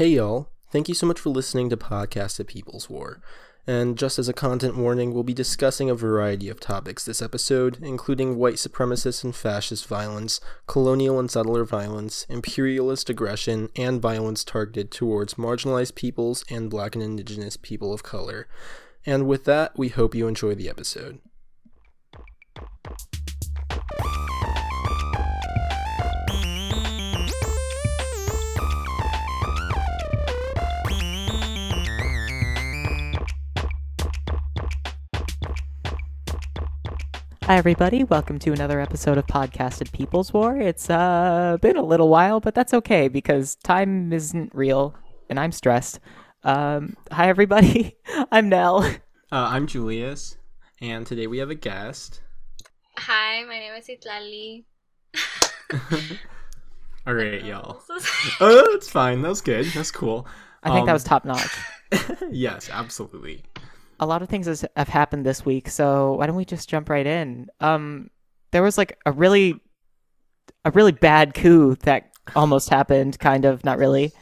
Hey y'all, thank you so much for listening to Podcast at People's War. And just as a content warning, we'll be discussing a variety of topics this episode, including white supremacist and fascist violence, colonial and settler violence, imperialist aggression, and violence targeted towards marginalized peoples and black and indigenous people of color. And with that, we hope you enjoy the episode. Hi, everybody. Welcome to another episode of Podcasted People's War. It's uh, been a little while, but that's okay because time isn't real and I'm stressed. Um, hi, everybody. I'm Nell. Uh, I'm Julius, and today we have a guest. Hi, my name is Itlali. All right, y'all. Oh, that's fine. That was good. That's cool. I think that Um, was top notch. yes, absolutely. A lot of things has, have happened this week, so why don't we just jump right in? Um, there was like a really, a really bad coup that almost happened. Kind of, not really.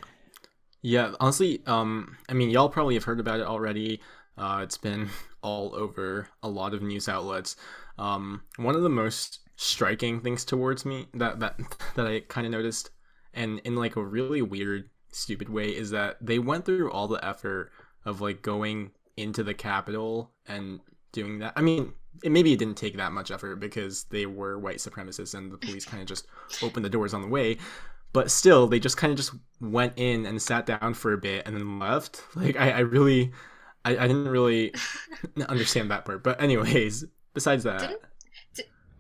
Yeah, honestly, um, I mean, y'all probably have heard about it already. Uh, it's been all over a lot of news outlets. Um, one of the most striking things towards me that that that I kind of noticed, and in like a really weird, stupid way, is that they went through all the effort of like going into the Capitol and doing that. I mean, it, maybe it didn't take that much effort because they were white supremacists and the police kind of just opened the doors on the way but still they just kind of just went in and sat down for a bit and then left like i, I really I, I didn't really understand that part but anyways besides that Didn't-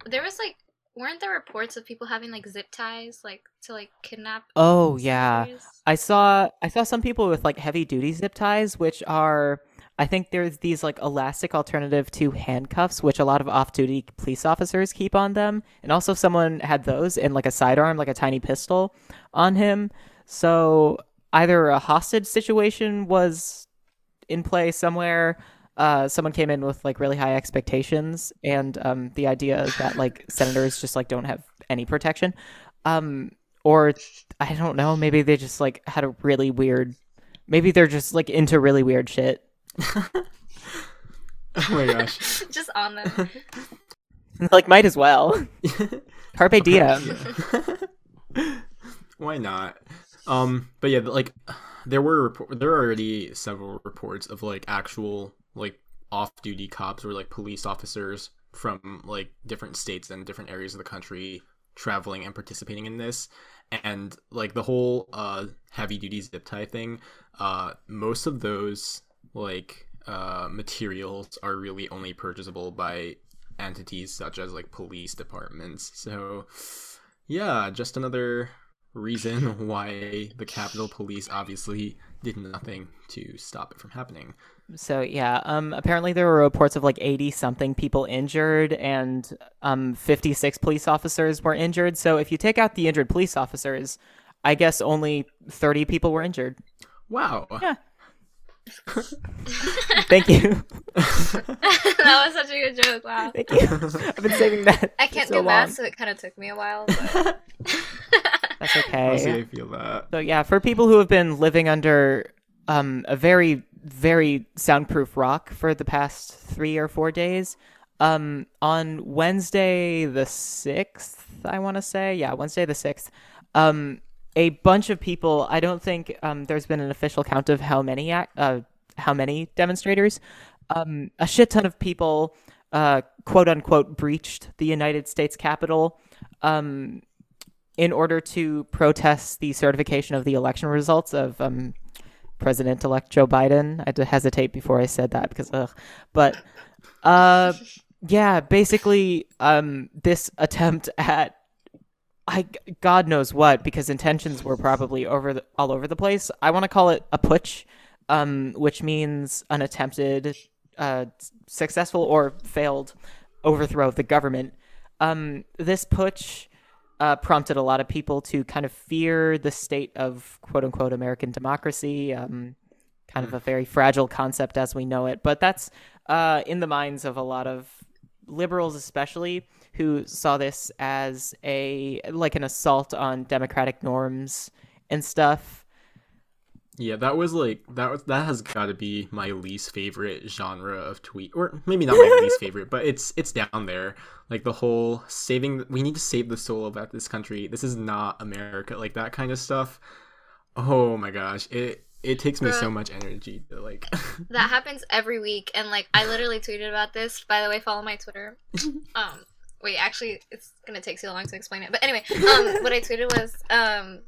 There was like, weren't there reports of people having like zip ties, like to like kidnap? Oh yeah. senators? I saw I saw some people with like heavy duty zip ties, which are I think there's these like elastic alternative to handcuffs, which a lot of off duty police officers keep on them. And also someone had those in like a sidearm, like a tiny pistol on him. So either a hostage situation was in play somewhere. Uh, someone came in with like really high expectations and um, the idea is that like senators just like don't have any protection um, or I don't know. Maybe they just like had a really weird. Maybe they're just like into really weird shit. oh my gosh Just on them. like, might as well. Carpe diem. Yeah. why not um but yeah like there were report- there are already several reports of like actual like off-duty cops or like police officers from like different states and different areas of the country traveling and participating in this and like the whole uh heavy duty zip tie thing uh most of those like uh materials are really only purchasable by entities such as like police departments so yeah just another reason why the capitol police obviously did nothing to stop it from happening So yeah, um, apparently there were reports of like eighty something people injured, and um, fifty six police officers were injured. So if you take out the injured police officers, I guess only thirty people were injured. wow Yeah. Thank you, that was such a good joke. Wow. thank you. I've been saving that. I can't so do long. math, so it kind of took me a while. But... That's okay. honestly i feel that So yeah, for people who have been living under um, a very very soundproof rock for the past three or four days, um, on Wednesday the sixth, I want to say, yeah, Wednesday the sixth, um, a bunch of people. I don't think um, there's been an official count of how many uh, how many demonstrators. Um, a shit ton of people, uh, quote unquote, breached the United States Capitol. Um, in order to protest the certification of the election results of um, President-elect Joe Biden. I had to hesitate before I said that because, ugh. But, uh, yeah, basically, um, this attempt at, I God knows what, because intentions were probably over the, all over the place. I want to call it a putsch, um, which means an attempted, uh, successful or failed overthrow of the government. Um, this putsch uh, prompted a lot of people to kind of fear the state of quote unquote American democracy, um, kind of a very fragile concept as we know it. But that's uh, in the minds of a lot of liberals, especially who saw this as a like an assault on democratic norms and stuff. Yeah, that was like that was that has got to be my least favorite genre of tweet, or maybe not my least favorite, but it's it's down there. Like the whole saving, we need to save the soul of this country. This is not America, like that kind of stuff. Oh my gosh, it it takes me Bruh. so much energy to like. That happens every week, and like I literally tweeted about this. By the way, follow my Twitter. Um, wait, actually, it's gonna take too long to explain it. But anyway, um, what I tweeted was, um,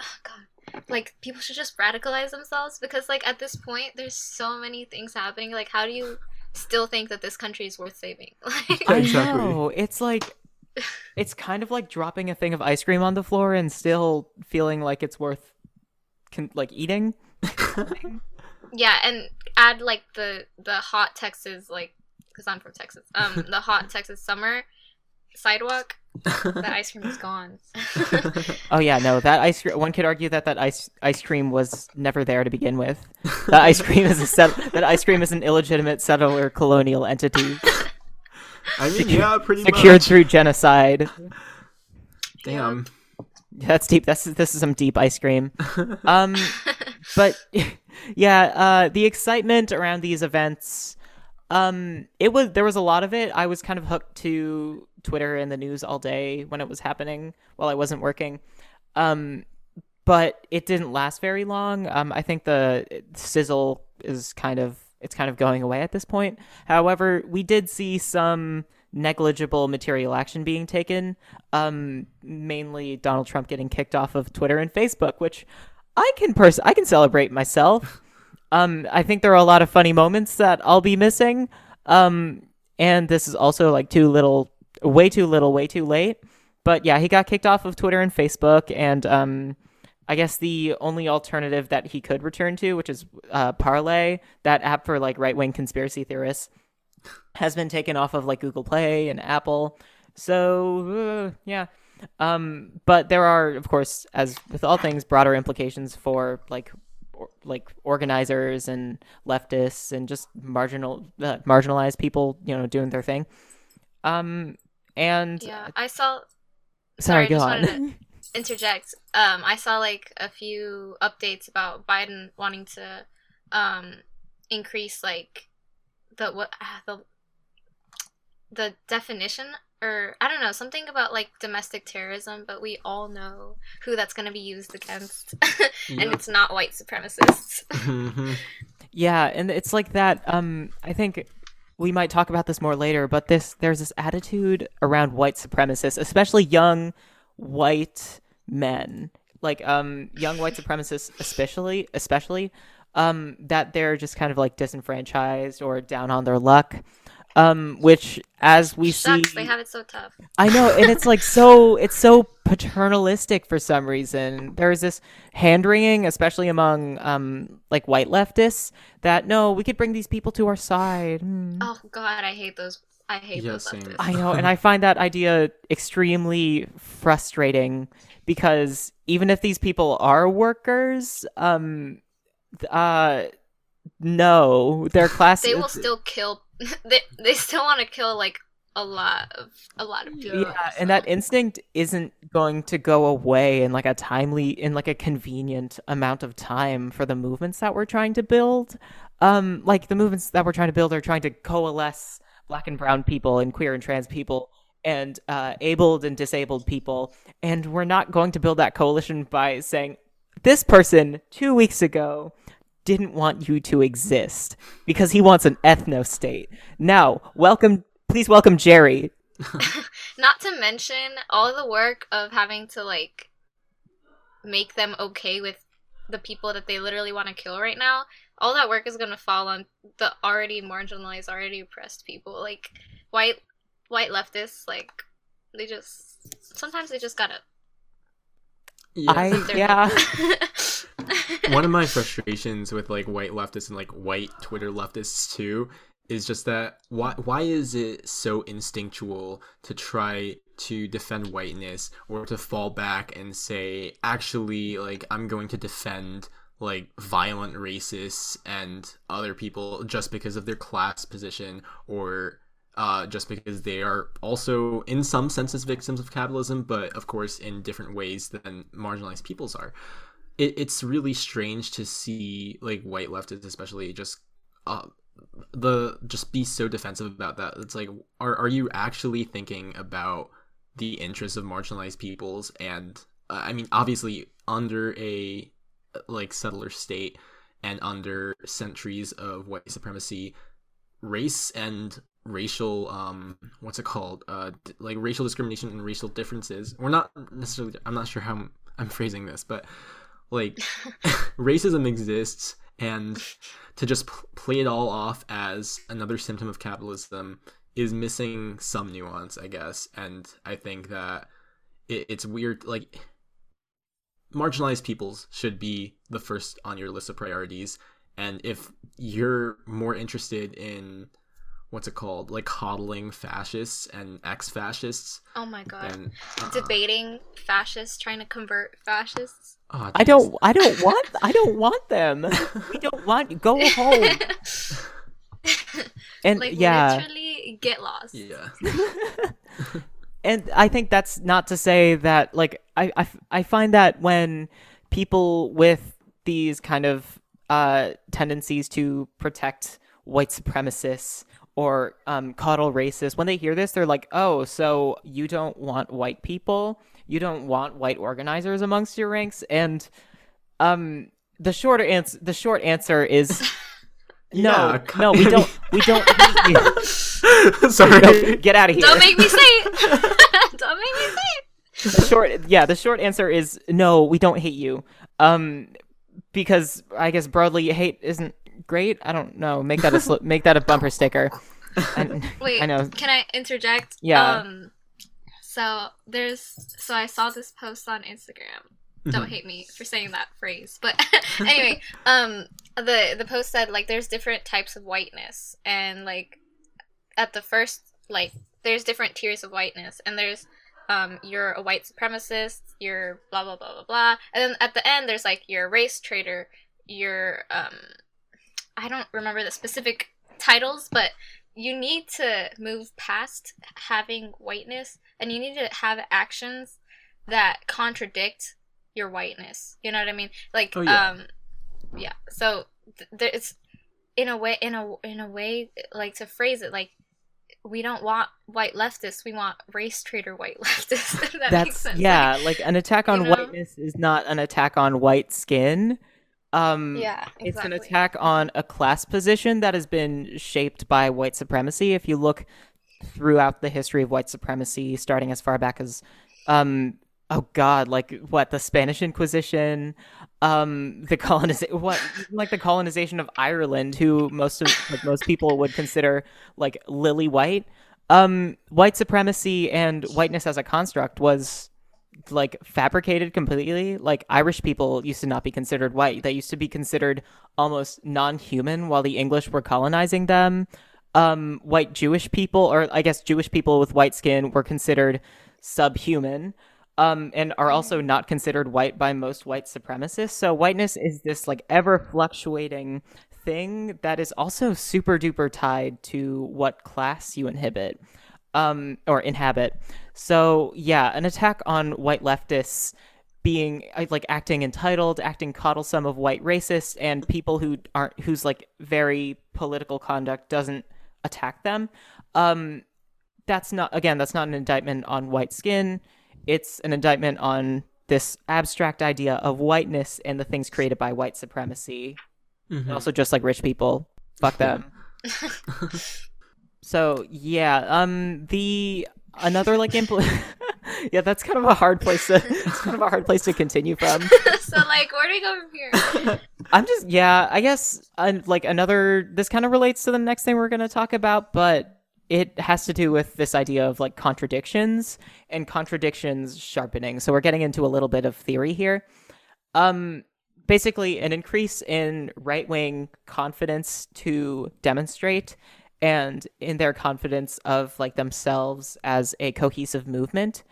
oh God, like people should just radicalize themselves because like at this point, there's so many things happening. Like, how do you still think that this country is worth saving? Like, I know. It's like it's kind of like dropping a thing of ice cream on the floor and still feeling like it's worth con- like eating. yeah, and add like the the hot Texas like because I'm from Texas. Um, the hot Texas summer sidewalk. That ice cream is gone. Oh yeah, no, that ice cream. One could argue that that ice ice cream was never there to begin with. That ice cream is a set. That ice cream is an illegitimate settler colonial entity I mean, yeah, pretty secured much. through genocide. Damn. That's deep. That's this is some deep ice cream. Um, but yeah, uh, the excitement around these events, um, it was there was a lot of it. I was kind of hooked to Twitter and the news all day when it was happening while I wasn't working. Um, but it didn't last very long. Um, I think the sizzle is kind of it's kind of going away at this point. However, we did see some negligible material action being taken. Um, mainly Donald Trump getting kicked off of Twitter and Facebook, which I can pers- I can celebrate myself. Um, I think there are a lot of funny moments that I'll be missing. Um, and this is also like two little, way too little, way too late. But yeah, he got kicked off of Twitter and Facebook, and um, I guess the only alternative that he could return to, which is uh, Parler, that app for like right wing conspiracy theorists, has been taken off of like Google Play and Apple. So uh, yeah, um, but there are, of course, as with all things, broader implications for like or, like organizers and leftists and just marginal uh, marginalized people, you know, doing their thing. Um, and yeah, I saw. sorry, sorry, go just on. wanted interject. Um, I saw like a few updates about Biden wanting to um increase like the what ah, the the definition or I don't know something about like domestic terrorism, but we all know who that's going to be used against, and Yeah. it's not white supremacists. Mhm. Yeah, and it's like that. Um, I think we might talk about this more later, but this there's this attitude around white supremacists, especially young white men, like um young white supremacists, especially especially um that they're just kind of like disenfranchised or down on their luck. Um, which as we Shucks, see, they have it so tough. I know, and it's like so it's so paternalistic for some reason. There's this hand wringing, especially among um like white leftists, that no, we could bring these people to our side. Hmm. Oh God, I hate those. I hate Yeah, those same. leftists. I know, and I find that idea extremely frustrating because even if these people are workers, um, uh, no, their class. they will still kill. they they still want to kill like a lot of a lot of people. yeah and that instinct isn't going to go away in like a timely in like a convenient amount of time for the movements that we're trying to build um like the movements that we're trying to build are trying to coalesce black and brown people and queer and trans people and uh, abled and disabled people and we're not going to build that coalition by saying this person two weeks ago didn't want you to exist because he wants an ethno state now welcome please welcome jerry Not to mention all the work of having to like make them okay with the people that they literally want to kill right now. All that work is gonna fall on the already marginalized, already oppressed people. Like white white leftists, like they just sometimes they just gotta Yeah. I- yeah. one of my frustrations with like white leftists and like white Twitter leftists too is just that why why is it so instinctual to try to defend whiteness or to fall back and say actually like I'm going to defend like violent racists and other people just because of their class position or uh, just because they are also in some senses victims of capitalism but of course in different ways than marginalized peoples are it, it's really strange to see like white leftists especially just uh, the just be so defensive about that. It's like are, are you actually thinking about the interests of marginalized peoples? And uh, i mean obviously under a like settler state and under centuries of white supremacy race and racial um what's it called? Uh d- like racial discrimination and racial differences. We're not necessarily i'm not sure how i'm, I'm phrasing this but like racism exists and to just play it all off as another symptom of capitalism is missing some nuance i guess. And i think that it, it's weird like marginalized peoples should be the first on your list of priorities. And if you're more interested in what's it called like coddling fascists and ex-fascists Oh my god. then uh, Debating fascists, trying to convert fascists. oh, I don't. I don't want. I don't want them. We don't want. Go home. And like yeah, literally get lost. yeah and I think that's not to say that like I, I, I find that when people with these kind of uh, tendencies to protect white supremacists or um, coddle racists, when they hear this, they're like, "Oh, so you don't want white people? You don't want white organizers amongst your ranks?" And um, the shorter answer, the short answer is. No, Yeah, no, we don't. We don't. hate you. sorry No, get out of here. Don't make me say it. don't make me say it. the short yeah the short answer is no we don't hate you um because i guess broadly hate isn't great? I don't know. Make that a sli- make that a bumper sticker. I, Wait, I know. Can I interject? Yeah. Um, so there's so I saw this post on Instagram. Don't hate me for saying that phrase, but anyway, um, the the post said like there's different types of whiteness, and like at the first like there's different tiers of whiteness, and there's um you're a white supremacist, you're blah blah blah blah blah, and then at the end there's like you're a race traitor, you're um I don't remember the specific titles, but you need to move past having whiteness and you need to have actions that contradict your whiteness. You know what I mean? Like Oh, yeah. um yeah. So th- there it's in a way in a in a way like to phrase it like we don't want white leftists, we want race traitor white leftists. that makes that's sense. yeah like an attack on you know? whiteness is not an attack on white skin um yeah. It's an attack on a class position that has been shaped by white supremacy. If you look throughout the history of white supremacy, starting as far back as, um, oh god, like what the Spanish Inquisition, um, the colonization, what like the colonization of Ireland, who most of like most people would consider like lily white. Um, white supremacy and whiteness as a construct was like fabricated completely. Like Irish people used to not be considered white. They used to be considered almost non-human while the English were colonizing them. Um, white Jewish people, or I guess Jewish people with white skin, were considered subhuman. Um, and are also not considered white by most white supremacists. So whiteness is this like ever fluctuating thing that is also super duper tied to what class you inhibit um, or inhabit. So yeah, an attack on white leftists being uh, like acting entitled, acting coddlesome of white racists and people who aren't whose like very political conduct doesn't attack them. Um, that's not again, that's not an indictment on white skin. It's an indictment on this abstract idea of whiteness and the things created by white supremacy. Mhm. Also, just like rich people, fuck them. so yeah, um, the another like impl- yeah, that's kind of a hard place to it's kind of a hard place to continue from. so like where do we go from here? I'm just yeah, I guess uh, like another this kind of relates to the next thing we're going to talk about, but it has to do with this idea of like contradictions and contradictions sharpening. So we're getting into a little bit of theory here. Um basically an increase in right-wing confidence to demonstrate and in their confidence of like themselves as a cohesive movement.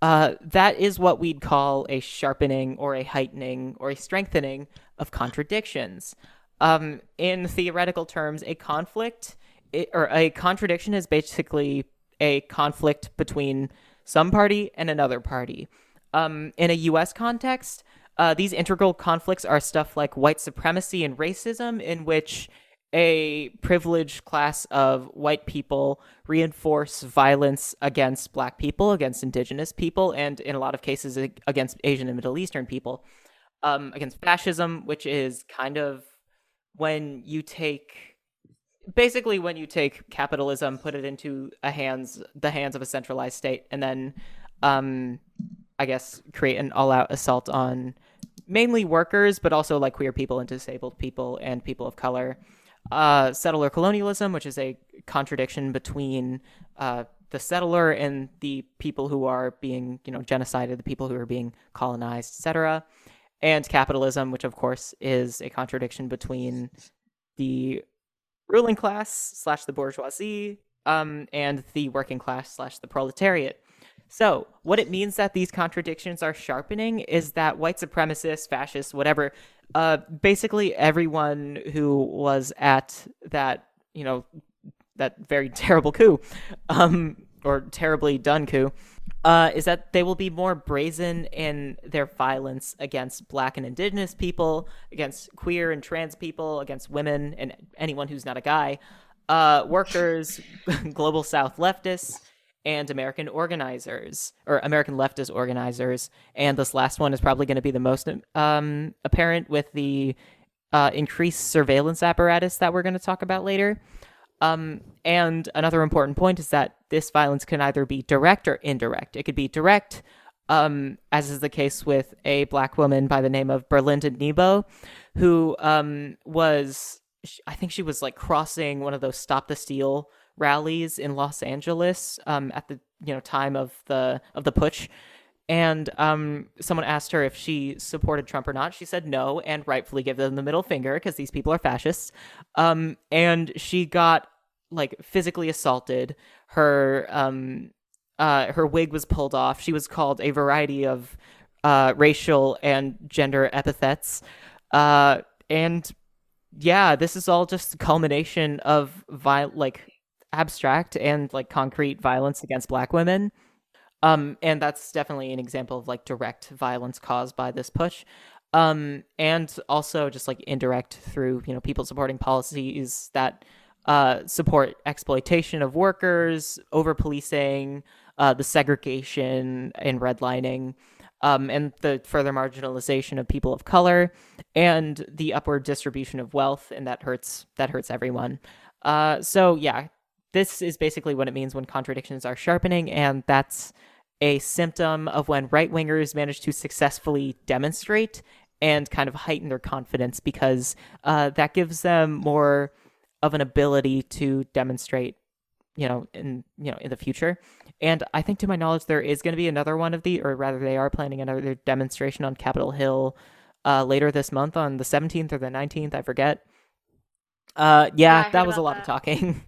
Uh, that is what we'd call a sharpening or a heightening or a strengthening of contradictions. Um, in theoretical terms, a conflict it, or a contradiction is basically a conflict between some party and another party. Um, in a U.S. context, uh, these integral conflicts are stuff like white supremacy and racism, in which a privileged class of white people reinforce violence against black people, against indigenous people, and in a lot of cases against Asian and Middle Eastern people. Um, against fascism, which is kind of when you take basically when you take capitalism, put it into a hands the hands of a centralized state, and then um, I guess create an all-out assault on mainly workers, but also like queer people and disabled people and people of color uh, settler colonialism, which is a contradiction between uh, the settler and the people who are being, you know, genocided, the people who are being colonized, etc., and capitalism, which of course is a contradiction between the ruling class slash the bourgeoisie um, and the working class slash the proletariat. So, what it means that these contradictions are sharpening is that white supremacists, fascists, whatever, uh, basically everyone who was at that, you know, that very terrible coup, um, or terribly done coup, uh, is that they will be more brazen in their violence against black and indigenous people, against queer and trans people, against women and anyone who's not a guy, uh, workers, global south leftists, and American organizers or American leftist organizers. And this last one is probably going to be the most um, apparent with the uh, increased surveillance apparatus that we're going to talk about later. Um, and another important point is that this violence can either be direct or indirect. It could be direct, um, as is the case with a black woman by the name of Berlinda Nebo, who um, was, I think she was like crossing one of those Stop the Steal rallies in Los Angeles um, at the you know time of the of the putsch, and um, someone asked her if she supported Trump or not. She said no, and rightfully gave them the middle finger because these people are fascists. Um, and she got like physically assaulted. Her um, uh, her wig was pulled off. She was called a variety of uh, racial and gender epithets. Uh, and yeah, this is all just culmination of viol- like abstract and like concrete violence against black women. Um, and that's definitely an example of like direct violence caused by this putsch. Um, and also just like indirect through, you know, people supporting policies that uh, support exploitation of workers, over policing, uh, the segregation and redlining, um, and the further marginalization of people of color, and the upward distribution of wealth, and that hurts that hurts everyone. Uh, so yeah, this is basically what it means when contradictions are sharpening, and that's a symptom of when right wingers manage to successfully demonstrate and kind of heighten their confidence because uh, that gives them more of an ability to demonstrate you know in you know in the future. And i think to my knowledge there is going to be another one of the or rather they are planning another demonstration on capitol hill uh, later this month on the 17th or the 19th i forget. Uh, yeah, yeah that was a lot that. of talking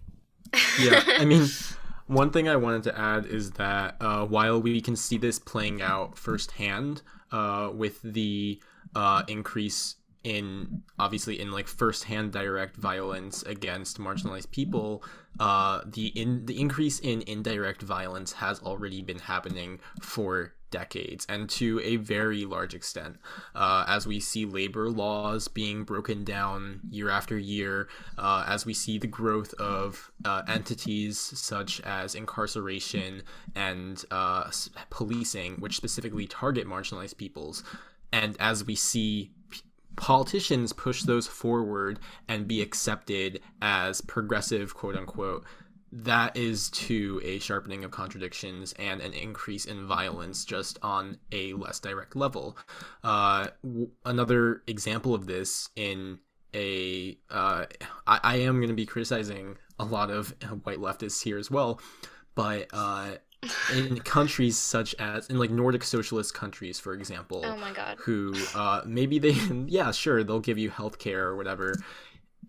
yeah, I mean, one thing I wanted to add is that uh, while we can see this playing out firsthand uh, with the uh, increase in obviously in like firsthand direct violence against marginalized people, uh, the in the increase in indirect violence has already been happening for decades and to a very large extent uh, as we see labor laws being broken down year after year uh, as we see the growth of uh, entities such as incarceration and uh, policing which specifically target marginalized peoples and as we see politicians push those forward and be accepted as progressive quote unquote that is to a sharpening of contradictions and an increase in violence just on a less direct level. Uh, w- another example of this in a uh, I, I am going to be criticizing a lot of white leftists here as well, but uh, in countries such as in like Nordic socialist countries, for example, oh my god, who uh, maybe they yeah sure they'll give you healthcare or whatever,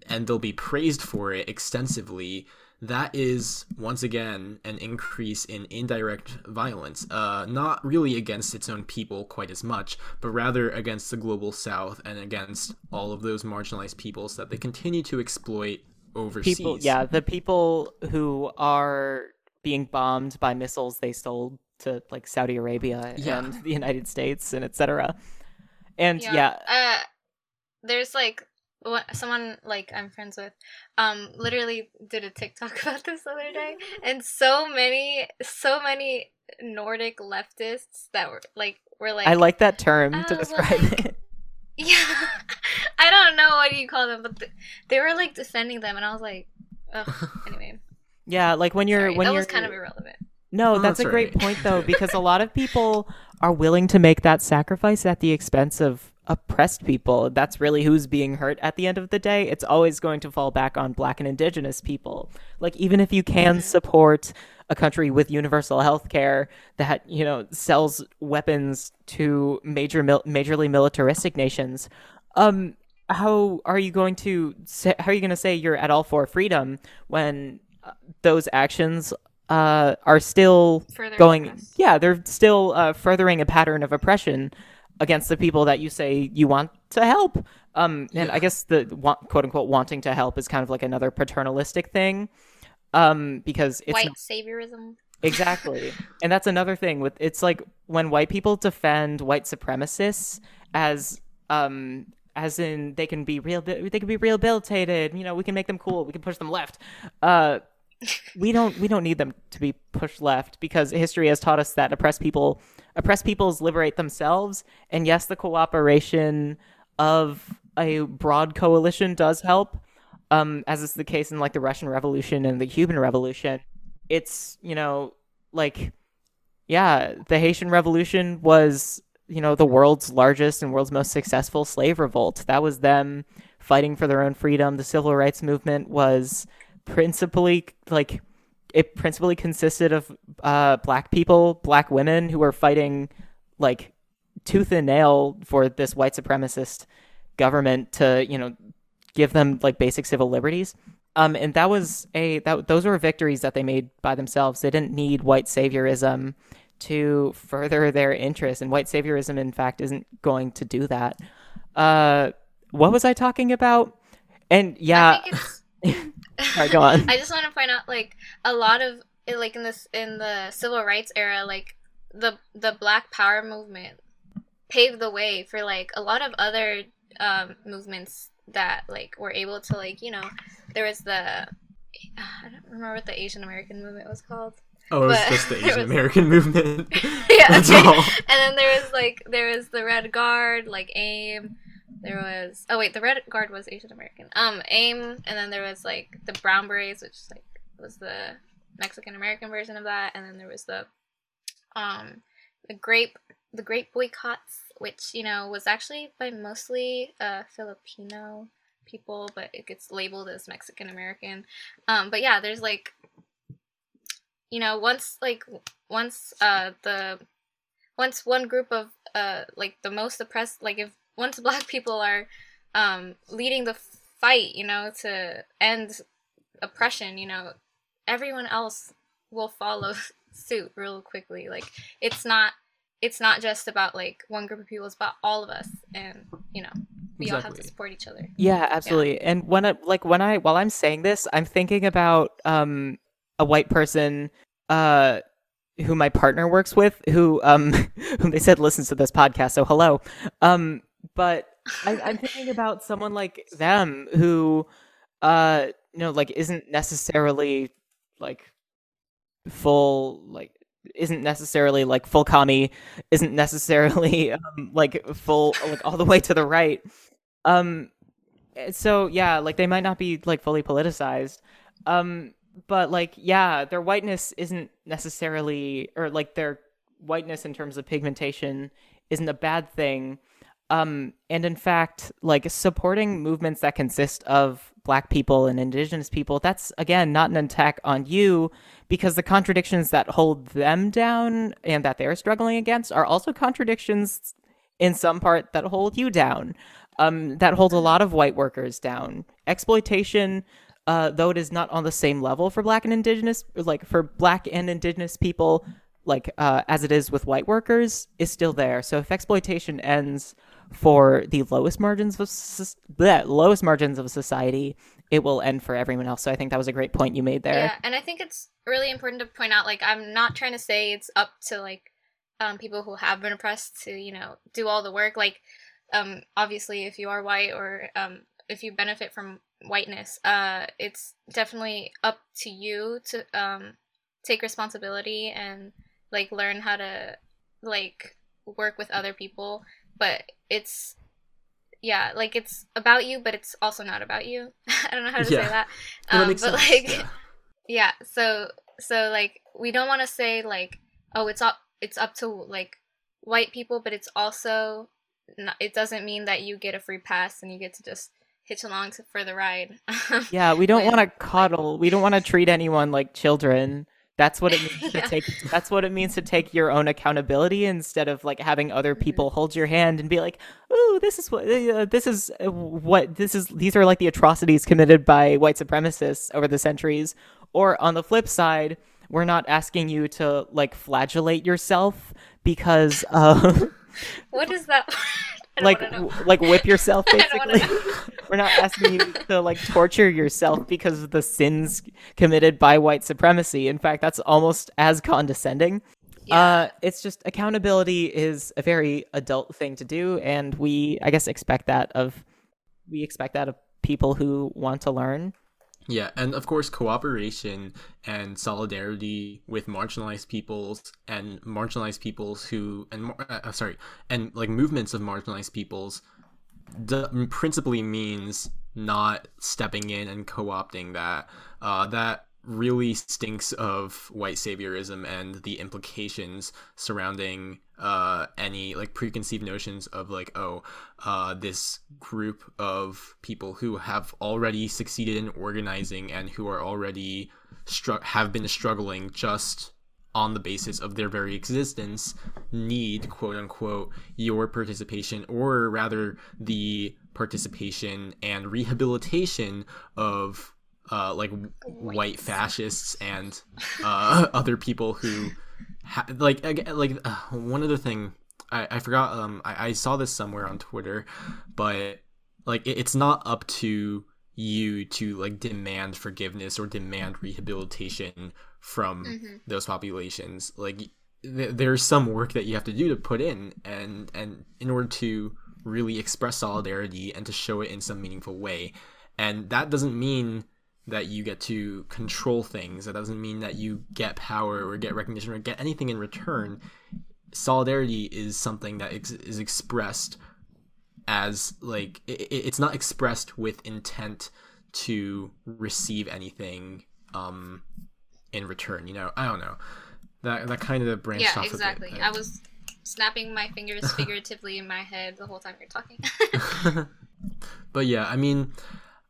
and they'll be praised for it extensively that is once again an increase in indirect violence, uh, not really against its own people quite as much, but rather against the global south and against all of those marginalized peoples that they continue to exploit overseas. People, yeah, the people who are being bombed by missiles they sold to like Saudi Arabia yeah. and the United States and etc. And yeah, Uh, there's like what someone like I'm friends with, um, literally did a TikTok about this the other day, and so many, so many Nordic leftists that were like were like I like that term uh, to describe like- it. yeah, I don't know what you call them, but th- they were like defending them, and I was like, ugh. Anyway, Yeah, like when you're sorry, when that you're was kind of irrelevant. No, Oh, that's, that's a great point though, because a lot of people are willing to make that sacrifice at the expense of oppressed people. That's really who's being hurt at the end of the day. It's always going to fall back on black and indigenous people. Like even if you can support a country with universal health care that, you know, sells weapons to major mil- majorly militaristic nations, um how are you going to say, how are you going to say you're at all for freedom when uh, those actions uh, are still Further going oppressed. yeah they're still uh, furthering a pattern of oppression against the people that you say you want to help um, and i guess the wa- quote unquote wanting to help is kind of like another paternalistic thing um, because it's White not- saviorism. Exactly. and that's another thing with it's like when white people defend white supremacists as um as in they can be real they can be rehabilitated, you know, we can make them cool, we can push them left. Uh we don't we don't need them to be pushed left because history has taught us that oppressed people oppressed peoples liberate themselves. And yes the cooperation of a broad coalition does help. Um as is the case in like the Russian Revolution and the Cuban Revolution. It's you know like yeah the haitian revolution was you know the world's largest and world's most successful slave revolt. That was them fighting for their own freedom. The civil rights movement was principally like it principally consisted of uh, black people black women who were fighting like tooth and nail for this white supremacist government to you know give them like basic civil liberties um, and that was a that those were victories that they made by themselves. They didn't need white saviorism to further their interests, and white saviorism, in fact, isn't going to do that. Uh, what was I talking about? And yeah, I. Sorry, go on. I just want to point out, like, a lot of like in this in the civil rights era, like the the Black Power movement paved the way for like a lot of other um, movements that like were able to like you know there was the I don't remember what the Asian American movement was called. Oh, it was But just the Asian was- American movement. yeah, That's all. And then there was like there was the Red Guard, like AIM. There was oh wait, the Red Guard was Asian American. Um, AIM, and then there was like the Brown Berets, which like was the Mexican American version of that, and then there was the um the grape the grape boycotts, which you know was actually by mostly uh Filipino people, but it gets labeled as Mexican American. Um, but yeah, there's like you know once like once uh the once one group of uh like the most oppressed like if once black people are um leading the fight you know to end oppression you know everyone else will follow suit real quickly like it's not it's not just about like one group of people it's about all of us and you know we all have to support each other Yeah, absolutely. And when I like when I while I'm saying this, I'm thinking about um a white person uh who my partner works with who um whom they said listens to this podcast, so hello. Um but I, I'm thinking about someone like them who uh you know like isn't necessarily like full like isn't necessarily like full commie isn't necessarily um, like full like all the way to the right. Um so yeah like they might not be like fully politicized um but like yeah their whiteness isn't necessarily or like their whiteness in terms of pigmentation isn't a bad thing um and in fact like supporting movements that consist of black people and indigenous people that's again not an attack on you because the contradictions that hold them down and that they're struggling against are also contradictions in some part that hold you down um, that hold a lot of white workers down. Exploitation, uh, though it is not on the same level for black and indigenous, like for black and indigenous people, like uh, as it is with white workers, is still there. So if exploitation ends for the lowest margins of bleh, lowest margins of society, it will end for everyone else. So I think that was a great point you made there. Yeah, and I think it's really important to point out like I'm not trying to say it's up to like um people who have been oppressed to, you know, do all the work. Like um obviously if you are white or um if you benefit from whiteness, uh it's definitely up to you to um take responsibility and like learn how to like work with other people, but it's yeah, like it's about you, but it's also not about you. I don't know how to Yeah. say that. That Um, makes but sense, like yeah. yeah so so like we don't want to say like oh it's up it's up to like white people but it's also not, it doesn't mean that you get a free pass and you get to just hitch along to, for the ride Yeah, we don't want to coddle. We don't want to treat anyone like children. That's what it means to take. That's what it means to take your own accountability instead of like having other Mm-hmm. people hold your hand and be like, "Ooh, this is what uh, this is uh, what this is." These are like the atrocities committed by white supremacists over the centuries. Or on the flip side, we're not asking you to like flagellate yourself because uh, what is that like like whip yourself basically we're not asking you to like torture yourself because of the sins committed by white supremacy. In fact that's almost as condescending. Yeah. uh it's just accountability is a very adult thing to do and we i guess expect that of we expect that of people who want to learn. Yeah, and of course, cooperation and solidarity with marginalized peoples and marginalized peoples who and uh, sorry, and like movements of marginalized peoples, d- principally means not stepping in and co-opting that. Uh, that really stinks of white saviorism and the implications surrounding uh any like preconceived notions of like oh uh this group of people who have already succeeded in organizing and who are already stru- have been struggling just on the basis of their very existence need quote unquote your participation or rather the participation and rehabilitation of uh, like white fascists. and uh, other people who ha- like like uh, one other thing I, I forgot um I, I saw this somewhere on Twitter but like it, it's not up to you to like demand forgiveness or demand rehabilitation from Mhm. those populations. Like th- there's some work that you have to do to put in and and in order to really express solidarity and to show it in some meaningful way. And that doesn't mean that you get to control things. That doesn't mean that you get power or get recognition or get anything in return. Solidarity is something that ex- is expressed as like i i- it's not expressed with intent to receive anything um in return you know? I don't know. That that kind of branched yeah off exactly a bit, i was snapping my fingers figuratively in my head the whole time you're talking. But yeah, I mean,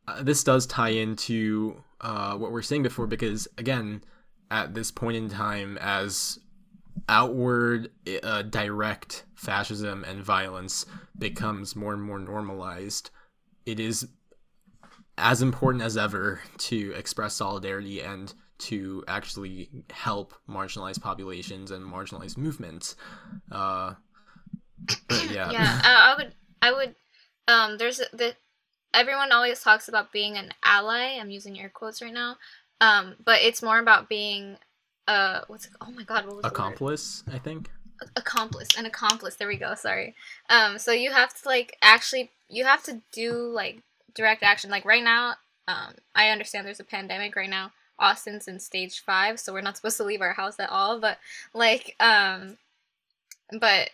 uh, this does tie into uh, what we are saying before because again, at this point in time, as outward, uh, direct fascism and violence becomes more and more normalized, it is as important as ever to express solidarity and to actually help marginalized populations and marginalized movements. Uh, yeah, yeah uh, i would i would um there's the everyone always talks about being an ally i'm using air quotes right now um but it's more about being uh what's it, oh my god what was accomplice, I think. accomplice an accomplice there we go sorry um so you have to like actually you have to do like direct action like right now um i understand there's a pandemic right now austin's in stage five so we're not supposed to leave our house at all but like um but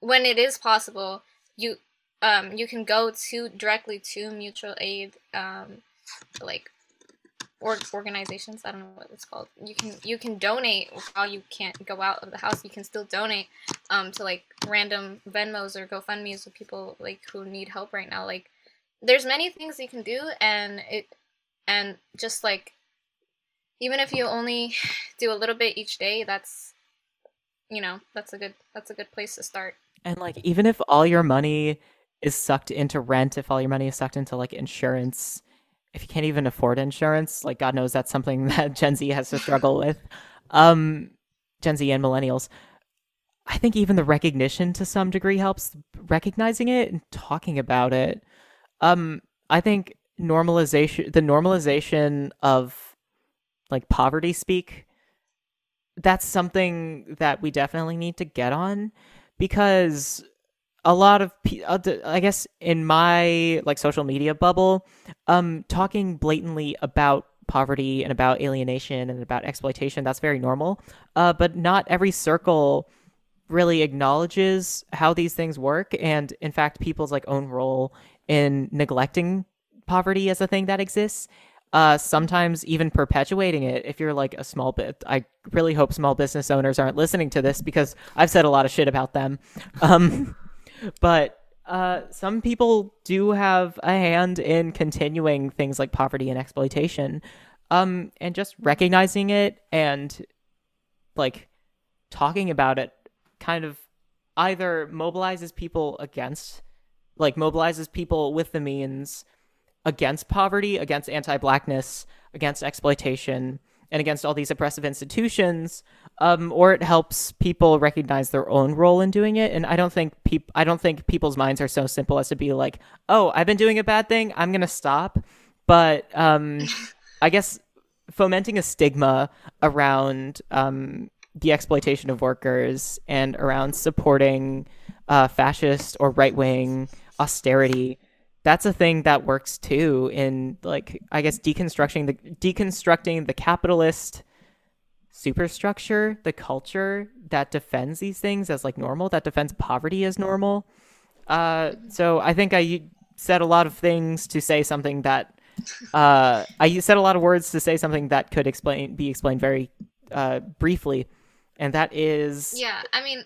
when it is possible you um you can go to directly to mutual aid um like or organizations i don't know what it's called. You can you can donate while you can't go out of the house. You can still donate um to like random venmos or gofundme's with people like who need help right now. Like there's many things you can do and it and just like even if you only do a little bit each day that's you know that's a good that's a good place to start And like even if all your money is sucked into rent, if all your money is sucked into like insurance, if you can't even afford insurance, like God knows that's something that Gen Z has to struggle with. Um Gen Z and millennials. I think even the recognition to some degree helps recognizing it and talking about it. Um I think normalization the normalization of like poverty speak that's something that we definitely need to get on because a lot of uh, I guess in my like social media bubble, um, talking blatantly about poverty and about alienation and about exploitation that's very normal. Uh, but not every circle really acknowledges how these things work, and in fact, people's like own role in neglecting poverty as a thing that exists. Uh, sometimes even perpetuating it if you're like a small bit i really hope small business owners aren't listening to this because i've said a lot of shit about them. Um, but uh, some people do have a hand in continuing things like poverty and exploitation um, and just recognizing it and like talking about it kind of either mobilizes people against like mobilizes people with the means against poverty, against anti-blackness, against exploitation, and against all these oppressive institutions, um, or it helps people recognize their own role in doing it. And I don't think peop- I don't think people's minds are so simple as to be like, "Oh, I've been doing a bad thing. I'm gonna stop." But um, I guess fomenting a stigma around um, the exploitation of workers and around supporting uh, fascist or right wing austerity that's a thing that works too in like I guess deconstructing the deconstructing the capitalist superstructure, the culture that defends these things as like normal, that defends poverty as normal. Uh, so I think I said a lot of things to say something that uh, I said a lot of words to say something that could explain be explained very uh, briefly, and that is Yeah, I mean,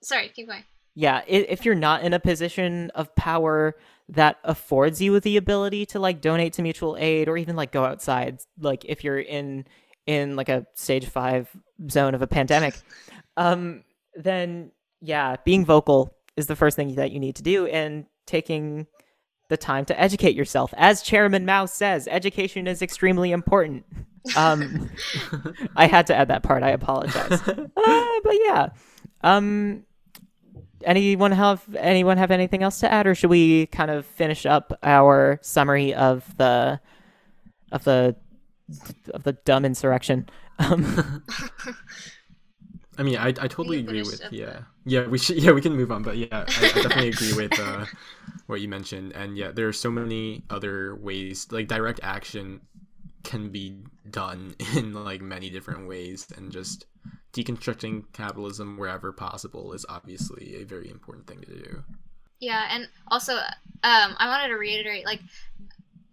sorry, keep going. yeah if you're not in a position of power that affords you the ability to like donate to mutual aid or even like go outside like if you're in in like a stage 5 zone of a pandemic um then yeah being vocal is the first thing that you need to do and taking the time to educate yourself. As chairman mao says education is extremely important. Um i had to add that part. I apologize. Uh, but yeah um anyone have anyone have anything else to add or should we kind of finish up our summary of the of the of the dumb insurrection? Um, I mean, I, I totally agree with up yeah. Yeah we should yeah we can move on but yeah I, I definitely agree with uh, what you mentioned. And yeah there are so many other ways like direct action can be done in like many different ways and just deconstructing capitalism wherever possible is obviously a very important thing to do. Yeah, and also, um, I wanted to reiterate, like,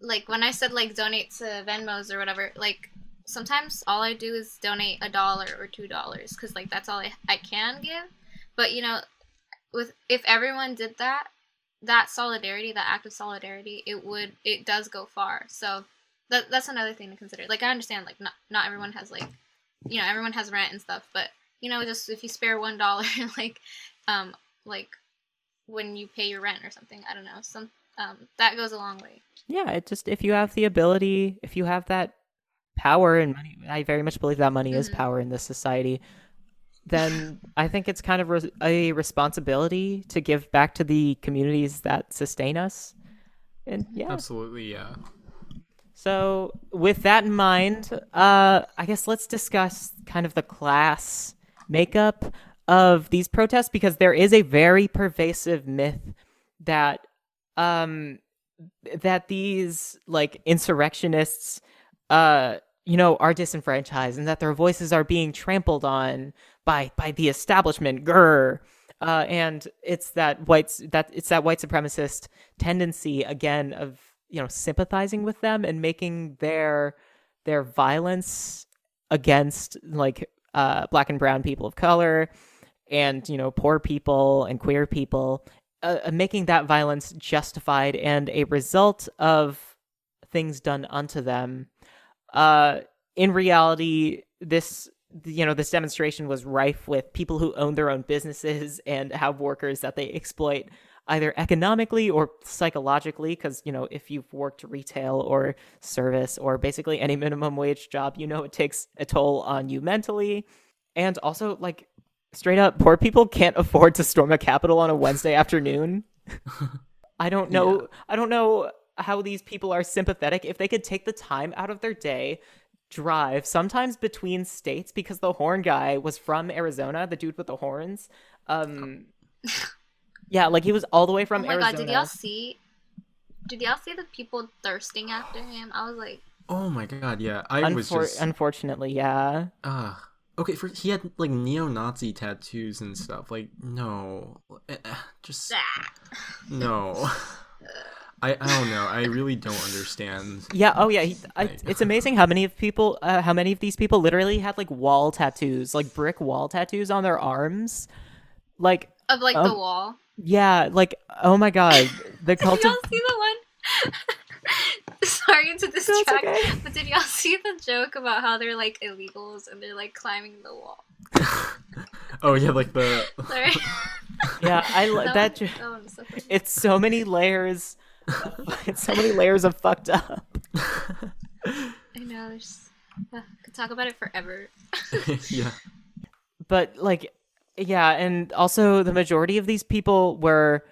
like when I said like donate to Venmos or whatever, like sometimes all I do is donate a dollar or two dollars because like that's all I, I can give. But you know, with if everyone did that, that solidarity, that act of solidarity, it would it does go far. So that that's another thing to consider. Like I understand, like not not everyone has like, you know, everyone has rent and stuff, but you know, just if you spare one dollar, like, um, like when you pay your rent or something. I don't know. Some um, that goes a long way. yeah it just if you have the ability if you have that power and money i very much believe that money is Mhm. power in this society then i think it's kind of res- a responsibility to give back to the communities that sustain us and yeah Absolutely, yeah. So, with that in mind, uh, I guess let's discuss kind of the class makeup of these protests because there is a very pervasive myth that um that these like insurrectionists uh you know are disenfranchised and that their voices are being trampled on by by the establishment grr. Uh and it's that whites that it's that white supremacist tendency again of you know sympathizing with them and making their their violence against like uh black and brown people of color and you know poor people and queer people uh, uh, making that violence justified and a result of things done unto them. Uh in reality this you know this demonstration was rife with people who own their own businesses and have workers that they exploit either economically or psychologically because you know if you've worked retail or service or basically any minimum wage job you know it takes a toll on you mentally. And also like straight up poor people can't afford to storm a capitol on a wednesday afternoon. I don't know Yeah. i don't know how these people are sympathetic. If they could take the time out of their day drive sometimes between states because the horn guy was from arizona the dude with the horns um Yeah, like he was all the way from oh my Arizona. god, did y'all see? Did y'all see the people thirsting after him? I was like, Oh my god, yeah. I was just Unfortunately, yeah. uh okay, for he had like neo-Nazi tattoos and stuff. Like no. Eh, eh, Just ah. no. I I don't know. I really don't understand. Yeah. Oh, yeah. He, I, it's amazing how many of people, uh, how many of these people literally had like wall tattoos, like brick wall tattoos on their arms. Like, of like the Um, wall. Yeah. Like, oh my god, the cult. Did cult y'all of see the one? Sorry to distract, okay. but did y'all see the joke about how they're like illegals and they're like climbing the wall? oh yeah, like the Sorry. yeah. I li- that. one- ju- that one was so. It's so many layers. it's so many layers of fucked up. I know. There's. Uh, could talk about it forever. yeah. but like yeah and also the majority of these people were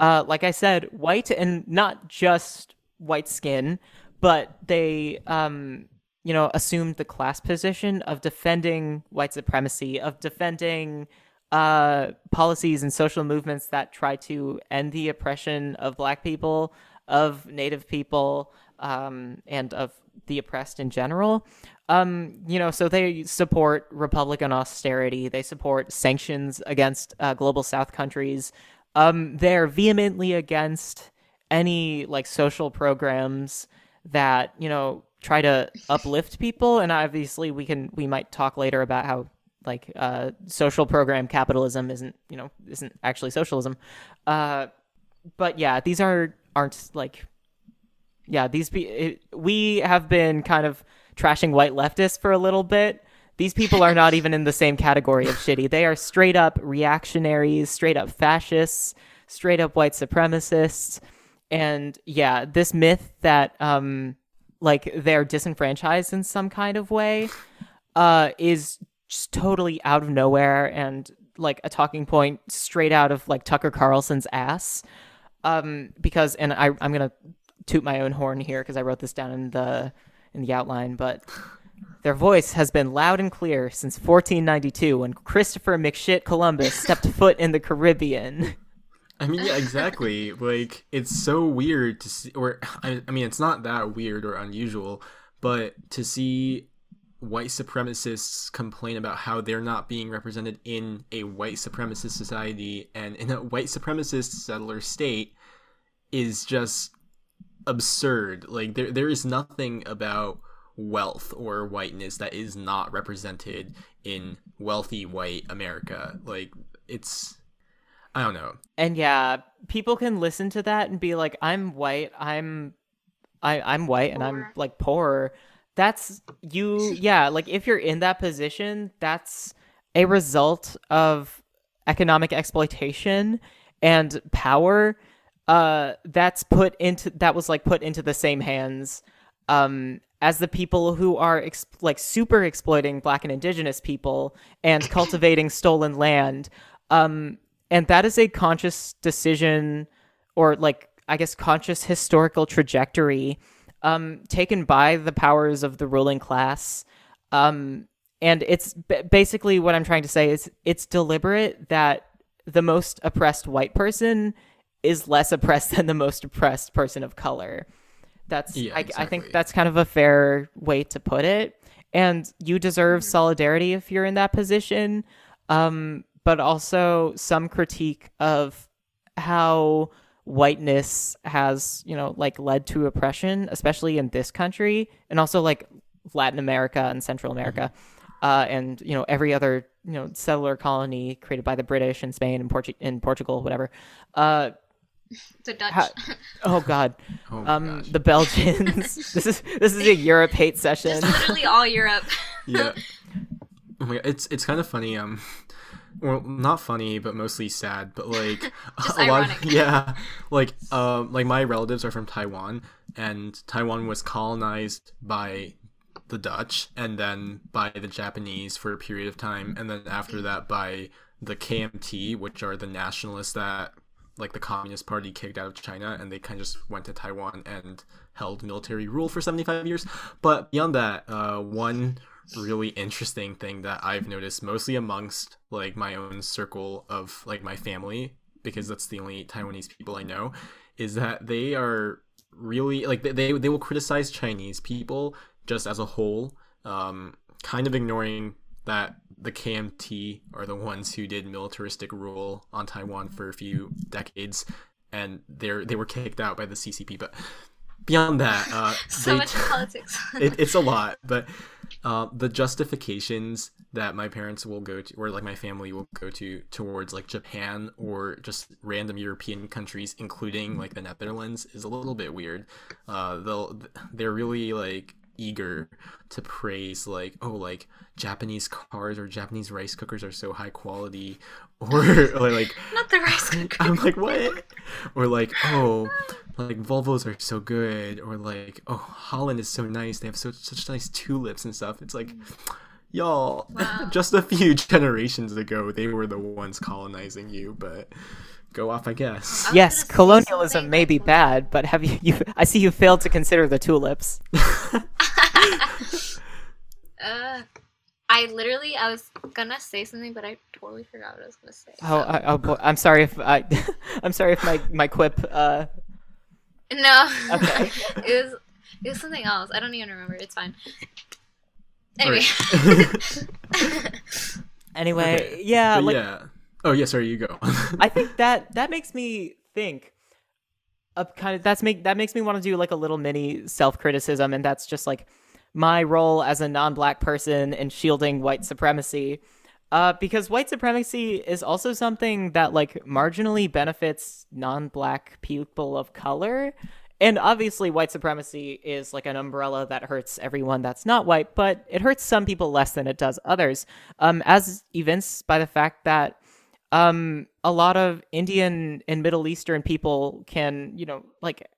uh like i said white and not just white skin but they um you know assumed the class position of defending white supremacy of defending uh policies and social movements that try to end the oppression of black people of native people um and of the oppressed in general um, you know, so they support Republican austerity. They support sanctions against uh, global South countries. Um, they're vehemently against any like social programs that you know try to uplift people. And obviously, we can we might talk later about how like uh, social program capitalism isn't you know isn't actually socialism. Uh, but yeah, these are aren't like yeah these be it, we have been kind of trashing white leftists for a little bit. These people are not even in the same category of shitty. They are straight up reactionaries, straight up fascists, straight up white supremacists. And yeah, this myth that um like they're disenfranchised in some kind of way uh is just totally out of nowhere and like a talking point straight out of like Tucker Carlson's ass. Um because and I I'm to toot my own horn here because I wrote this down in the in the outline, but their voice has been loud and clear since 1492 when Christopher McShit Columbus stepped foot in the Caribbean. I mean, yeah, exactly. like, it's so weird to see, or I, I mean, it's not that weird or unusual, but to see white supremacists complain about how they're not being represented in a white supremacist society and in a white supremacist settler state is just absurd. Like, there, there is nothing about wealth or whiteness that is not represented in wealthy white America. Like, it's. I don't know. And yeah, people can listen to that and be like, "I'm white. I'm, I, I'm white, and I'm like poor." That's you. Yeah, like if you're in that position, that's a result of economic exploitation and power. Uh, that's put into that was like put into the same hands, um, as the people who are ex- like super exploiting Black and Indigenous people and cultivating stolen land. Um, and that is a conscious decision or like i guess conscious historical trajectory um taken by the powers of the ruling class um and it's b- basically what i'm trying to say is it's deliberate that the most oppressed white person is less oppressed than the most oppressed person of color. That's Yeah, I, I think that's kind of a fair way to put it. And you deserve solidarity if you're in that position. Um, but also some critique of how whiteness has you know like led to oppression especially in this country and also like latin america and central america uh, and you know every other you know settler colony created by the british and spain and, Portu- and portugal whatever. Uh, The Dutch. Ha- oh god Oh um gosh. the belgians this is this is a europe hate session Just literally all Europe. yeah. Oh my it's it's kind of funny. Um, well, not funny, but mostly sad. But like Just a lot, ironic. yeah. Like um, like my relatives are from Taiwan, and Taiwan was colonized by the Dutch, and then by the Japanese for a period of time, and then after that by the KMT, which are the nationalists that like the Communist Party kicked out of China, and they kind of just went to Taiwan and held military rule for 75 years. But beyond that, uh, one really interesting thing that I've noticed, mostly amongst like my own circle of like my family, because that's the only Taiwanese people I know, is that they are really like they they, will criticize Chinese people just as a whole, um, kind of ignoring that the KMT are the ones who did militaristic rule on Taiwan for a few decades, and they're they were kicked out by the CCP. But beyond that, uh, so they- much politics. it, it's a lot, but uh, the justifications that my parents will go to, or like my family will go to, towards like Japan or just random European countries, including like the Netherlands, is a little bit weird. Uh, they'll they're really like eager to praise like oh like Japanese cars or Japanese rice cookers are so high quality, or, or like Not the rice cooker. I'm like, what? Or like, oh, like Volvos are so good, or like, oh, Holland is so nice. They have so such nice tulips and stuff. It's like, y'all, Wow. just a few generations ago, they were the ones colonizing you, but go off, I guess. I Yes, colonialism may be bad, but have you, you? I see you failed to consider the tulips. Uh, I literally, I was gonna say something, but I totally forgot what I was gonna say. Oh, so- I, oh boy, I'm sorry if I, I'm sorry if my my quip. Uh, no. Okay. it was, it was something else. I don't even remember. It's fine. All Anyway. anyway, Okay, yeah, but like yeah. Oh yeah, sorry, you go. I think that that makes me think of kind of that's make that makes me want to do like a little mini self criticism, and that's just like my role as a non black person in shielding white supremacy. Uh, because white supremacy is also something that like marginally benefits non black people of color. And obviously, white supremacy is like an umbrella that hurts everyone that's not white, but it hurts some people less than it does others. Um, as evinced by the fact that um a lot of indian and middle eastern people can you know like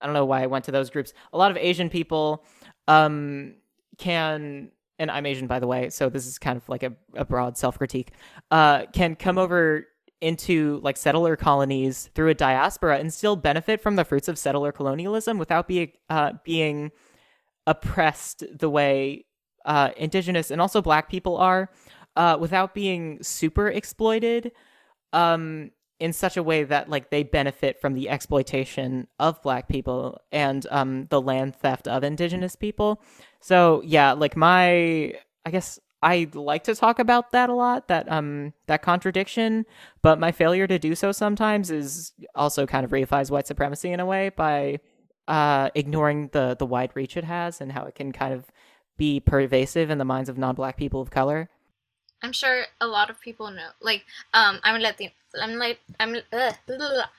i don't know why i went to those groups. A lot of asian people um can and i'm asian by the way so this is kind of like a, a broad self-critique uh can come over into like settler colonies through a diaspora and still benefit from the fruits of settler colonialism without being uh being oppressed the way uh indigenous and also black people are uh, without being super exploited um, in such a way that like they benefit from the exploitation of black people and um, the land theft of indigenous people. So yeah like my i guess i like to talk about that a lot that um that contradiction but my failure to do so sometimes is also kind of reifies white supremacy in a way by uh ignoring the the wide reach it has and how it can kind of be pervasive in the minds of non-black people of color I'm sure a lot of people know. Like, um, I'm Latina. I'm like, I'm, uh,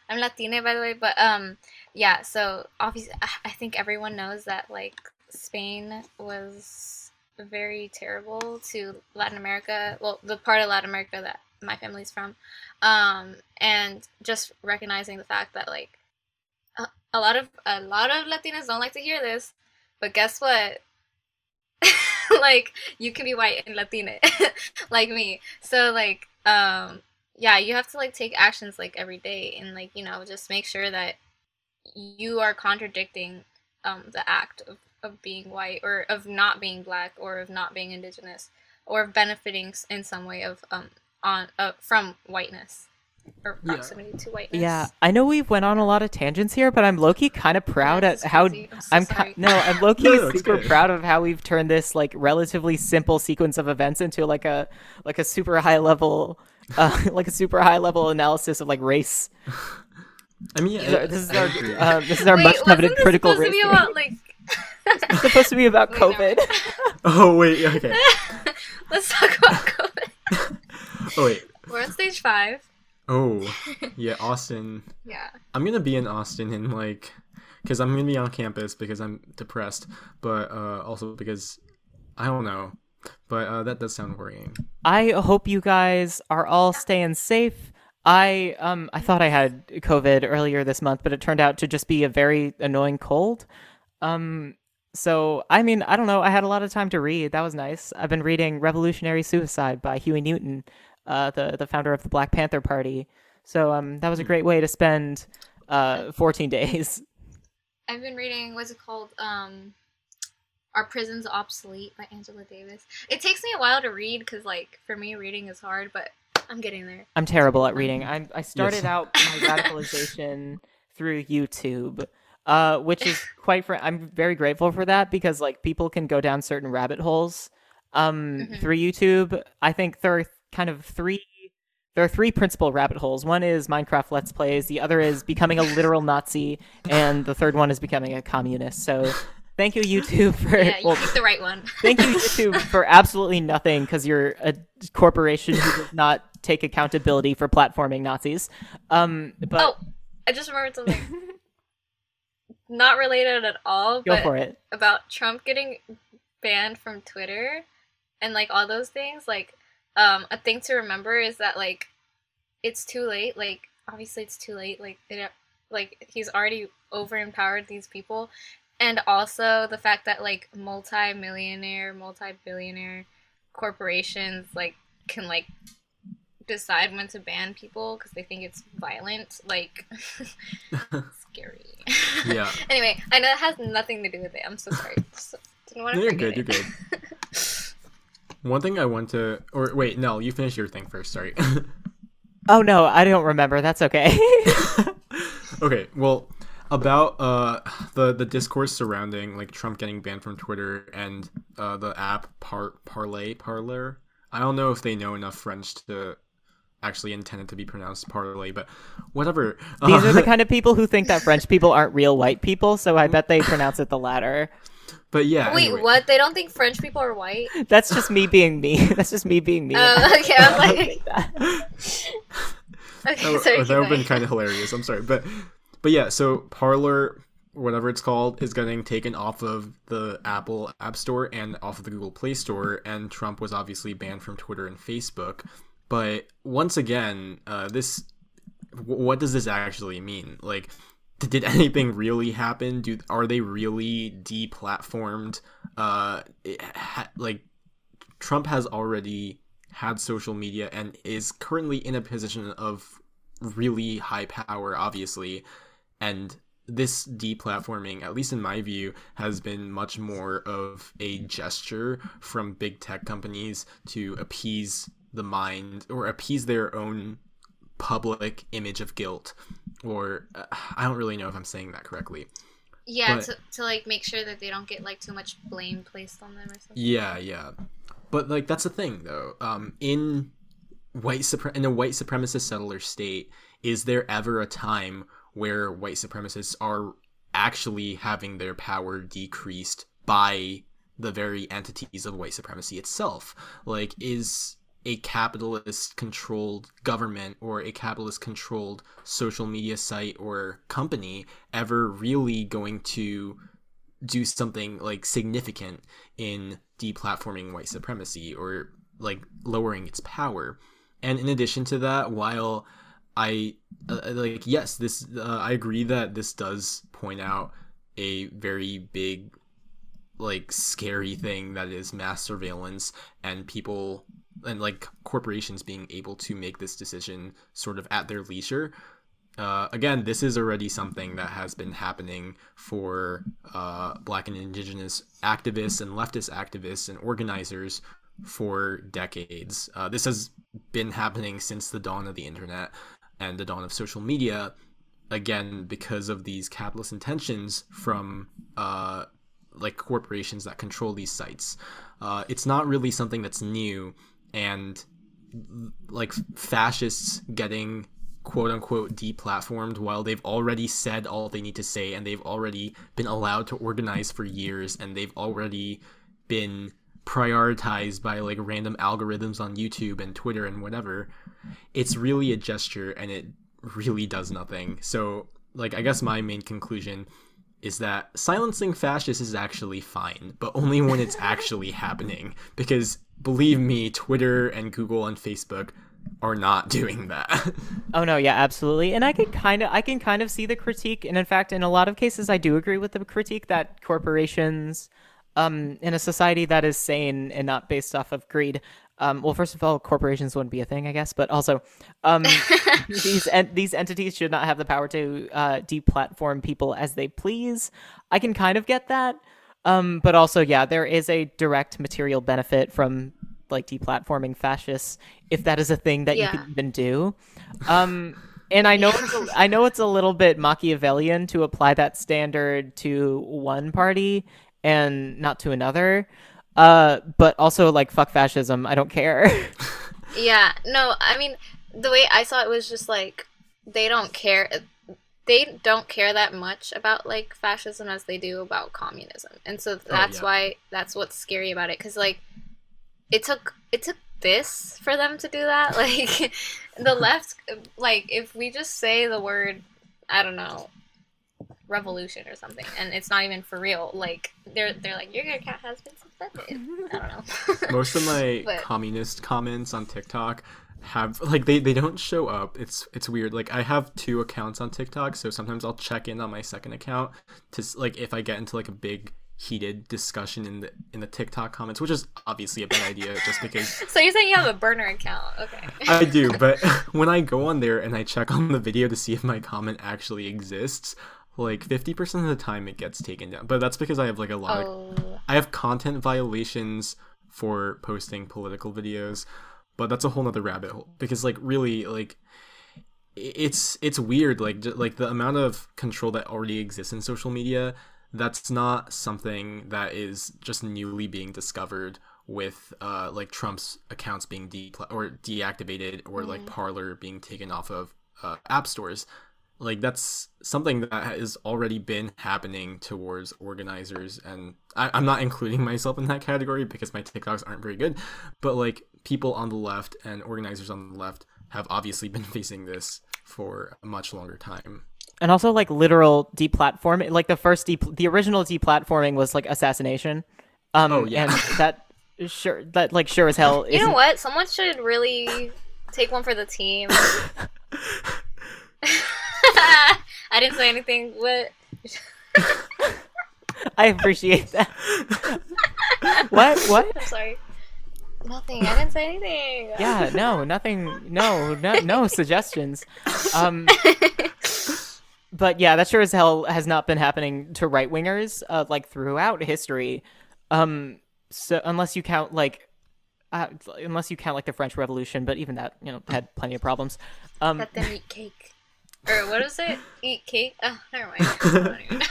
I'm Latina, by the way. But um, yeah. So obviously, I- I think everyone knows that like Spain was very terrible to Latin America. Well, the part of Latin America that my family's from, um, and just recognizing the fact that like a, a lot of a lot of Latinas don't like to hear this, but guess what? like you can be white and Latina like me. So like um yeah, you have to like take actions like every day and like, you know, just make sure that you are contradicting um the act of, of being white or of not being black or of not being indigenous or of benefiting in some way of um on uh, from whiteness or Yeah. to whiteness. Yeah, I know we've went on a lot of tangents here, but I'm Loki kind of proud Yeah, at this how crazy. I'm so I'm ki- no, I'm Loki No, no, super good. proud of how we've turned this like relatively simple sequence of events into like a like a super high level uh, like a super high level analysis of like race. I mean, yeah, This is our- I- this is I our agree. uh, this is our Wait, much wasn't coveted this critical supposed race. to be about like It's supposed to be about Wait, no. COVID. oh wait, okay. Let's talk about COVID. Oh wait. We're on stage five. Oh, yeah, Austin. Yeah. I'm gonna be in Austin in like, because I'm gonna be on campus because I'm depressed, but uh, also because I don't know. But uh, that does sound worrying. I hope you guys are all staying safe. I um I thought I had COVID earlier this month, but it turned out to just be a very annoying cold. Um so I mean, I don't know, I had a lot of time to read. That was nice. I've been reading Revolutionary Suicide by Huey Newton, uh the the founder of the Black Panther Party. So um that was a great way to spend uh 14 days. I've been reading what's it called? Um Are Prisons Obsolete by Angela Davis. It takes me a while to read because like for me reading is hard, but I'm getting there. I'm terrible at reading. I I started yes. out my radicalization through YouTube, uh, which is quite. Fr- I'm very grateful for that because like people can go down certain rabbit holes um, mm-hmm. through YouTube. I think there are kind of three. There are three principal rabbit holes. One is Minecraft Let's Plays. The other is becoming a literal Nazi, and the third one is becoming a communist. So Thank you, YouTube, for yeah, you well, picked the right one. thank you, YouTube, for absolutely nothing because you're a corporation who does not take accountability for platforming Nazis. Um, but oh, I just remembered something. not related at all. Go for it. About Trump getting banned from Twitter and like all those things. Like, um, a thing to remember is that like it's too late. Like, obviously, it's too late. Like, it, like he's already over empowered these people and also the fact that like multi-millionaire multi-billionaire corporations like can like decide when to ban people because they think it's violent like scary yeah anyway i know it has nothing to do with it i'm so sorry just didn't want to you're good it. you're good one thing i want to or wait no you finish your thing first sorry oh no i don't remember that's okay okay well about uh the the discourse surrounding like Trump getting banned from Twitter and uh the app Par Parlay Parler. I don't know if they know enough French to actually intend it to be pronounced parlay, but whatever. These are the kind of people who think that French people aren't real white people, so I bet they pronounce it the latter. But yeah. Wait, anyway. what? They don't think French people are white? That's just me being me. That's just me being me. Oh, okay. I'm like. okay, oh, sorry, that would have been kind of hilarious. I'm sorry, but but yeah, so Parler, whatever it's called, is getting taken off of the Apple App Store and off of the Google Play Store, and Trump was obviously banned from Twitter and Facebook. But once again, uh, this what does this actually mean? Like, did anything really happen? Do are they really deplatformed? Uh, ha- like Trump has already had social media and is currently in a position of really high power, obviously, and this deplatforming, at least in my view, has been much more of a gesture from big tech companies to appease the mind or appease their own public image of guilt. Or uh, I don't really know if I'm saying that correctly. Yeah, but, to, to like make sure that they don't get like too much blame placed on them or something. Yeah, yeah. But like that's the thing though. Um, in white supre- in a white supremacist settler state, is there ever a time where white supremacists are actually having their power decreased by the very entities of white supremacy itself. Like, is a capitalist controlled government or a capitalist controlled social media site or company ever really going to do something like significant in deplatforming white supremacy or like lowering its power? And in addition to that, while I uh, uh, like yes, this uh, I agree that this does point out a very big like scary thing that is mass surveillance and people and like corporations being able to make this decision sort of at their leisure. Uh, again, this is already something that has been happening for uh, Black and Indigenous activists and leftist activists and organizers for decades. Uh, this has been happening since the dawn of the internet and the dawn of social media, again because of these capitalist intentions from uh, like corporations that control these sites. Uh, it's not really something that's new, and like fascists getting quote unquote deplatformed while they've already said all they need to say and they've already been allowed to organize for years and they've already been prioritized by like random algorithms on YouTube and Twitter and whatever. It's really a gesture and it really does nothing. So, like I guess my main conclusion is that silencing fascists is actually fine, but only when it's actually happening because believe me, Twitter and Google and Facebook are not doing that. oh no, yeah, absolutely. And I can kind of I can kind of see the critique and in fact in a lot of cases I do agree with the critique that corporations um, in a society that is sane and not based off of greed. Um, well, first of all, corporations wouldn't be a thing, I guess, but also um, these en- these entities should not have the power to uh, deplatform people as they please. I can kind of get that, um, but also, yeah, there is a direct material benefit from like deplatforming fascists if that is a thing that Yeah. you can even do. Um, and I know it's a, I know it's a little bit Machiavellian to apply that standard to one party and not to another. Uh, but also like fuck fascism. I don't care. Yeah, no, I mean, the way I saw it was just like they don't care. They don't care that much about like fascism as they do about communism, and so oh, that's yeah. why that's what's scary about it. Because like, it took it took this for them to do that. Like, the left, like if we just say the word, I don't know, revolution or something, and it's not even for real. Like they're they're like your account has been suspended. I don't know. Most of my But- communist comments on TikTok have like they, they don't show up. It's it's weird. Like I have two accounts on TikTok, so sometimes I'll check in on my second account to like if I get into like a big heated discussion in the in the TikTok comments, which is obviously a bad idea just because so you're saying you have a burner account? Okay. I do, but when I go on there and I check on the video to see if my comment actually exists, like 50% of the time it gets taken down. But that's because I have like a lot of Oh. I have content violations for posting political videos, but that's a whole nother rabbit hole because like really like it's it's weird like like the amount of control that already exists in social media that's not something that is just newly being discovered with uh like Trump's accounts being de- or deactivated or like Parler being taken off of uh, app stores. Like that's something that has already been happening towards organizers and I, i'm not including myself in that category because my tiktoks aren't very good but like people on the left and organizers on the left have obviously been facing this for a much longer time and also like literal deplatforming. Like the first de- the original deplatforming was like assassination. Um, Oh, yeah. and that sure that like sure as hell. You know what? Someone should really take one for the team. I didn't say anything. What? I appreciate that. what? What? I'm sorry. Nothing. I didn't say anything. Yeah, no, nothing. No, no, no suggestions. Um, but yeah, that sure as hell has not been happening to right wingers, uh, like throughout history. Um, so unless you count like, uh, unless you count like the French Revolution, but even that, you know, had plenty of problems. Um, Let them eat cake. Or what is it? Eat cake? Oh, never mind. I don't know.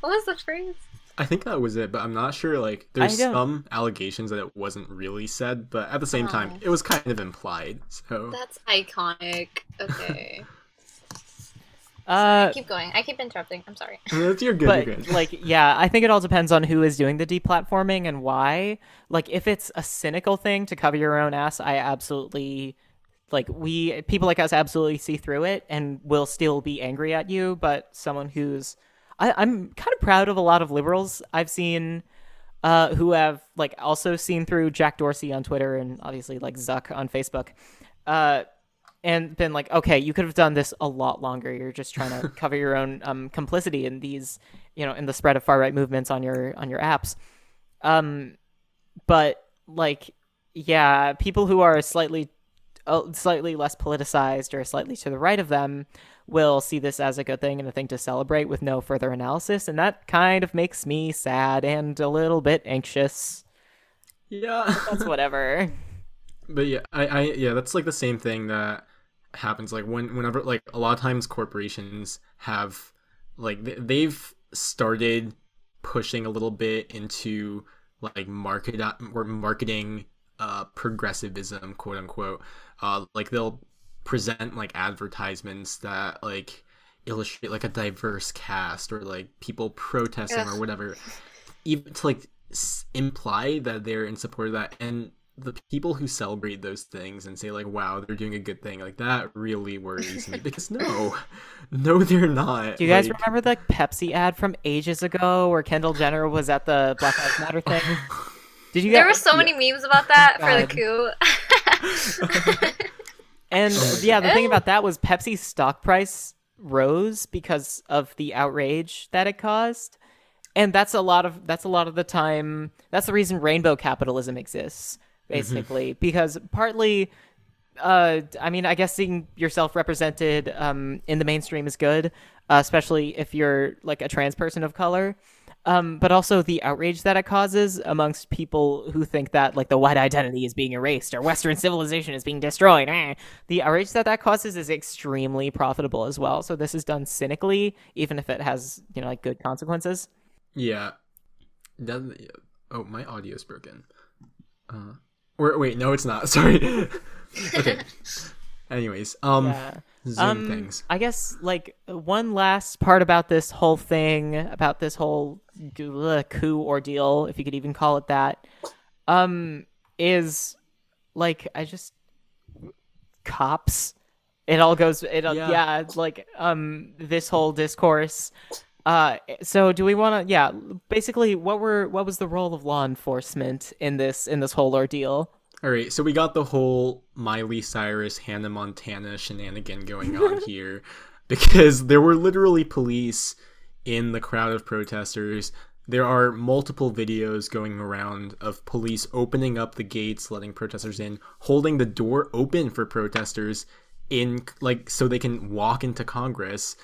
what was the phrase? I think that was it but i'm not sure like there's some allegations that it wasn't really said but at the same time Oh. it was kind of implied so That's iconic. Okay. uh, keep going. I keep interrupting. I'm sorry. you're good but you're good like yeah i think it all depends on who is doing the deplatforming and why like if it's a cynical thing to cover your own ass i absolutely like we people like us absolutely see through it and will still be angry at you but someone who's I, i'm kind of proud of a lot of liberals i've seen uh, who have like also seen through jack dorsey on twitter and obviously like zuck on facebook uh, and been like, okay, you could have done this a lot longer. You're just trying to cover your own um, complicity in these, you know, in the spread of far right movements on your on your apps. Um, but like, yeah, people who are slightly uh, slightly less politicized or slightly to the right of them will see this as a good thing and a thing to celebrate with no further analysis, and that kind of makes me sad and a little bit anxious. yeah That's whatever. But yeah, I, I yeah, that's like the same thing that happens like when whenever like a lot of times corporations have like they've started pushing a little bit into like market or marketing uh progressivism quote unquote uh like they'll present like advertisements that like illustrate like a diverse cast or like people protesting or whatever even to like s- imply that they're in support of that. And the people who celebrate those things and say like wow they're doing a good thing like that really worries me. Because no no they're not. Do you guys Like, remember the Pepsi ad from ages ago where Kendall Jenner was at the Black Lives Matter thing? Did you There get were so many memes about that for the coup. And yeah, the thing about that was Pepsi's stock price rose because of the outrage that it caused. And that's a lot of that's a lot of the time that's the reason rainbow capitalism exists basically. Because partly uh I mean I guess seeing yourself represented um in the mainstream is good uh, especially if you're like a trans person of color um, but also the outrage that it causes amongst people who think that like the white identity is being erased or Western civilization is being destroyed. Eh. The outrage that that causes is extremely profitable as well. So this is done cynically, even if it has you know like good consequences. Yeah. That, oh, my audio's broken. Uh, or wait, no, it's not. Sorry. okay. Anyways, um, Yeah. Zoom um, things. I guess like one last part about this whole thing, about this whole coup ordeal, if you could even call it that, um, is like I just cops. It all goes. It Yeah. yeah. yeah, it's like um this whole discourse. Uh, so do we want to? Yeah, basically, what were what was the role of law enforcement in this in this whole ordeal? All right, so we got the whole Miley Cyrus, Hannah Montana shenanigan going on here because there were literally police in the crowd of protesters. There are multiple videos going around of police opening up the gates, letting protesters in, holding the door open for protesters in like so they can walk into Congress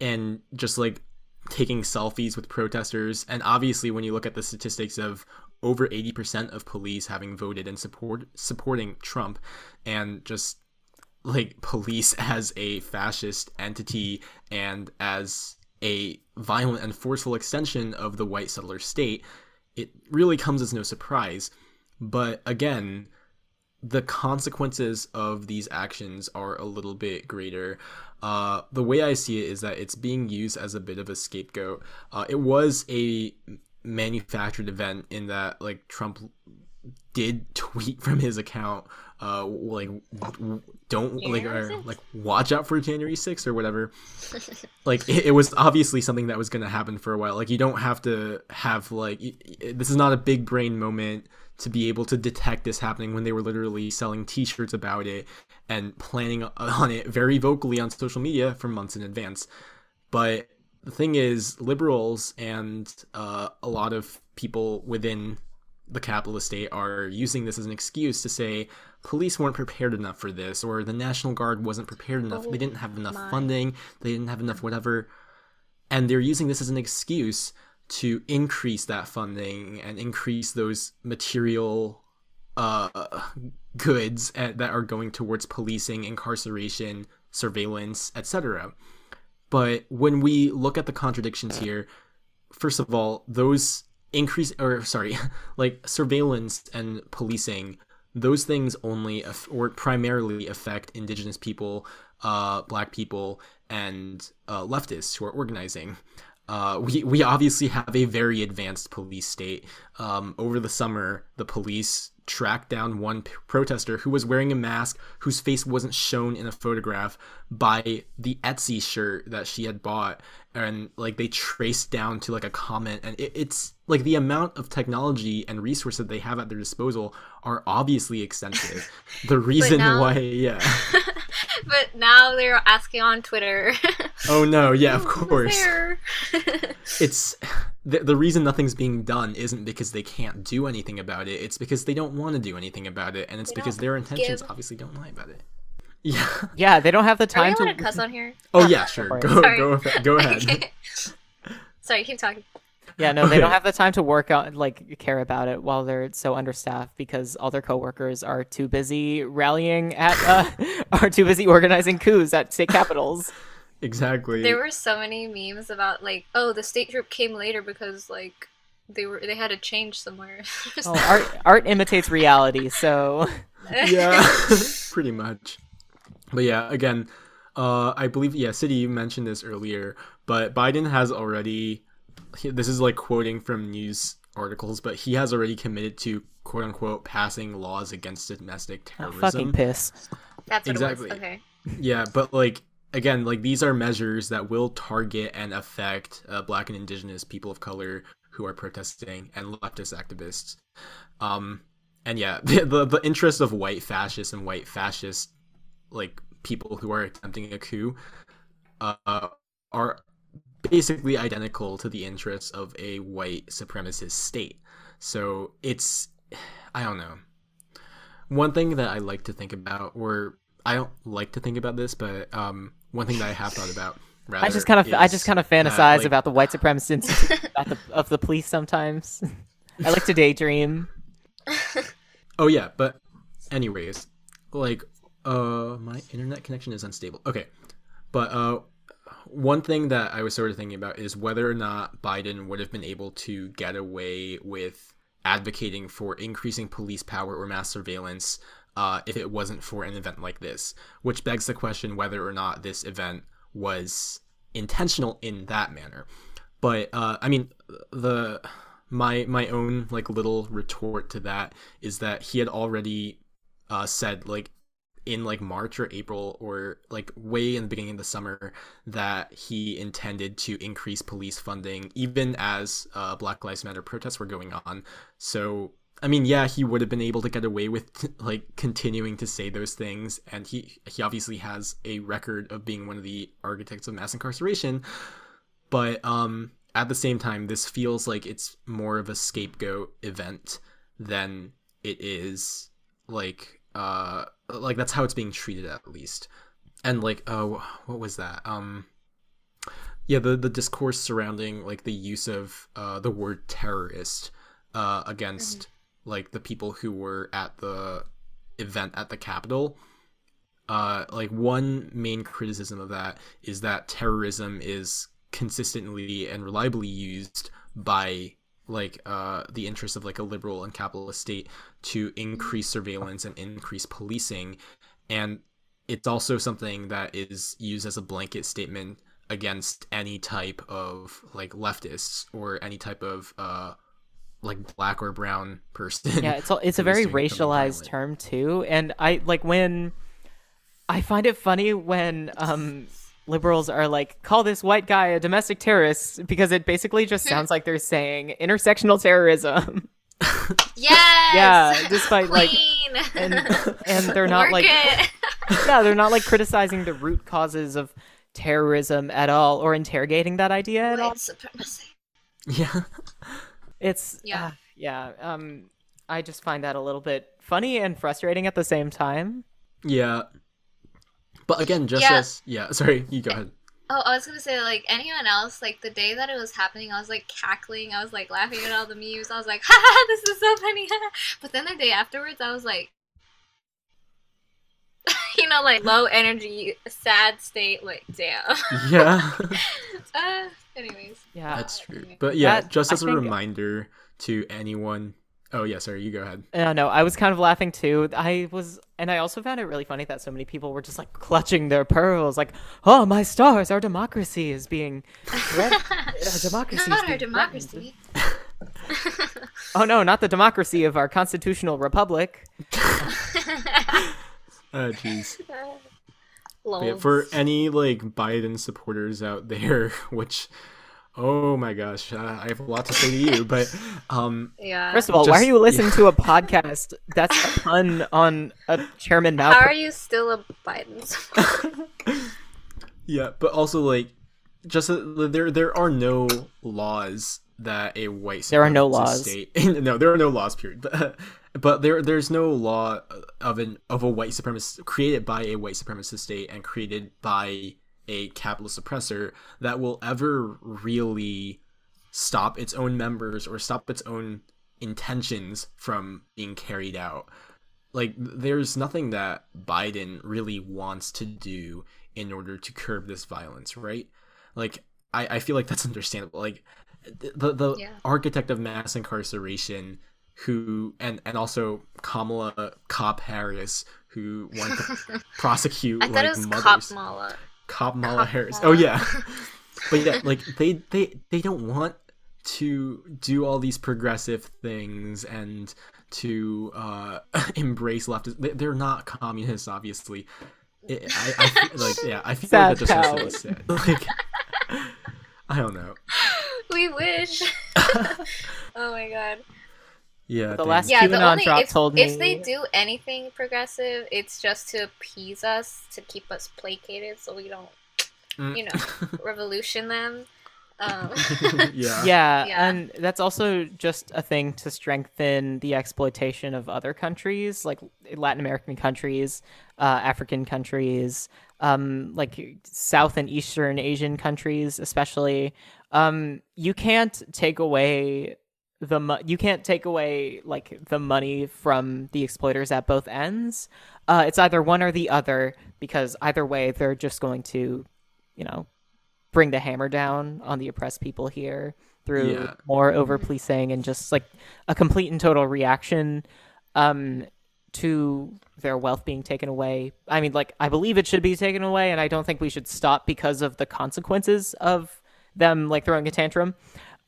and just like taking selfies with protesters. And obviously when you look at the statistics of over 80% of police having voted and support supporting Trump and just like police as a fascist entity and as a violent and forceful extension of the white settler state, it really comes as no surprise. But again, the consequences of these actions are a little bit greater. Uh, the way I see it is that it's being used as a bit of a scapegoat. Uh, it was a manufactured event in that like Trump did tweet from his account uh like don't like or like watch out for January 6th or whatever. Like it, it was obviously something that was going to happen for a while. Like you don't have to have like this is not a big brain moment to be able to detect this happening when they were literally selling t-shirts about it and planning on it very vocally on social media for months in advance. But the thing is liberals and uh, a lot of people within the capitalist state are using this as an excuse to say police weren't prepared enough for this or the national guard wasn't prepared enough. Oh they didn't have enough my. funding. They didn't have enough whatever. And they're using this as an excuse to increase that funding and increase those material uh, goods at, that are going towards policing incarceration surveillance etc but when we look at the contradictions here first of all those increase or sorry like surveillance and policing those things only or primarily affect indigenous people uh black people and uh, leftists who are organizing uh, we, we obviously have a very advanced police state. Um, over the summer, the police tracked down one p- protester who was wearing a mask whose face wasn't shown in a photograph by the Etsy shirt that she had bought. And like they traced down to like a comment, and it, it's like the amount of technology and resources that they have at their disposal are obviously extensive. the reason now- why, yeah. but now they're asking on Twitter. Oh no, yeah, of course. it's the, the reason nothing's being done isn't because they can't do anything about it it's because they don't want to do anything about it and it's They because their intentions give- obviously don't lie about it yeah Yeah, they don't have the Are we time allowed to. to cuss on here? oh yeah sure go Sorry. go go ahead Okay. Sorry, keep talking. Yeah, no, they don't have the time to work on like care about it while they're so understaffed because all their coworkers are too busy rallying at uh, are too busy organizing coups at state capitals. exactly There were so many memes about like, oh, the state troop came later because like they were they had to change somewhere. Oh, art art imitates reality, so yeah pretty much but yeah again uh i believe yeah city you mentioned this earlier but biden has already he- this is like quoting from news articles but he has already committed to quote unquote passing laws against domestic terrorism fucking piss. That's what Exactly. it was. Okay. Yeah, but like again, like these are measures that will target and affect uh, Black and Indigenous people of color who are protesting and leftist activists. Um, and yeah, the, the the interest of white fascists and white fascist like people who are attempting a coup uh, are basically identical to the interests of a white supremacist state. So it's I don't know. One thing that I like to think about, or I don't like to think about this, but um, one thing that I have thought about rather. I just kind of I just kind of fantasize like- about the white supremacists the, of the police sometimes. I like to daydream. Oh yeah, but anyways, like uh my internet connection is unstable. Okay. But uh one thing that I was sort of thinking about is whether or not Biden would have been able to get away with advocating for increasing police power or mass surveillance uh, if it wasn't for an event like this, which begs the question whether or not this event was intentional in that manner. But uh, I mean, the my my own like little retort to that is that he had already uh, said like in like March or April or like way in the beginning of the summer that he intended to increase police funding even as uh, Black Lives Matter protests were going on. So I mean, yeah, he would have been able to get away with like continuing to say those things, and he he obviously has a record of being one of the architects of mass incarceration. But um, at the same time, this feels like it's more of a scapegoat event than it is like uh like that's how it's being treated at least. And like oh what was that? Um yeah the the discourse surrounding like the use of uh the word terrorist uh against like the people who were at the event at the capitol. Uh like one main criticism of that is that terrorism is consistently and reliably used by like uh the interests of like a liberal and capitalist state to increase surveillance and increase policing. And it's also something that is used as a blanket statement against any type of like leftists or any type of uh like black or brown person. Yeah, it's a, it's a very racialized term too, and I like when I find it funny when um liberals are like call this white guy a domestic terrorist because it basically just sounds like they're saying intersectional terrorism. Yes. Yeah, despite, like- and and they're not Work like it. yeah, they're not like criticizing the root causes of terrorism at all or interrogating that idea at all. Supremacy. yeah It's Yeah. uh, yeah. Um, I just find that a little bit funny and frustrating at the same time. yeah but again just Yeah. as yeah sorry you go ahead Oh, I was gonna say like anyone else, like the day that it was happening, I was like cackling. I was like laughing at all the memes. I was like, "Ha ha, this is so funny!" but then the day afterwards, I was like, you know, like low energy, sad state. Like, damn. yeah uh, anyways. Yeah. That's true. anyway. But yeah, That- just as a think- reminder to anyone. Oh yeah, sorry. You go ahead. No, no, I was kind of laughing too. I was, and I also found it really funny that so many people were just like clutching their pearls, like, "Oh my stars, our democracy is being, threat- our democracy is Not our being democracy. Oh no, not the democracy of our constitutional republic. Oh jeez. Yeah, for any like Biden supporters out there, which, oh my gosh, uh, I have a lot to say to you. But um, yeah. First of all, why are you listening to a podcast that's a pun on a Chairman Mao? How are you still a Biden supporter? yeah, but also like, just uh, there there are no laws that a white There are no laws. state. no, there are no laws. Period. But but there there's no law of an of a white supremacist created by a white supremacist state and created by a capitalist oppressor that will ever really stop its own members or stop its own intentions from being carried out. Like there's nothing that Biden really wants to do in order to curb this violence, right? Like I, I feel like that's understandable. Like the the Yeah. architect of mass incarceration who and and also Kamala Cop Harris who wanted to prosecute I thought like it was mothers. Cop Mala. Kamala Cop Harris. Oh yeah. but yeah, like they they they don't want to do all these progressive things and to uh embrace leftist. They, they're not communists, obviously. It, I, I feel like yeah, I feel Sad like that just said. Like I don't know. We wish. oh my god. Yeah. The dang. last- Yeah, the QAnon only drop if, told if me- they do anything progressive, it's just to appease us, to keep us placated, so we don't, Mm. you know, revolution them. Um, yeah. Yeah, Yeah. and that's also just a thing to strengthen the exploitation of other countries, like Latin American countries, uh, African countries, um, like South and Eastern Asian countries, especially. Um, you can't take away the mo- you can't take away like the money from the exploiters at both ends. Uh, it's either one or the other because either way they're just going to, you know, bring the hammer down on the oppressed people here through Yeah. more over policing and just like a complete and total reaction um to their wealth being taken away. I mean like I believe it should be taken away and I don't think we should stop because of the consequences of them like throwing a tantrum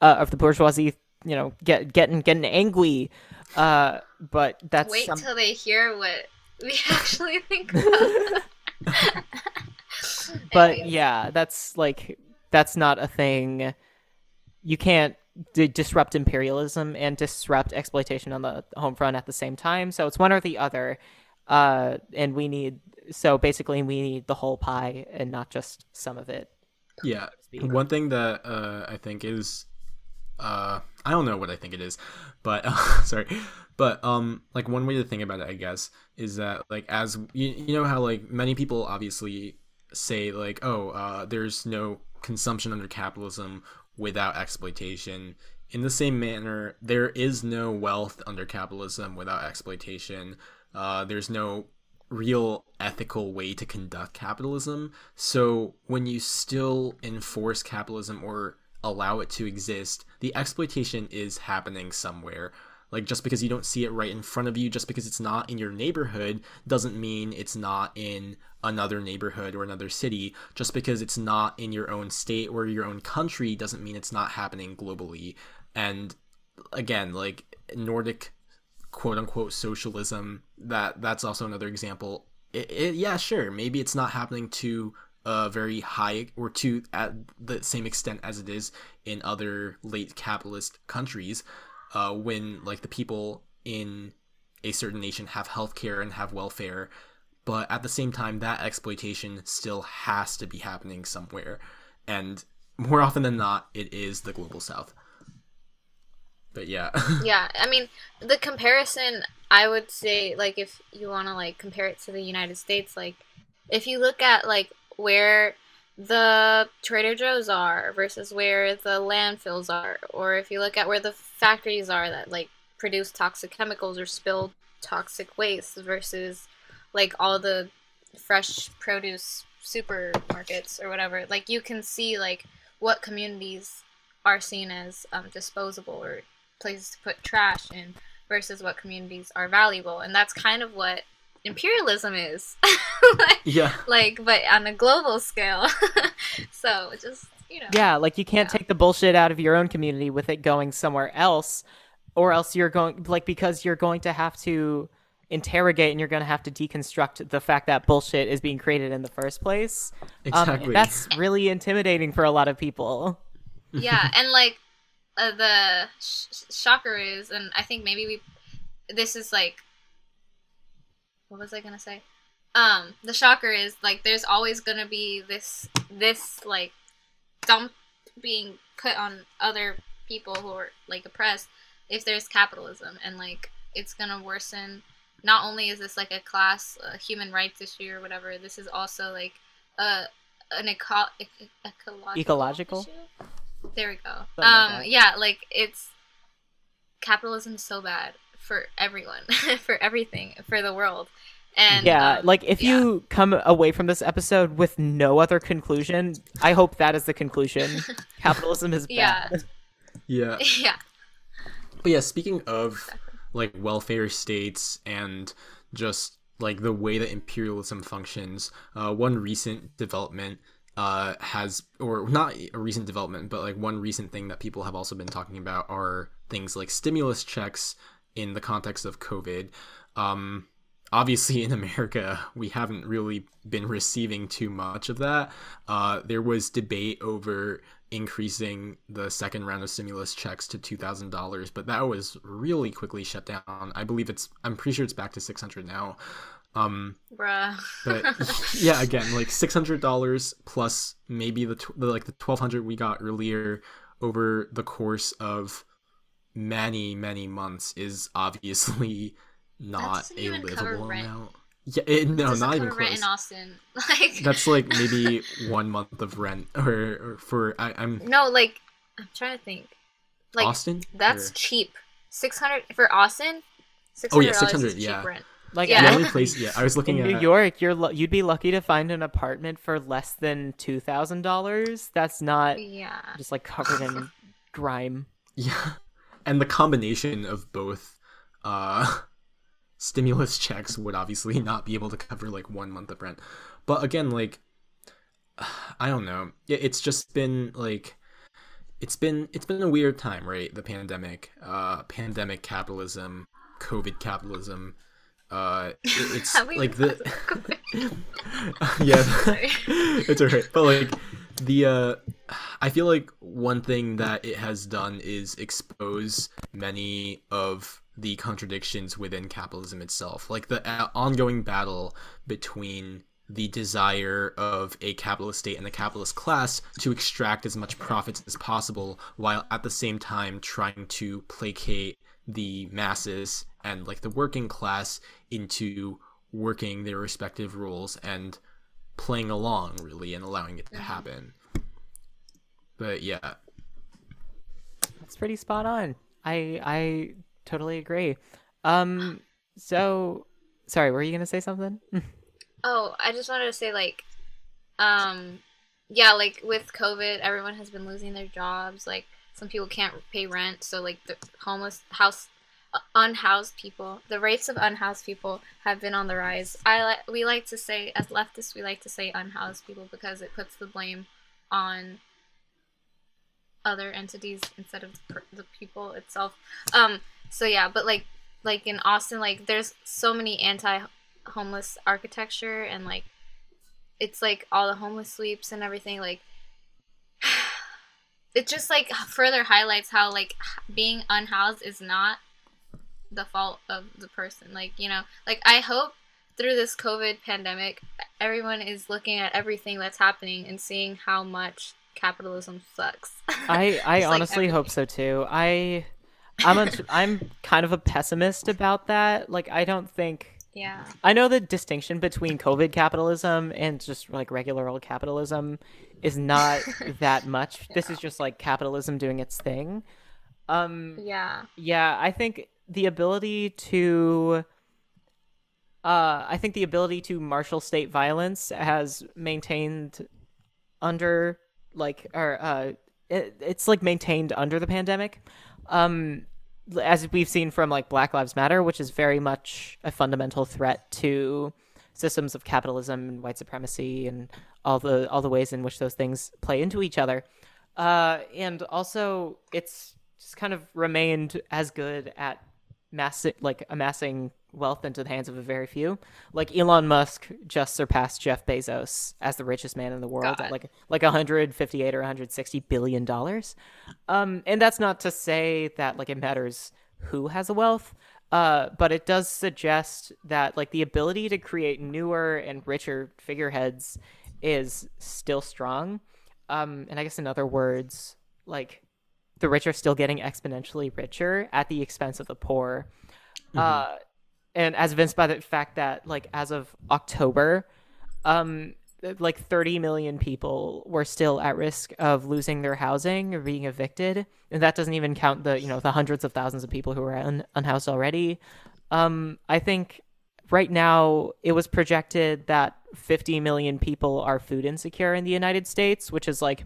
uh, of the bourgeoisie, you know, get getting getting angry. Uh but that's Wait some- till they hear what we actually think. But Anyways. yeah, that's like that's not a thing. You can't d- disrupt imperialism and disrupt exploitation on the home front at the same time. So it's one or the other. Uh, and we need so basically we need the whole pie and not just some of it. Yeah. One thing that uh, I think is, uh, I don't know what I think it is, but uh, sorry, but um, like one way to think about it, I guess, is that like as you, you know how like many people obviously say like, oh, uh, there's no consumption under capitalism without exploitation. In the same manner, there is no wealth under capitalism without exploitation. Uh, there's no real ethical way to conduct capitalism. So when you still enforce capitalism or allow it to exist, the exploitation is happening somewhere. Like just because you don't see it right in front of you, just because it's not in your neighborhood, doesn't mean it's not in another neighborhood or another city. Just because it's not in your own state or your own country doesn't mean it's not happening globally. And again, like Nordic quote unquote socialism that that's also another example it, it, yeah sure maybe it's not happening to a very high or to at the same extent as it is in other late capitalist countries uh, when like the people in a certain nation have healthcare and have welfare but at the same time that exploitation still has to be happening somewhere. And more often than not it is the global south. But yeah. Yeah, I mean, the comparison, I would say, like, if you want to, like, compare it to the United States, like, if you look at, like, where the Trader Joe's are versus where the landfills are, or if you look at where the factories are that, like, produce toxic chemicals or spill toxic waste versus, like, all the fresh produce supermarkets or whatever, like, you can see, like, what communities are seen as um, disposable or places to put trash in versus what communities are valuable. And that's kind of what imperialism is like, yeah like but on a global scale so just you know Yeah, like you can't Yeah. take the bullshit out of your own community with it going somewhere else, or else you're going like because you're going to have to interrogate and you're going to have to deconstruct the fact that bullshit is being created in the first place. Um, exactly that's really intimidating for a lot of people. yeah and like uh, the sh- shocker is and i think maybe we this is like what was i gonna say um the shocker is like there's always gonna be this this like dump being put on other people who are like oppressed if there's capitalism and like it's gonna worsen not only is this like a class a human rights issue or whatever this is also like a an eco- ec- ecological Ecological? issue? there we go like um that. yeah like it's capitalism is so bad for everyone for everything for the world and yeah, um, like if yeah. you come away from this episode with no other conclusion, I hope that is the conclusion. Capitalism is Yeah. bad. yeah yeah But yeah, speaking of like welfare states and just like the way that imperialism functions, uh, one recent development uh, has, or not a recent development, but like one recent thing that people have also been talking about are things like stimulus checks in the context of COVID. Um, obviously, in America, we haven't really been receiving too much of that. Uh, there was debate over increasing the second round of stimulus checks to $2,000, but that was really quickly shut down. I believe it's, I'm pretty sure it's back to 600 now. Um, bruh but yeah, again, like six hundred dollars plus maybe the, tw- the like the twelve hundred we got earlier over the course of many many months is obviously not a even cover livable rent. amount. Yeah, it, no, doesn't even cover rent in Austin. Like That's like maybe one month of rent, or, or for I, I'm no, like I'm trying to think. Like Austin. that's Or- cheap. Six hundred for Austin. Six Oh, yeah, hundred dollars 600, is cheap yeah. rent. Like Yeah. the only place. Yeah, I was looking in at New York, you're lu- you'd be lucky to find an apartment for less than two thousand dollars. That's not Yeah. just like covered in grime. Yeah, and the combination of both uh, stimulus checks would obviously not be able to cover like one month of rent. But again, like I don't know. It- It's just been like it's been it's been a weird time, right? The pandemic, uh, pandemic capitalism, COVID capitalism. Uh, it- it's like the yeah, it's alright. But like the uh, I feel like one thing that it has done is expose many of the contradictions within capitalism itself, like the uh, ongoing battle between the desire of a capitalist state and the capitalist class to extract as much profits as possible while at the same time trying to placate the masses and like the working class into working their respective roles and playing along really and allowing it to happen but yeah That's pretty spot on. I I totally agree. Um, so sorry, were you gonna say something? Oh, I just wanted to say like, um, yeah, like with COVID, everyone has been losing their jobs. Like some people can't pay rent, so like the homeless house, unhoused people, the rates of unhoused people have been on the rise. I like we like to say as leftists, we like to say unhoused people because it puts the blame on other entities instead of per- the people itself. Um. So yeah, but like like in Austin, like there's so many anti homeless architecture and like it's like all the homeless sweeps and everything like it just like further highlights how like being unhoused is not the fault of the person like you know like i hope through this covid pandemic everyone is looking at everything that's happening and seeing how much capitalism sucks I I It's like honestly hope so too. I I'm a, I'm kind of a pessimist about that. Like I don't think yeah I know the distinction between COVID capitalism and just like regular old capitalism is not that much. This is just like capitalism doing its thing. Um yeah yeah, I think the ability to uh I think the ability to marshal state violence has maintained under like or uh it, it's like maintained under the pandemic. Um as we've seen from like Black Lives Matter, which is very much a fundamental threat to systems of capitalism and white supremacy and all the all the ways in which those things play into each other. Uh, and also, it's just kind of remained as good at massing like amassing wealth into the hands of a very few. Like Elon Musk just surpassed Jeff Bezos as the richest man in the world God. at like like 158 or 160 billion dollars. Um, and that's not to say that like it matters who has the wealth, uh, but it does suggest that like the ability to create newer and richer figureheads is still strong. Um, and I guess in other words, like the rich are still getting exponentially richer at the expense of the poor. Uh, and as evinced by the fact that like as of October, um, like 30 million people were still at risk of losing their housing or being evicted, and that doesn't even count the you know the hundreds of thousands of people who are un- unhoused already. Um, I think right now it was projected that 50 million people are food insecure in the United States, which is like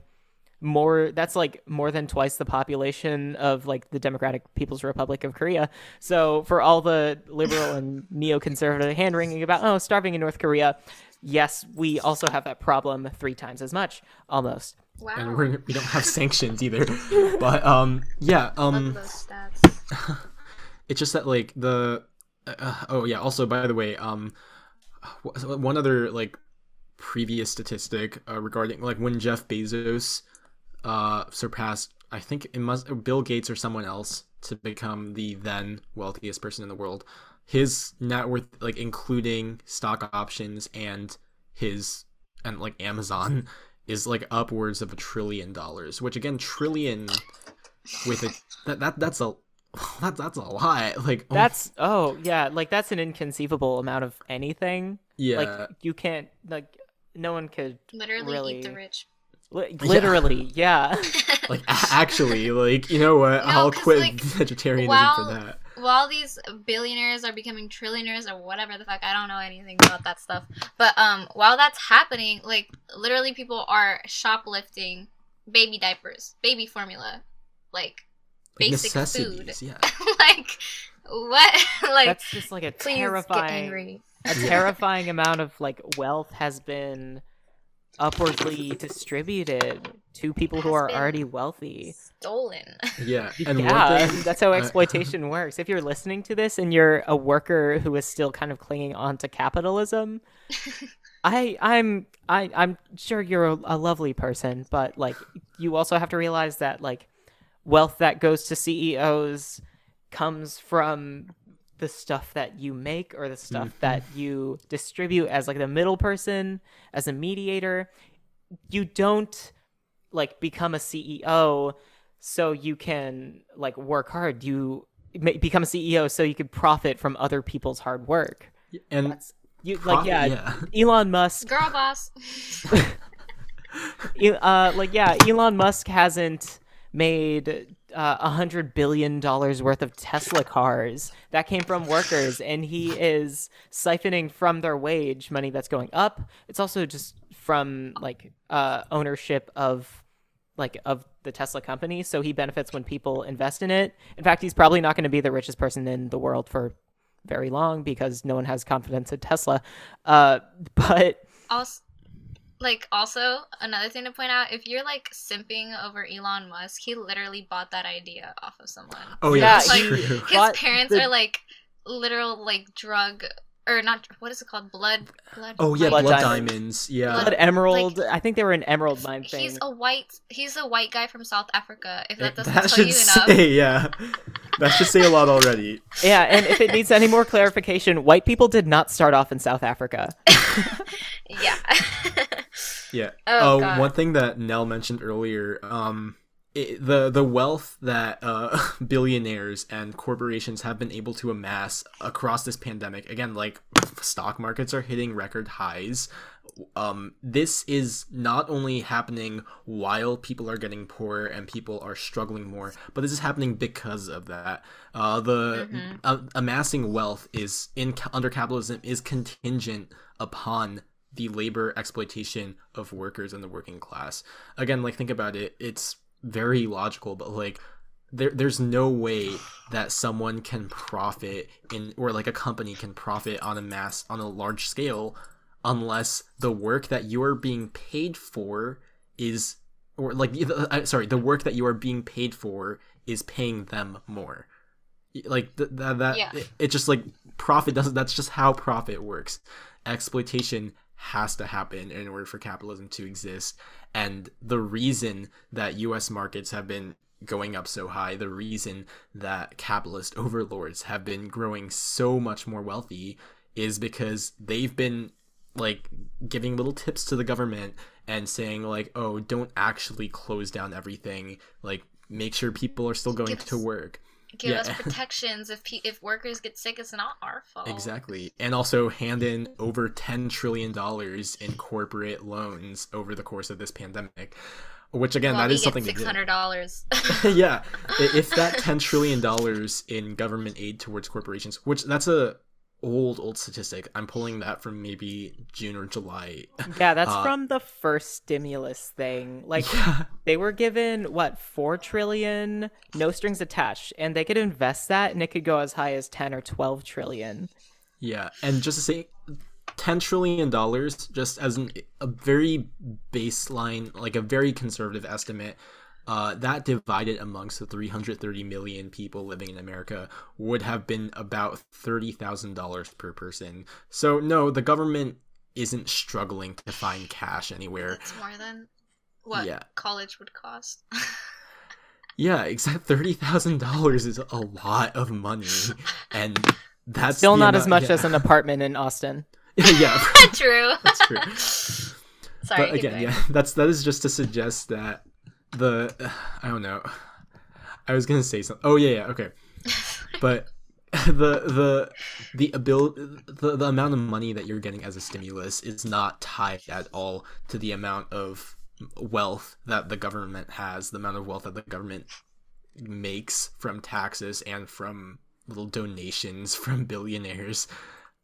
more that's like more than twice the population of like the Democratic People's Republic of Korea. So for all the liberal and neoconservative hand wringing about oh starving in North Korea, yes, we also have that problem three times as much almost. wow and we're, we don't have sanctions either but um yeah um it's just that like the uh, oh yeah also by the way um one other like previous statistic uh, regarding like when jeff bezos uh surpassed i think it must bill gates or someone else to become the then wealthiest person in the world his net worth like including stock options and his and like amazon is like upwards of a trillion dollars which again trillion with a that, that that's a that, that's a lot. Like oh, That's oh yeah, like that's an inconceivable amount of anything. yeah, Like you can't like no one could Literally eat the rich. Li- literally yeah. like actually, like you know what? No, I'll quit like, vegetarianism while- for that. While these billionaires are becoming trillionaires or whatever the fuck, I don't know anything about that stuff. But um, while that's happening, like literally, people are shoplifting baby diapers, baby formula, like Like basic food. yeah. like what? like That's just like a terrifying angry. a terrifying amount of like wealth has been upwardly distributed to people who are already wealthy. Stolen. Yeah, and yeah, one thing, that's how I- exploitation works. If you're listening to this and you're a worker who is still kind of clinging on to capitalism, I I'm I I'm sure you're a, a lovely person, but like you also have to realize that like wealth that goes to CEOs comes from the stuff that you make or the stuff Mhm. that you distribute as like the middle person, as a mediator. You don't like become a CEO so you can like work hard. You ma- become a CEO so you could profit from other people's hard work. and That's you pro- like yeah, Elon Musk Girl boss. Uh, like yeah, Elon Musk hasn't made a hundred billion dollars worth of Tesla cars. That came from workers, and he is siphoning from their wage money that's going up. It's also just from like uh, ownership of like of the Tesla company, so he benefits when people invest in it. In fact, he's probably not going to be the richest person in the world for very long because no one has confidence in Tesla. Uh, but also like also another thing to point out if you're like simping over elon musk he literally bought that idea off of someone oh Yeah, yeah, that's he- true. his Bought parents the- are like literal like drug or not what is it called blood blood Oh yeah, Blood blood, diamonds. diamonds. Yeah, Blood Emerald, I think they were an Emerald Mine thing. he's a white he's a white guy from south africa if that doesn't that tell you should enough say yeah. That should say a lot already. Yeah, and if it needs any more clarification, white people did not start off in South Africa. yeah Yeah. Oh, Uh, one thing that Nell mentioned earlier, um, it, the the wealth that uh, billionaires and corporations have been able to amass across this pandemic. Again, like stock markets are hitting record highs. Um, this is not only happening while people are getting poorer and people are struggling more, but this is happening because of that. Uh, the Mhm. uh, amassing wealth is in under capitalism is contingent upon the labor exploitation of workers and the working class. Again, like think about it, it's very logical, but like there there's no way that someone can profit in or like a company can profit on a mass on a large scale unless the work that you're being paid for is or like the- uh, sorry, the work that you are being paid for is paying them more. Like th- that that Yeah. it, it just like profit doesn't that's just how profit works. Exploitation has to happen in order for capitalism to exist. And the reason that US markets have been going up so high, the reason that capitalist overlords have been growing so much more wealthy is because they've been like giving little tips to the government and saying like, "Oh, don't actually close down everything. Like make sure people are still going to work." Give Yeah. us protections if pe- if workers get sick it's not our fault Exactly. And also hand in over 10 trillion dollars in corporate loans over the course of this pandemic. Which again, well, that is something six dollars yeah, if that 10 trillion dollars in government aid towards corporations, which that's a old old statistic. I'm pulling that from maybe June or July. Yeah, that's Uh, from the first stimulus thing. Like yeah. they were given what four trillion, no strings attached, and they could invest that, and it could go as high as ten or twelve trillion. Yeah, and just to say, ten trillion dollars, just as an, a very baseline, like a very conservative estimate, uh, that divided amongst the 330 million people living in America would have been about thirty thousand dollars per person. So no, the government isn't struggling to find cash anywhere. It's more than what Yeah. college would cost. Yeah, except thirty thousand dollars is a lot of money, and that's Still the not as much yeah. as an apartment in Austin. yeah. True. That's true. Sorry. but again, yeah, that's that is just to suggest that the I don't know. I was gonna say something. Oh yeah, yeah, okay. but the the the ability the, the amount of money that you're getting as a stimulus is not tied at all to the amount of wealth that the government has the amount of wealth that the government makes from taxes and from little donations from billionaires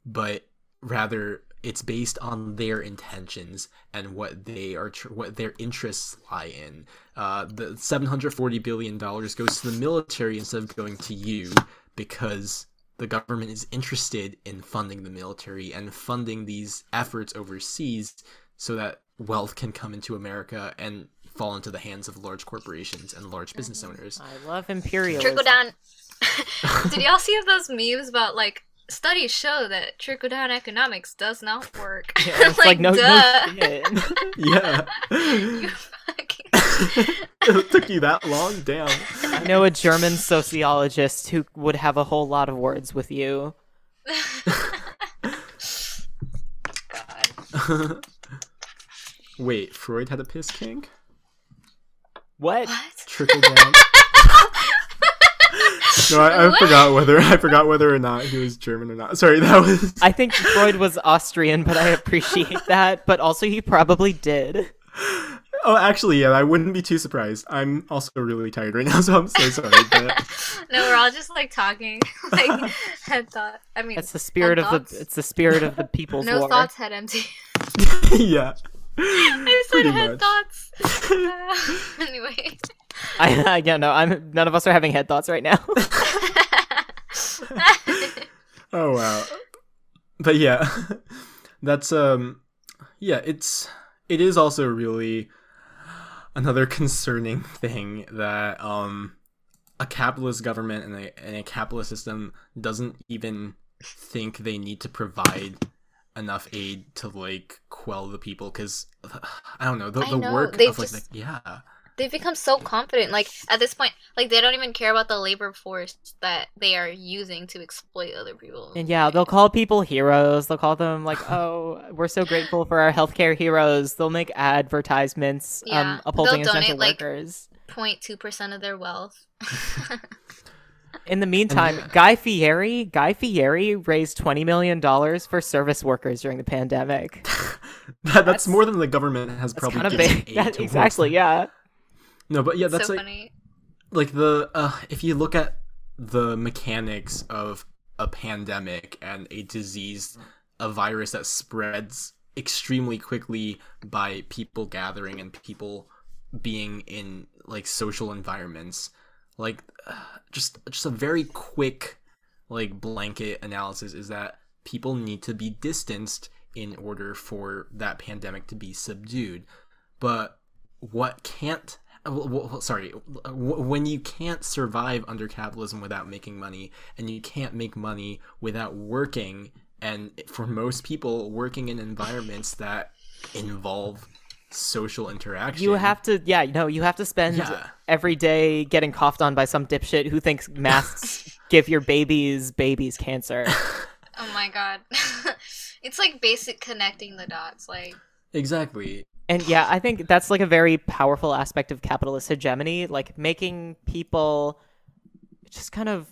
but rather it's based on their intentions and what they are tr- what their interests lie in uh, the 740 billion dollars goes to the military instead of going to you because the government is interested in funding the military and funding these efforts overseas so that wealth can come into America and fall into the hands of large corporations and large business owners. I love imperialism. Trickle down. Did y'all see those memes about like studies show that trickle down economics does not work? Yeah, it's like, no, no duh. shit. Yeah. Fucking- it took you that long? Damn. I know a German sociologist who would have a whole lot of words with you. God. Wait, Freud had a piss kink? What? What? Trickle down. No, I, I forgot whether I forgot whether or not he was German or not. Sorry, that was I think Freud was Austrian, but I appreciate that. But also, he probably did. Oh, actually, yeah, I wouldn't be too surprised. I'm also really tired right now, so I'm so sorry. But No, we're all just like talking, like head thought. I mean, It's the spirit of thoughts? the. It's the spirit of the people's no war. thoughts, head empty. yeah. I said Pretty head much. thoughts. Uh, anyway. I, I yeah no. I'm. None of us are having head thoughts right now. Oh wow. But yeah, that's um, yeah, it's it is also really another concerning thing that um, a capitalist government and a and a capitalist system doesn't even think they need to provide enough aid to like quell the people because I don't know the, the know, work they of like the, yeah They've become so confident. Like at this point, like they don't even care about the labor force that they are using to exploit other people. And yeah, they'll call people heroes. They'll call them like, "Oh, we're so grateful for our healthcare heroes." They'll make advertisements Yeah, um, upholding they'll essential donate, like- workers. 0.2 percent of their wealth. In the meantime, Guy Fieri, Guy Fieri raised twenty million dollars for service workers during the pandemic. that, that's, That's- more than the government has probably kind of given big. That- towards exactly, them. yeah. No but yeah that's so like funny. like the uh if you look at the mechanics of a pandemic and a disease a virus that spreads extremely quickly by people gathering and people being in like social environments like uh, just just a very quick like blanket analysis is that people need to be distanced in order for that pandemic to be subdued but what can't Uh, w- w- sorry when you can't survive under capitalism without making money and you can't make money without working and for most people working in environments that involve social interaction You have to, yeah, no, you have to spend Yeah. every day getting coughed on by some dipshit who thinks masks give your babies babies cancer. Oh my god. it's like basic connecting the dots. Like exactly And yeah, I think that's like a very powerful aspect of capitalist hegemony, like making people just kind of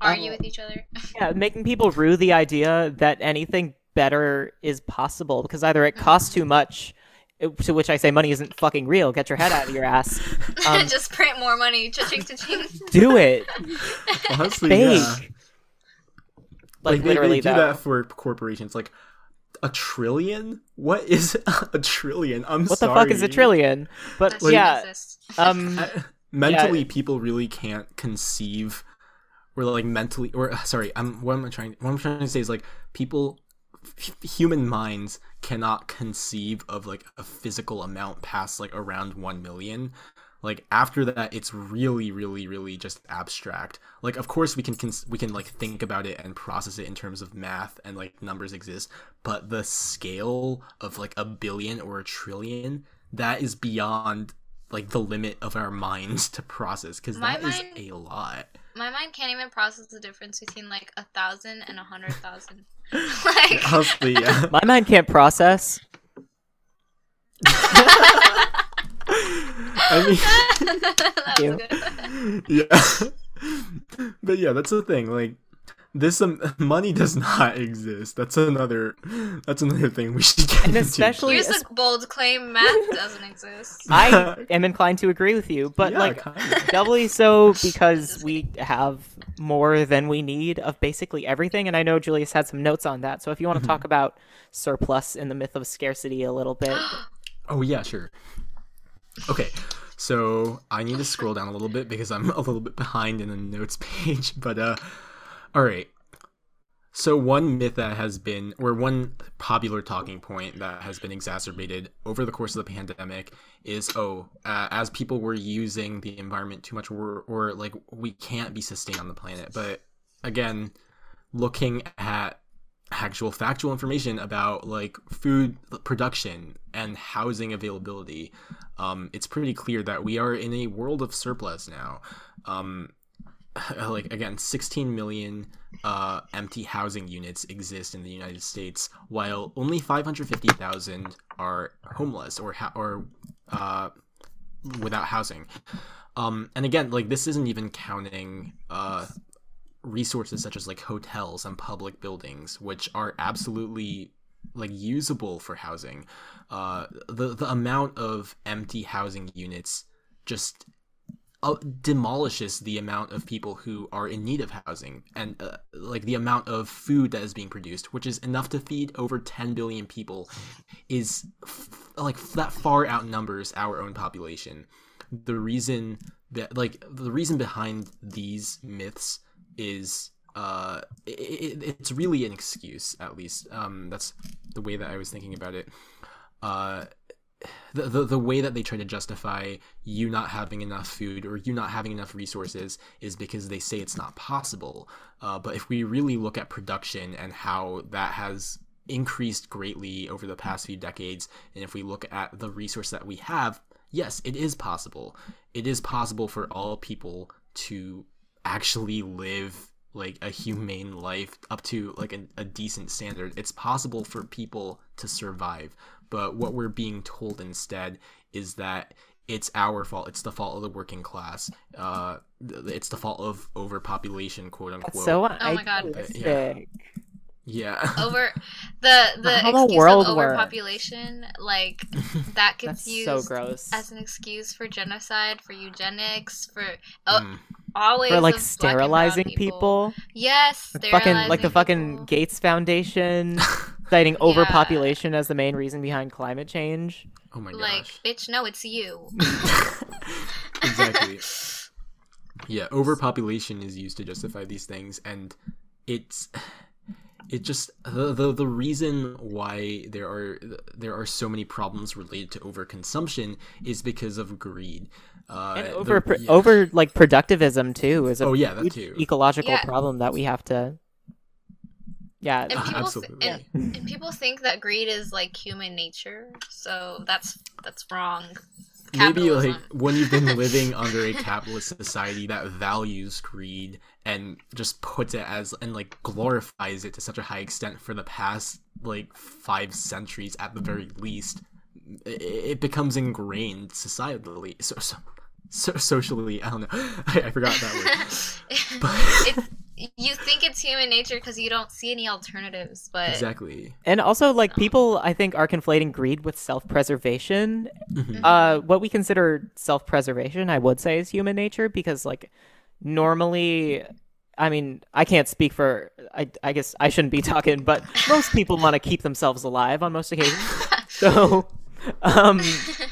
argue Oh. with each other. yeah, making people rue the idea that anything better is possible because either it costs too much, to which I say money isn't fucking real. Get your head out of your ass. Um, Just print more money. Cha-ching, cha-ching. do it. honestly Fake. yeah Like, they- literally they, do though. that for corporations like a trillion? What is a trillion? I'm sorry. What the fuck is a trillion? But That shit yeah, um, I- mentally people really can't conceive or like mentally or uh, sorry i'm what am i trying what i'm trying to say is like people h- human minds cannot conceive of like a physical amount past like around 1 million like after that it's really really really just abstract like of course we can cons- we can like think about it and process it in terms of math and like numbers exist but the scale of like a billion or a trillion that is beyond like the limit of our minds to process because My that is mind- a lot My mind can't even process the difference between like a thousand and a hundred thousand. like honestly yeah my mind can't process. I mean that was yeah but yeah, that's the thing. Like this um, money does not exist. That's another. That's another thing we should get And into. especially- Here's a bold claim: math doesn't exist. I am inclined to agree with you, but Yeah, like kinda. doubly so because we have more than we need of basically everything. And I know Julius had some notes on that. So if you want to talk about surplus in the myth of scarcity a little bit, Oh yeah, sure. Okay, so I need to scroll down a little bit because I'm a little bit behind in the notes page. But uh, all right. So one myth that has been, or one popular talking point that has been exacerbated over the course of the pandemic is, oh, uh, as people were using the environment too much, or, or like we can't be sustained on the planet. But again, looking at actual factual information about like food production and housing availability um, it's pretty clear that we are in a world of surplus now. Um, like again 16 million uh, empty housing units exist in the united states while only 550000 are homeless or ha- or uh, without housing. Um, and again like this isn't even counting uh, resources such as like hotels and public buildings which are absolutely like usable for housing uh the the amount of empty housing units just uh, demolishes the amount of people who are in need of housing and uh, like the amount of food that is being produced which is enough to feed over 10 billion people is f- like that far outnumbers our own population. The reason that like the reason behind these myths is uh it, it, it's really an excuse at least. Um that's the way that i was thinking about it. Uh the, the, the way that they try to justify you not having enough food or you not having enough resources is because they say it's not possible. Uh, but if we really look at production and how that has increased greatly over the past few decades and if we look at the resource that we have yes it is possible. It is possible for all people to actually live like a humane life up to like a, a decent standard. It's possible for people to survive but what we're being told instead is that it's our fault. It's the fault of the working class. Uh it's the fault of overpopulation quote unquote. That's so Oh my God. idealistic. yeah Over the the How the excuse world of works. overpopulation, like that gets That's used so gross. as an excuse for genocide, for eugenics, for oh, Mm. always For like of black and brown sterilizing people. Yes, Like fucking like the fucking people. Gates Foundation citing overpopulation as the main reason behind climate change. oh my god. like bitch. No, it's you. exactly yeah overpopulation is used to justify these things and it's it just the, the the reason why there are there are so many problems related to overconsumption is because of greed uh And over pr- yeah. over like productivism too is a Oh, yeah, that too. ecological Yeah. problem that we have to yeah And people, Absolutely. and, and people think that greed is like human nature, so that's that's wrong. maybe like when you've been living under a capitalist society that values greed and just puts it as and like glorifies it to such a high extent for the past like five centuries at the very least it, it becomes ingrained societally so, so, so socially i don't know. I, I forgot that word. But it's, you think it's human nature because you don't see any alternatives, but exactly. And also like people i think are conflating greed with self-preservation. Mhm. uh what we consider self-preservation i would say is human nature because like normally i mean i can't speak for i, I guess i shouldn't be talking but most people want to keep themselves alive on most occasions so um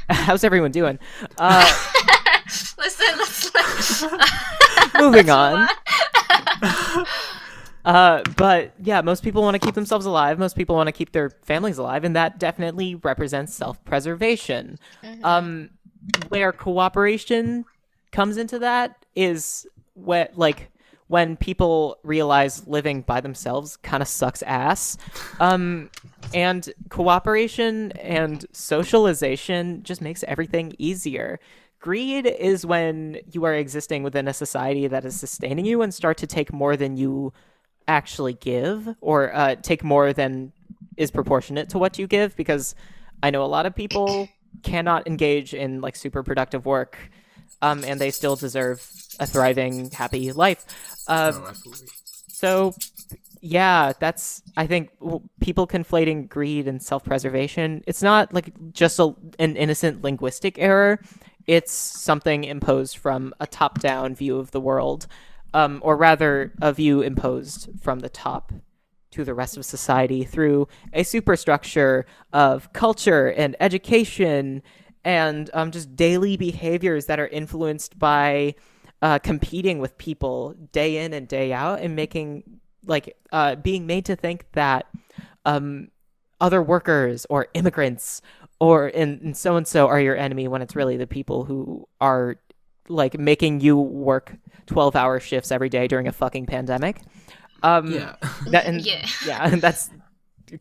how's everyone doing uh listen, let's Moving on. Uh, but yeah, most people want to keep themselves alive. Most people want to keep their families alive, and that definitely represents self-preservation. Um, where cooperation comes into that is when, like, when people realize living by themselves kind of sucks ass. Um, and cooperation and socialization just makes everything easier. Greed is when you are existing within a society that is sustaining you and start to take more than you actually give or uh, take more than is proportionate to what you give because I know a lot of people cannot engage in like super productive work um, and they still deserve a thriving, happy life. Uh, oh, absolutely. so, yeah, that's I think people conflating greed and self-preservation. It's not like just a, an innocent linguistic error. It's something imposed from a top-down view of the world, um, or rather, a view imposed from the top to the rest of society through a superstructure of culture and education and um, just daily behaviors that are influenced by uh, competing with people day in and day out and making like uh, being made to think that um, other workers or immigrants or and so and so are your enemy when it's really the people who are like making you work 12 hour shifts every day during a fucking pandemic um Yeah. that, and, Yeah. yeah and that's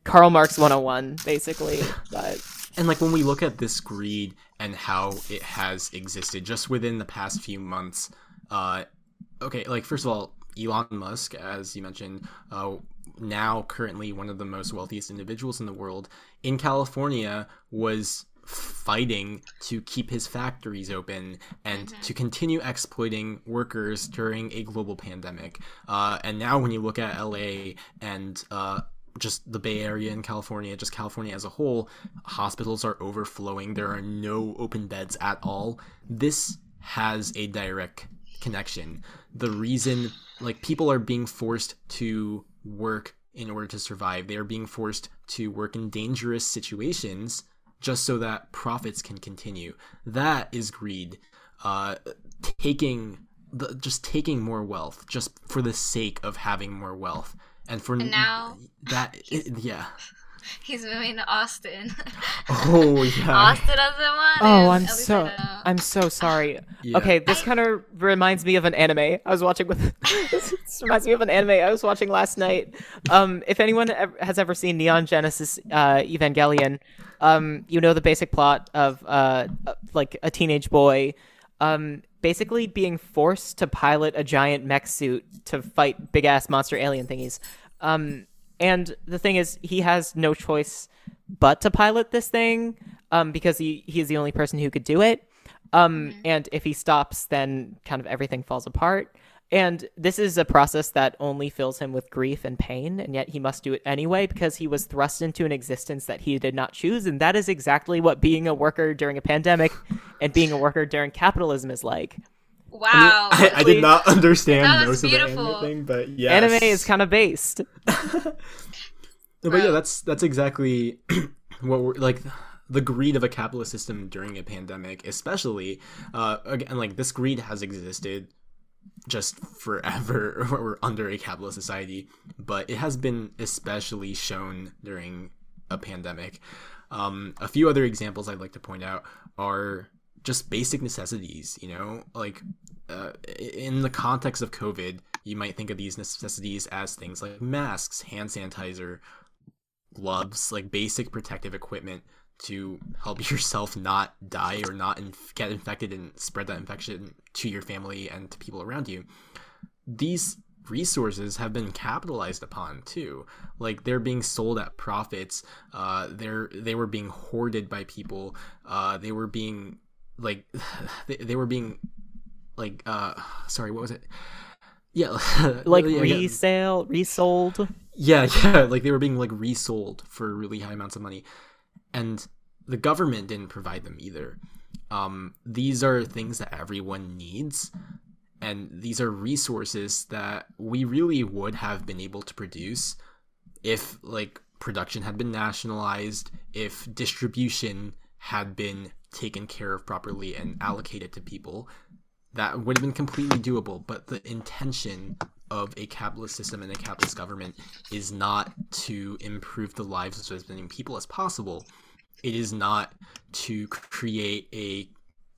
karl marx 101 basically but And like when we look at this greed and how it has existed just within the past few months, uh, okay, like first of all, Elon Musk, as you mentioned, uh, now currently one of the most wealthiest individuals in the world in California, was fighting to keep his factories open and to continue exploiting workers during a global pandemic. Uh, and now when you look at LA and uh, just the Bay Area in California, just California as a whole, hospitals are overflowing. There are no open beds at all. This has a direct connection. The reason, like, people are being forced to work in order to survive, they are being forced to work in dangerous situations just so that profits can continue. That is greed. Uh, taking the, just taking more wealth just for the sake of having more wealth and for And now- that yeah He's moving to Austin. oh yeah Austin doesn't want oh him. i'm At so I know. i'm so sorry Yeah. Okay, this kind of reminds me of an anime I was watching with. this reminds me of an anime I was watching last night. Um, if anyone ev- has ever seen Neon Genesis uh, Evangelion, um, you know the basic plot of uh, uh, like a teenage boy, um, basically being forced to pilot a giant mech suit to fight big ass monster alien thingies. Um, and the thing is, he has no choice but to pilot this thing, um, because he he is the only person who could do it. Um, and if he stops, then kind of everything falls apart. And this is a process that only fills him with grief and pain, and yet he must do it anyway because he was thrust into an existence that he did not choose. And that is exactly what being a worker during a pandemic and being a worker during capitalism is like. Wow. I, I did not understand That was most of the anime thing, but yeah, Anime is kind of based. No, but yeah, that's that's exactly what we're like. The greed of a capitalist system during a pandemic, especially, uh, again, like this greed has existed just forever or under a capitalist society, but it has been especially shown during a pandemic. Um, a few other examples I'd like to point out are just basic necessities. You know, like uh, in the context of COVID, you might think of these necessities as things like masks, hand sanitizer, gloves, like basic protective equipment to help yourself not die or not inf- get infected and spread that infection to your family and to people around you. These resources have been capitalized upon too. Like they're being sold at profits. Uh, they're they were being hoarded by people. Uh, they were being like they, they were being like uh sorry what was it yeah Like yeah, yeah. resale, resold. Yeah, yeah, like they were being like resold for really high amounts of money, and the government didn't provide them either. Um, these are things that everyone needs, and these are resources that we really would have been able to produce if like production had been nationalized, if distribution had been taken care of properly and allocated to people that would have been completely doable but the intention of a capitalist system and a capitalist government is not to improve the lives of as many people as possible. It is not to create a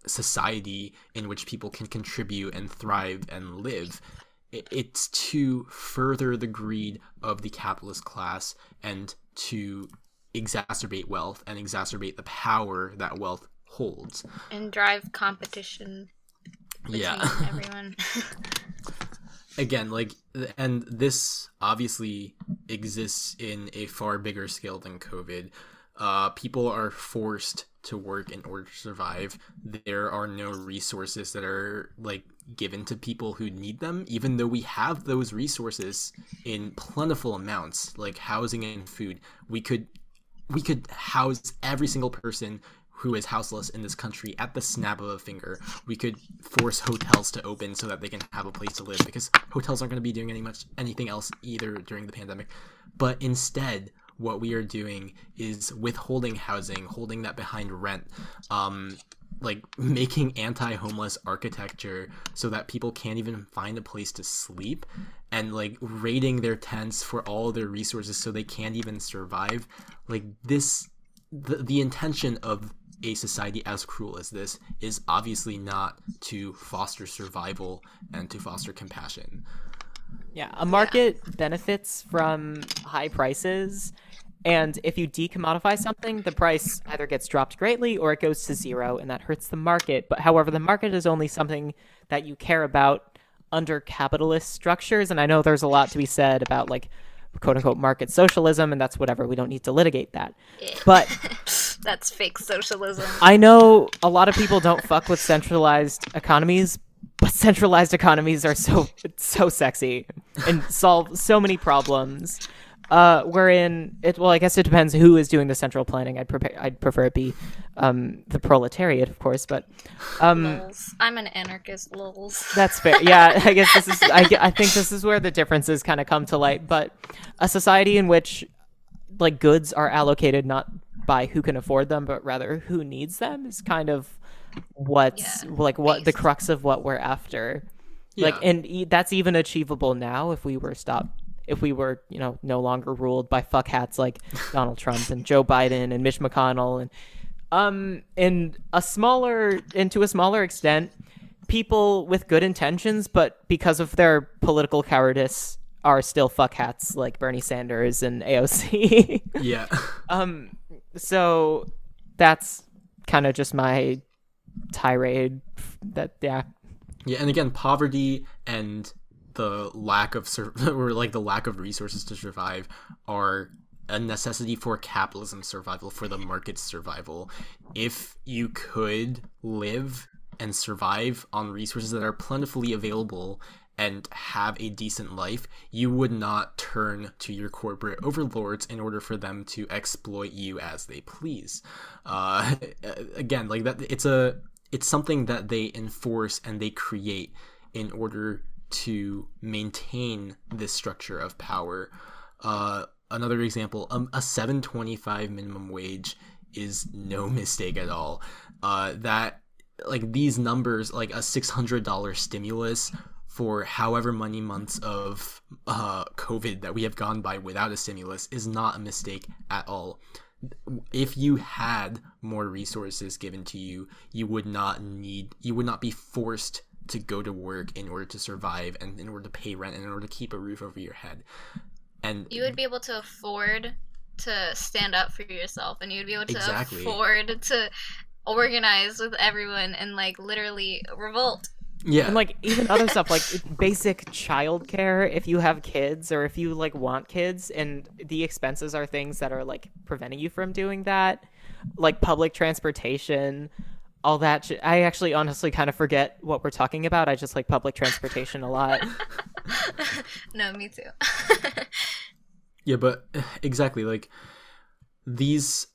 society in which people can contribute and thrive and live. It's to further the greed of the capitalist class and to exacerbate wealth and exacerbate the power that wealth holds. And drive competition yeah. everyone. again like and this obviously exists in a far bigger scale than covid uh, people are forced to work in order to survive. There are no resources that are like given to people who need them, even though we have those resources in plentiful amounts, like housing and food. We could we could house every single person who is houseless in this country at the snap of a finger. We could force hotels to open so that they can have a place to live because hotels aren't going to be doing any much anything else either during the pandemic. But instead, what we are doing is withholding housing, holding that behind rent, um, like making anti-homeless architecture so that people can't even find a place to sleep and like raiding their tents for all their resources so they can't even survive like this the, the intention of a society as cruel as this is obviously not to foster survival and to foster compassion Yeah, a market benefits from high prices, and if you decommodify something, the price either gets dropped greatly or it goes to zero, and that hurts the market. But however, the market is only something that you care about under capitalist structures, and I know there's a lot to be said about like quote unquote market socialism, and that's whatever. We don't need to litigate that. But That's fake socialism. I know a lot of people don't fuck with centralized economies, but centralized economies are so so sexy and solve so many problems. Uh, wherein it well, I guess it depends who is doing the central planning. I'd prepare, I'd prefer it be um, the proletariat, of course, but um, I'm an anarchist. Lols. that's fair. Yeah, I guess this is. I, I think this is where the differences kind of come to light. But a society in which like goods are allocated not by who can afford them, but rather who needs them is kind of what's Yeah, like what the crux of what we're after. Like, and e- that's even achievable now if we were stopped. If we were, you know, no longer ruled by fuck hats like Donald Trump and Joe Biden and Mitch McConnell and um in a smaller and to a smaller extent people with good intentions but because of their political cowardice are still fuck hats like Bernie Sanders and AOC. yeah um so that's kind of just my tirade that yeah Yeah, and again, poverty and the lack of sur- or like the lack of resources to survive are a necessity for capitalism survival, for the market's survival. If you could live and survive on resources that are plentifully available and have a decent life, you would not turn to your corporate overlords in order for them to exploit you as they please. Uh, again, like that, it's a it's something that they enforce and they create in order to maintain this structure of power. Uh, another example, um, a 725 minimum wage is no mistake at all. Uh, that like these numbers, like a $600 stimulus for however many months of uh, COVID that we have gone by without a stimulus is not a mistake at all if you had more resources given to you, you would not need, you would not be forced to go to work in order to survive and in order to pay rent and in order to keep a roof over your head. And You would be able to afford to stand up for yourself, and you'd be able to Exactly. afford to organize with everyone and like literally revolt. yeah, and like even other stuff like basic childcare if you have kids or if you like want kids and the expenses are things that are like preventing you from doing that like public transportation all that sh- i actually honestly kind of forget what we're talking about i just like public transportation a lot no, me too. yeah, but exactly like these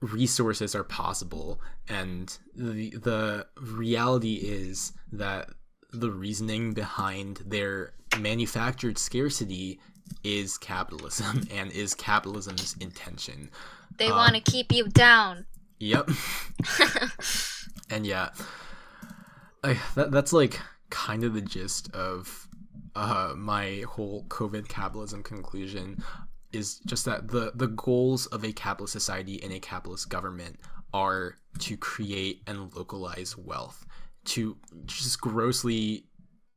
resources are possible and the the reality is that the reasoning behind their manufactured scarcity is capitalism and is capitalism's intention. they Uh, want to keep you down. Yep. and yeah, I, that that's like kind of the gist of uh, my whole COVID capitalism conclusion is just that the the goals of a capitalist society and a capitalist government are to create and localize wealth to just grossly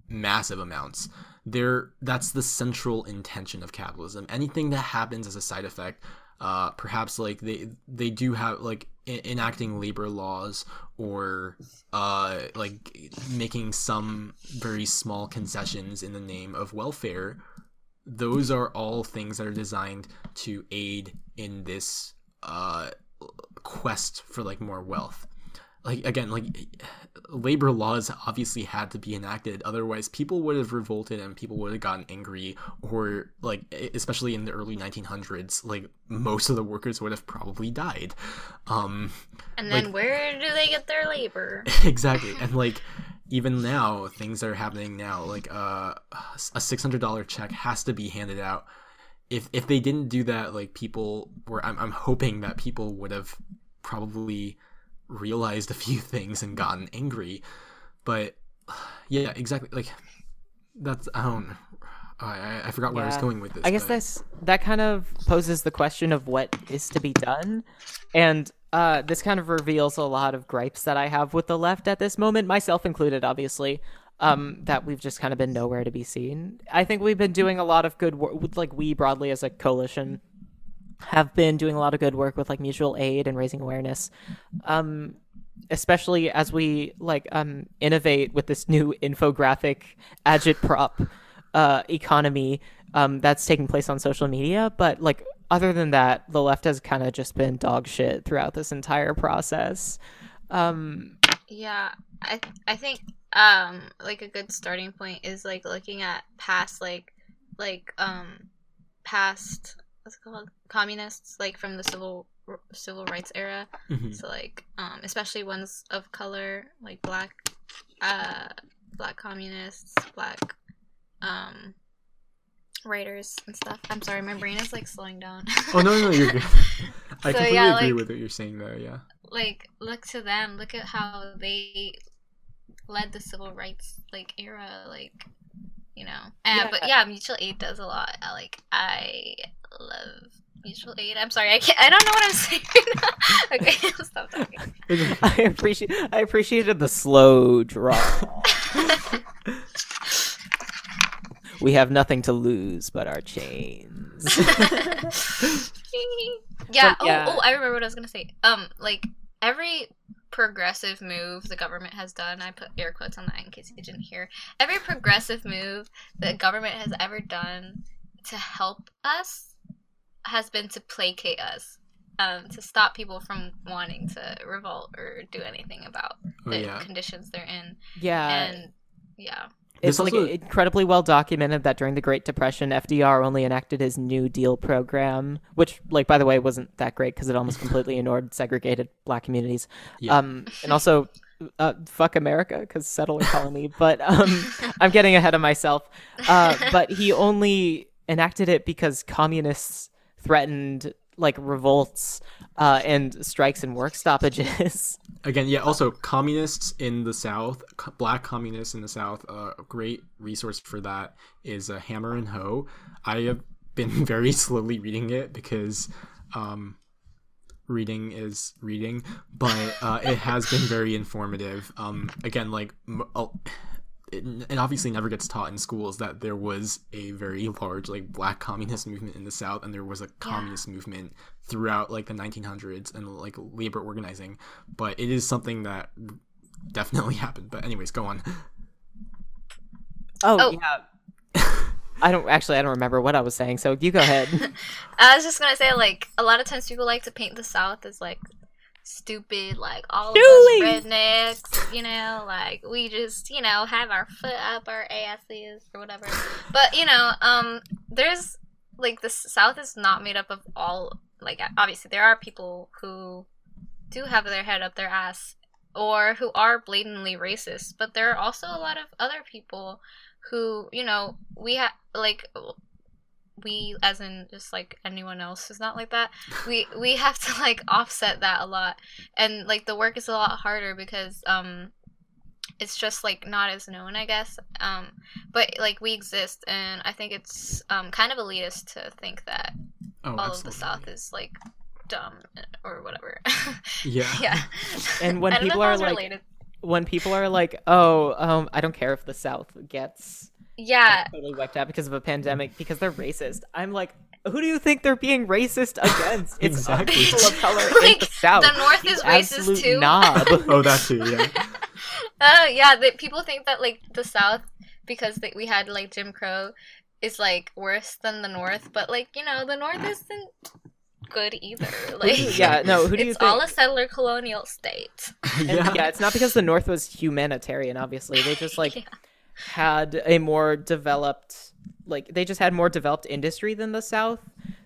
massive amounts. There, that's the central intention of capitalism. Anything that happens as a side effect, uh, perhaps like they they do have like enacting labor laws or uh, like making some very small concessions in the name of welfare. Those are all things that are designed to aid in this uh quest for like more wealth like again like labor laws obviously had to be enacted otherwise people would have revolted and people would have gotten angry or like especially in the early 1900s like most of the workers would have probably died. Um And then Like- where do they get their labor? exactly. And like even now things that are happening now like uh, a $600 check has to be handed out. If if they didn't do that like people were i'm, I'm hoping that people would have probably realized a few things and gotten angry but yeah exactly like that's i don't i i, forgot where i was going with this I guess but- this that kind of poses the question of what is to be done, and uh, this kind of reveals a lot of gripes that I have with the left at this moment, myself included, obviously. Um, that we've just kind of been nowhere to be seen. I think we've been doing a lot of good work, like we broadly as a coalition have been doing a lot of good work with like mutual aid and raising awareness. Um, especially as we like um innovate with this new infographic agitprop uh economy um that's taking place on social media but like other than that the left has kind of just been dog shit throughout this entire process um Yeah, I I think um like a good starting point is like looking at past like like um past what's it called communists like from the civil civil rights era. Mhm. So like um especially ones of color like black uh black communists, black um writers and stuff. I'm sorry, my brain is like slowing down. oh no no you're good i So, completely yeah, agree like- with what you're saying there yeah like look to them look at how they led the civil rights like era like you know. Uh, Yeah. but yeah. mutual aid does a lot. I, like i love mutual aid. I'm sorry i can't i don't know what i'm saying. Okay I'll stop talking. I appreciate i appreciated the slow draw. We have nothing to lose but our chains. Yeah, But, yeah. Oh, oh i remember what i was gonna say. Um like every progressive move the government has done i put air quotes on that in case you didn't hear every progressive move the government has ever done to help us has been to placate us um, to stop people from wanting to revolt or do anything about oh the yeah. conditions they're in. Yeah. And yeah It's This like incredibly well documented that during the Great Depression, FDR only enacted his New Deal program, which, like, by the way, wasn't that great because it almost completely ignored segregated black communities. Yeah. Um, and also, uh, fuck America because settler colony. But um, I'm getting ahead of myself. Uh, but he only enacted it because communists threatened like revolts uh, and strikes and work stoppages. Again, yeah. Also, communists in the South, co- black communists in the South, uh, a great resource for that is uh, Hammer and Hoe. I have been very slowly reading it because um, reading is reading, but uh, it has been very informative. Um, again, like it, it obviously never gets taught in schools that there was a very large like black communist movement in the South, and there was a communist movement throughout like the 1900s and like labor organizing. But it is something that definitely happened. But anyways, go on. oh, Oh. yeah. I don't actually. I don't remember what I was saying. So you go ahead. I was just gonna say, like, a lot of times people like to paint the South as like stupid, like all of us rednecks, you know, like we just, you know, have our foot up our asses or whatever. But you know, um, there's like the South is not made up of all. Like, obviously, there are people who do have their head up their ass or who are blatantly racist, but there are also a lot of other people who, you know, we have like we as in just like anyone else is not like that we we have to like offset that a lot. And like the work is a lot harder because um it's just like not as known i guess. Um but like we exist and i think it's um kind of elitist to think that Oh, all of the south is like dumb or whatever. Yeah. yeah. And when I don't know people are like- related. when people are like, "Oh, um, I don't care if the South gets yeah totally wiped out because of a pandemic because they're racist," I'm like, "Who do you think they're being racist against? It's Exactly. people of color in Like, the South. the north You is racist too Knob. Oh, that too. Yeah. uh, yeah, that people think that like the South because they, we had like Jim Crow is like worse than the North, but like you know the North isn't good either. Like, yeah, no, who do you it's think? all a settler colonial state. And, yeah. yeah, it's not because the North was humanitarian. Obviously, they just like Yeah. Had a more developed, like they just had more developed industry than the South.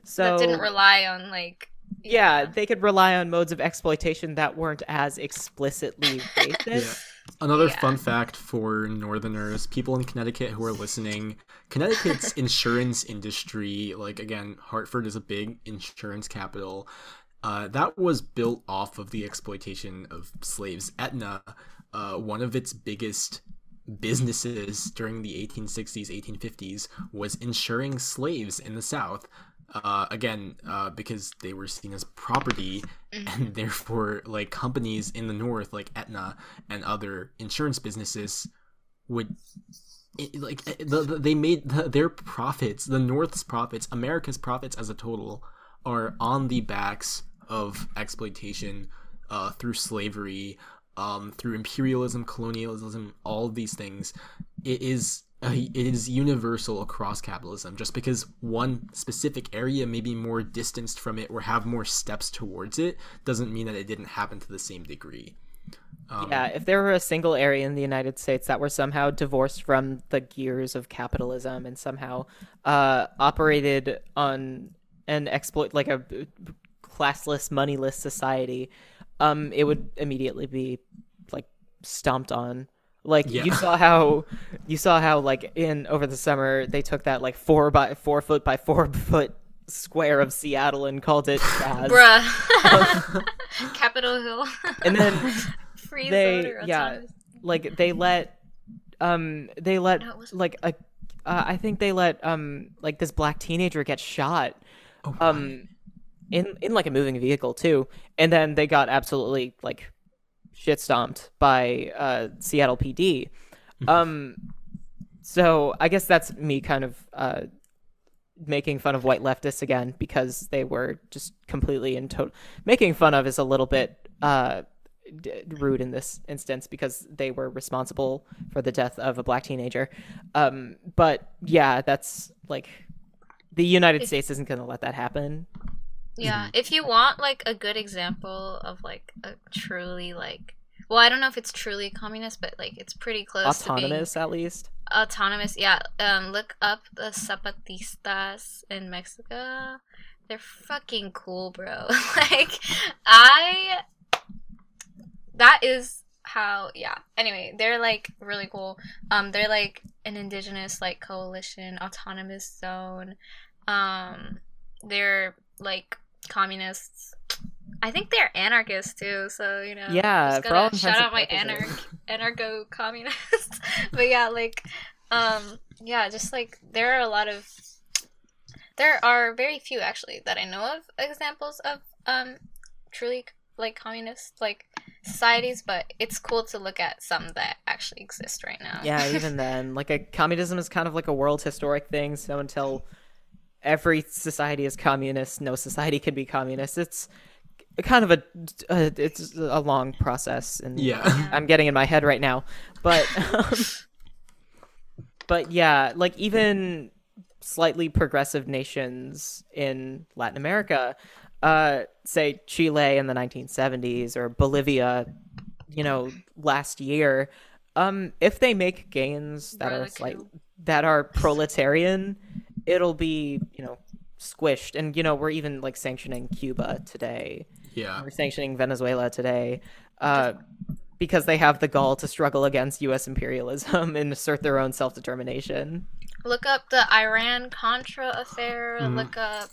So that didn't rely on like. yeah, they could rely on modes of exploitation that weren't as explicitly racist. Another Yeah. fun fact for Northerners, people in Connecticut who are listening, Connecticut's insurance industry, like again, Hartford is a big insurance capital. Uh, that was built off of the exploitation of slaves. Aetna uh, one of its biggest businesses during the 1860s, 1850s, was insuring slaves in the South. Uh, again, uh, because they were seen as property, and therefore, like companies in the North, like Aetna and other insurance businesses, would it, like the, the, they made the, their profits, the North's profits, America's profits as a total, are on the backs of exploitation uh, through slavery, um, through imperialism, colonialism, all these things. It is uh, it is universal across capitalism. Just because one specific area may be more distanced from it or have more steps towards it, doesn't mean that it didn't happen to the same degree. Um, Yeah, if there were a single area in the United States that were somehow divorced from the gears of capitalism and somehow uh, operated on an exploit like a classless, moneyless society, um, it would immediately be like stomped on. Like Yeah. you saw how you saw how like in over the summer they took that like four by four foot by four foot square of Seattle and called it CHAZ. Bruh. Capitol Hill. And then Free they- yeah, autonomous. like they let um they let No, like a uh, I think they let um like this black teenager get shot oh, um in in like a moving vehicle too. And then they got absolutely like shit stomped by uh Seattle PD um so I guess that's me kind of uh making fun of white leftists again because they were just completely in total making fun of is a little bit uh d- rude in this instance because they were responsible for the death of a black teenager. Um but yeah that's like the united If- states isn't going to let that happen Yeah, if you want like a good example of like a truly like well, I don't know if it's truly communist, but like it's pretty close autonomous at least autonomous. Yeah, um look up the Zapatistas in Mexico. They're fucking cool, bro. like I that is how yeah. Anyway, they're like really cool. Um they're like an indigenous like coalition, autonomous zone. Um they're like communists. I think they're anarchists too, so you know. Yeah, just for all gotta shout out my anarch anarcho communists. but yeah, like, um, yeah, just like there are a lot of, there are very few actually that I know of examples of um, truly like communist like societies, but it's cool to look at some that actually exist right now. yeah even then like a communism is kind of like a world historic thing so until every society is communist no society can be communist. It's kind of a, a it's a long process and Yeah. i'm getting in my head right now. But um, but yeah like even slightly progressive nations in latin america uh say chile in the 1970s or bolivia you know last year um if they make gains that are Brother slight that are proletarian it'll be you know squished and you know we're even like sanctioning cuba today Yeah. we're sanctioning venezuela today uh because they have the gall to struggle against us imperialism and assert their own self-determination Look up the Iran Contra affair. Mhm. Look up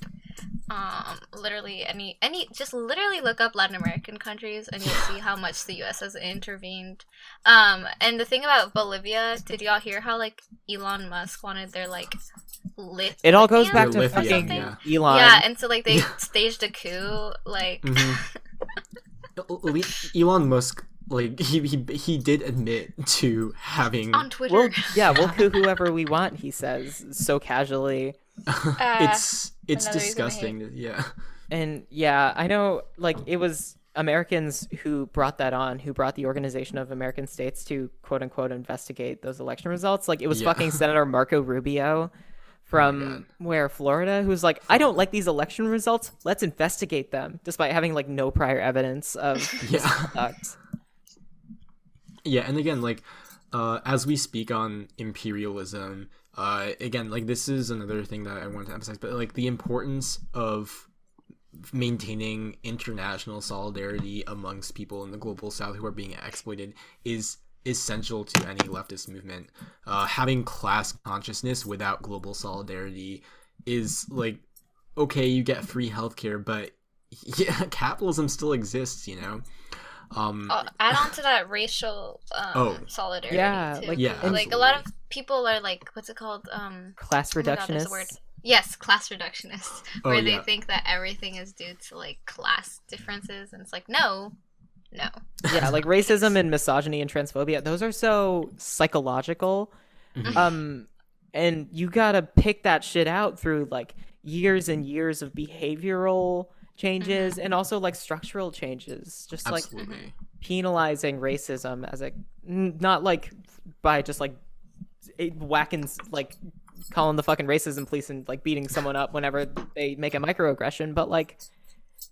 um literally any any just literally look up Latin American countries and you'll see how much the US has intervened. Um and the thing about Bolivia, did y'all hear how like Elon Musk wanted their like lit it all goes back to lithium, fucking yeah. elon Yeah, and so like they staged a coup like Mhm. Elon Musk, like he, he he did admit to having on Twitter. we'll yeah we'll coup whoever we want he says so casually it's it's another reason disgusting. Yeah. And yeah, I know like it was Americans who brought that on, who brought the Organization of American States to quote unquote investigate those election results. Like it was Yeah. fucking Senator Marco Rubio from where Florida, who's like, I don't like these election results. Let's investigate them, despite having like no prior evidence of Yeah. misconduct. Yeah, and again, like uh, as we speak on imperialism, uh, again, like this is another thing that I want to emphasize, but like the importance of maintaining international solidarity amongst people in the global south who are being exploited is essential to any leftist movement. Uh, having class consciousness without global solidarity is like okay, you get free healthcare, but yeah, capitalism still exists, you know. Um, Uh, add on to that racial um, Oh. solidarity. Yeah, too. like- Yeah, like a lot of people are like, what's it called? Um, Class Oh God, there's a word. reductionists. yes, class reductionists, Oh, where they think that everything is due to like class differences, and it's like, no, no. yeah, like racism and misogyny and transphobia, those are so psychological. Mhm. Um and you got to pick that shit out through like years and years of behavioral changes and also like structural changes. Just like penalizing racism as a n- not like by just like it whacking like calling the fucking racism police and like beating someone up whenever they make a microaggression, but like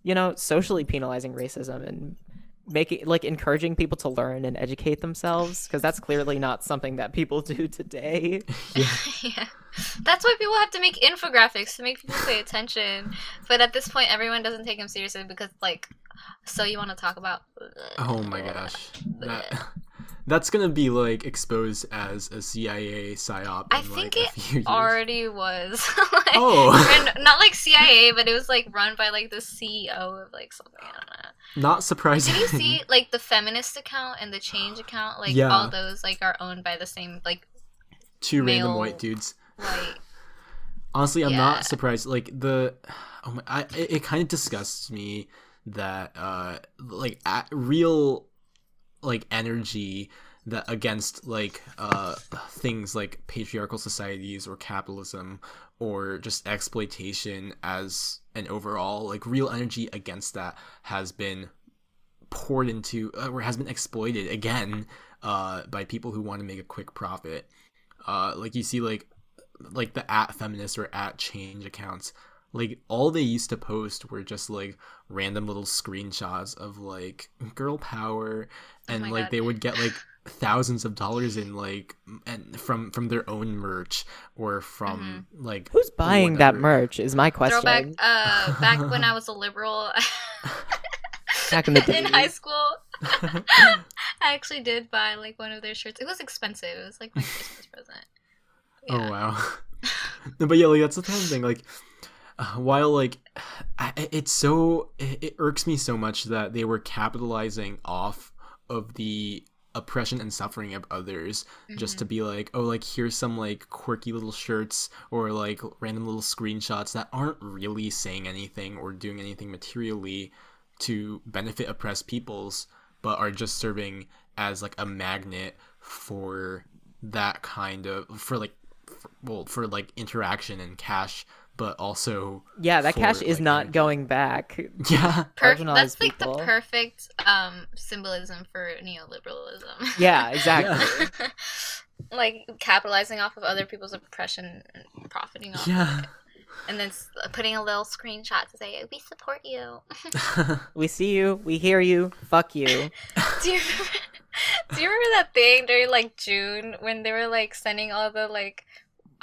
you know, socially penalizing racism and making like encouraging people to learn and educate themselves because that's clearly not something that people do today. yeah. That's why people have to make infographics to make people pay attention. But at this point, everyone doesn't take them seriously because, like, so you want to talk about? Oh my gosh, that that's gonna be like exposed as a CIA psyop. I in, think like, it already was. like, Oh. not like CIA, but it was like run by like the CEO of like something. I don't know. Not surprising. Did you see like the feminist account and the change account? Like Yeah. all those like are owned by the same like two random white dudes? white. Honestly, I'm Yeah. not surprised. Like the, oh my, I, it, it kind of disgusts me that uh like a real like energy that against like uh things like patriarchal societies or capitalism or just exploitation as an overall like real energy against that has been poured into uh, or has been exploited again uh by people who want to make a quick profit. Uh like you see like like the at feminist or at change accounts like all they used to post were just like random little screenshots of like girl power and Oh like God. they would get like thousands of dollars in like and from from their own merch or from like Who's buying that merch is my question. Throwback. Uh, back when I was a liberal. Back in the in high school, I actually did buy like one of their shirts. It was expensive. It was like my Christmas present. Oh wow. no, but yeah, like that's the kind of thing. Like, while like, it's so it, irks me so much that they were capitalizing off of the oppression and suffering of others just to mm-hmm. be like, oh, like here's some like quirky little shirts or like random little screenshots that aren't really saying anything or doing anything materially to benefit oppressed peoples, but are just serving as like a magnet for that kind of for like for, well for like interaction and cash but also yeah, that for, cash is not energy. going back. yeah Perf- that's like people. the perfect um, symbolism for neoliberalism. Yeah, exactly. like capitalizing off of other people's oppression and profiting off yeah of it. And then putting a little screenshot to say, we support you. We see you, we hear you, fuck you. Do you remember, do you remember that thing during like June when they were like sending all the like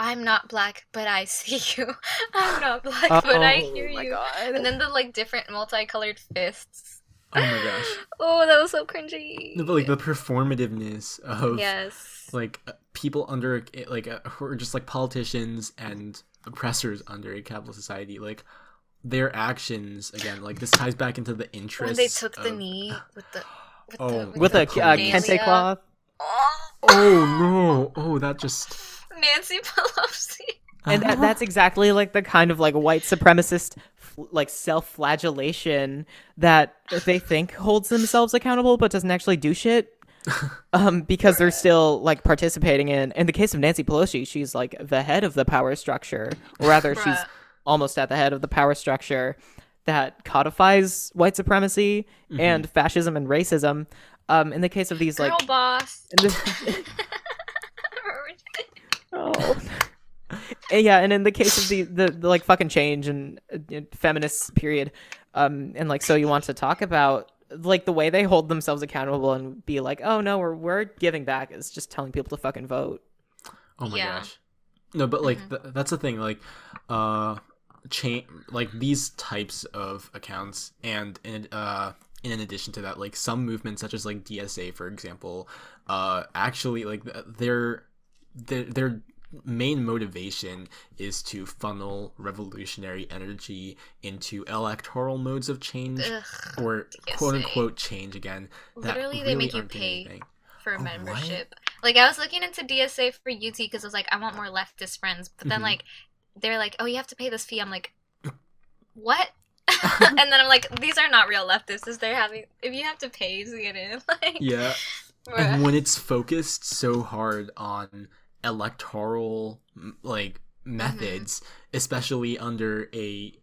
I'm not black but I see you. I'm not black but I hear Oh my you. God. And then the like different multicolored fists. oh my gosh Oh, that was so cringy. No, but like the performativeness of yes. like uh, people under like uh, who are just like politicians and oppressors under a capitalist society like their actions again like this ties back into the when interests they took the knee with the with Oh, the, With the a uh, kente cloth. Oh, oh no oh that just Nancy Pelosi. and that, that's exactly like the kind of like white supremacist like self-flagellation that they think holds themselves accountable but doesn't actually do shit um because they're still like participating in in the case of Nancy Pelosi she's like the head of the power structure or rather she's almost at the head of the power structure that codifies white supremacy and fascism and racism um in the case of these Girl like boss. in the- oh And yeah, and in the case of the the, the like fucking change and uh, feminist period, um, and like so you want to talk about like the way they hold themselves accountable and be like, oh no, we're we're giving back is just telling people to fucking vote. Oh my Yeah. gosh. No, but like Mhm. th- that's the thing. Like, uh, chain like these types of accounts, and in uh, in addition to that, like some movements such as like DSA, for example, uh, actually like th- their their main motivation is to funnel revolutionary energy into electoral modes of change Ugh, or quote unquote change again. Literally, they make you pay anything. for Oh, what? membership. Like I was looking into DSA for UT because I was like, I want more leftist friends. But then Mhm. like they're like, oh, you have to pay this fee. I'm like, what? and then I'm like, these are not real leftists. Is they're having if you have to pay to get in? Like, Yeah. bruh. and when it's focused so hard on electoral like methods especially under a,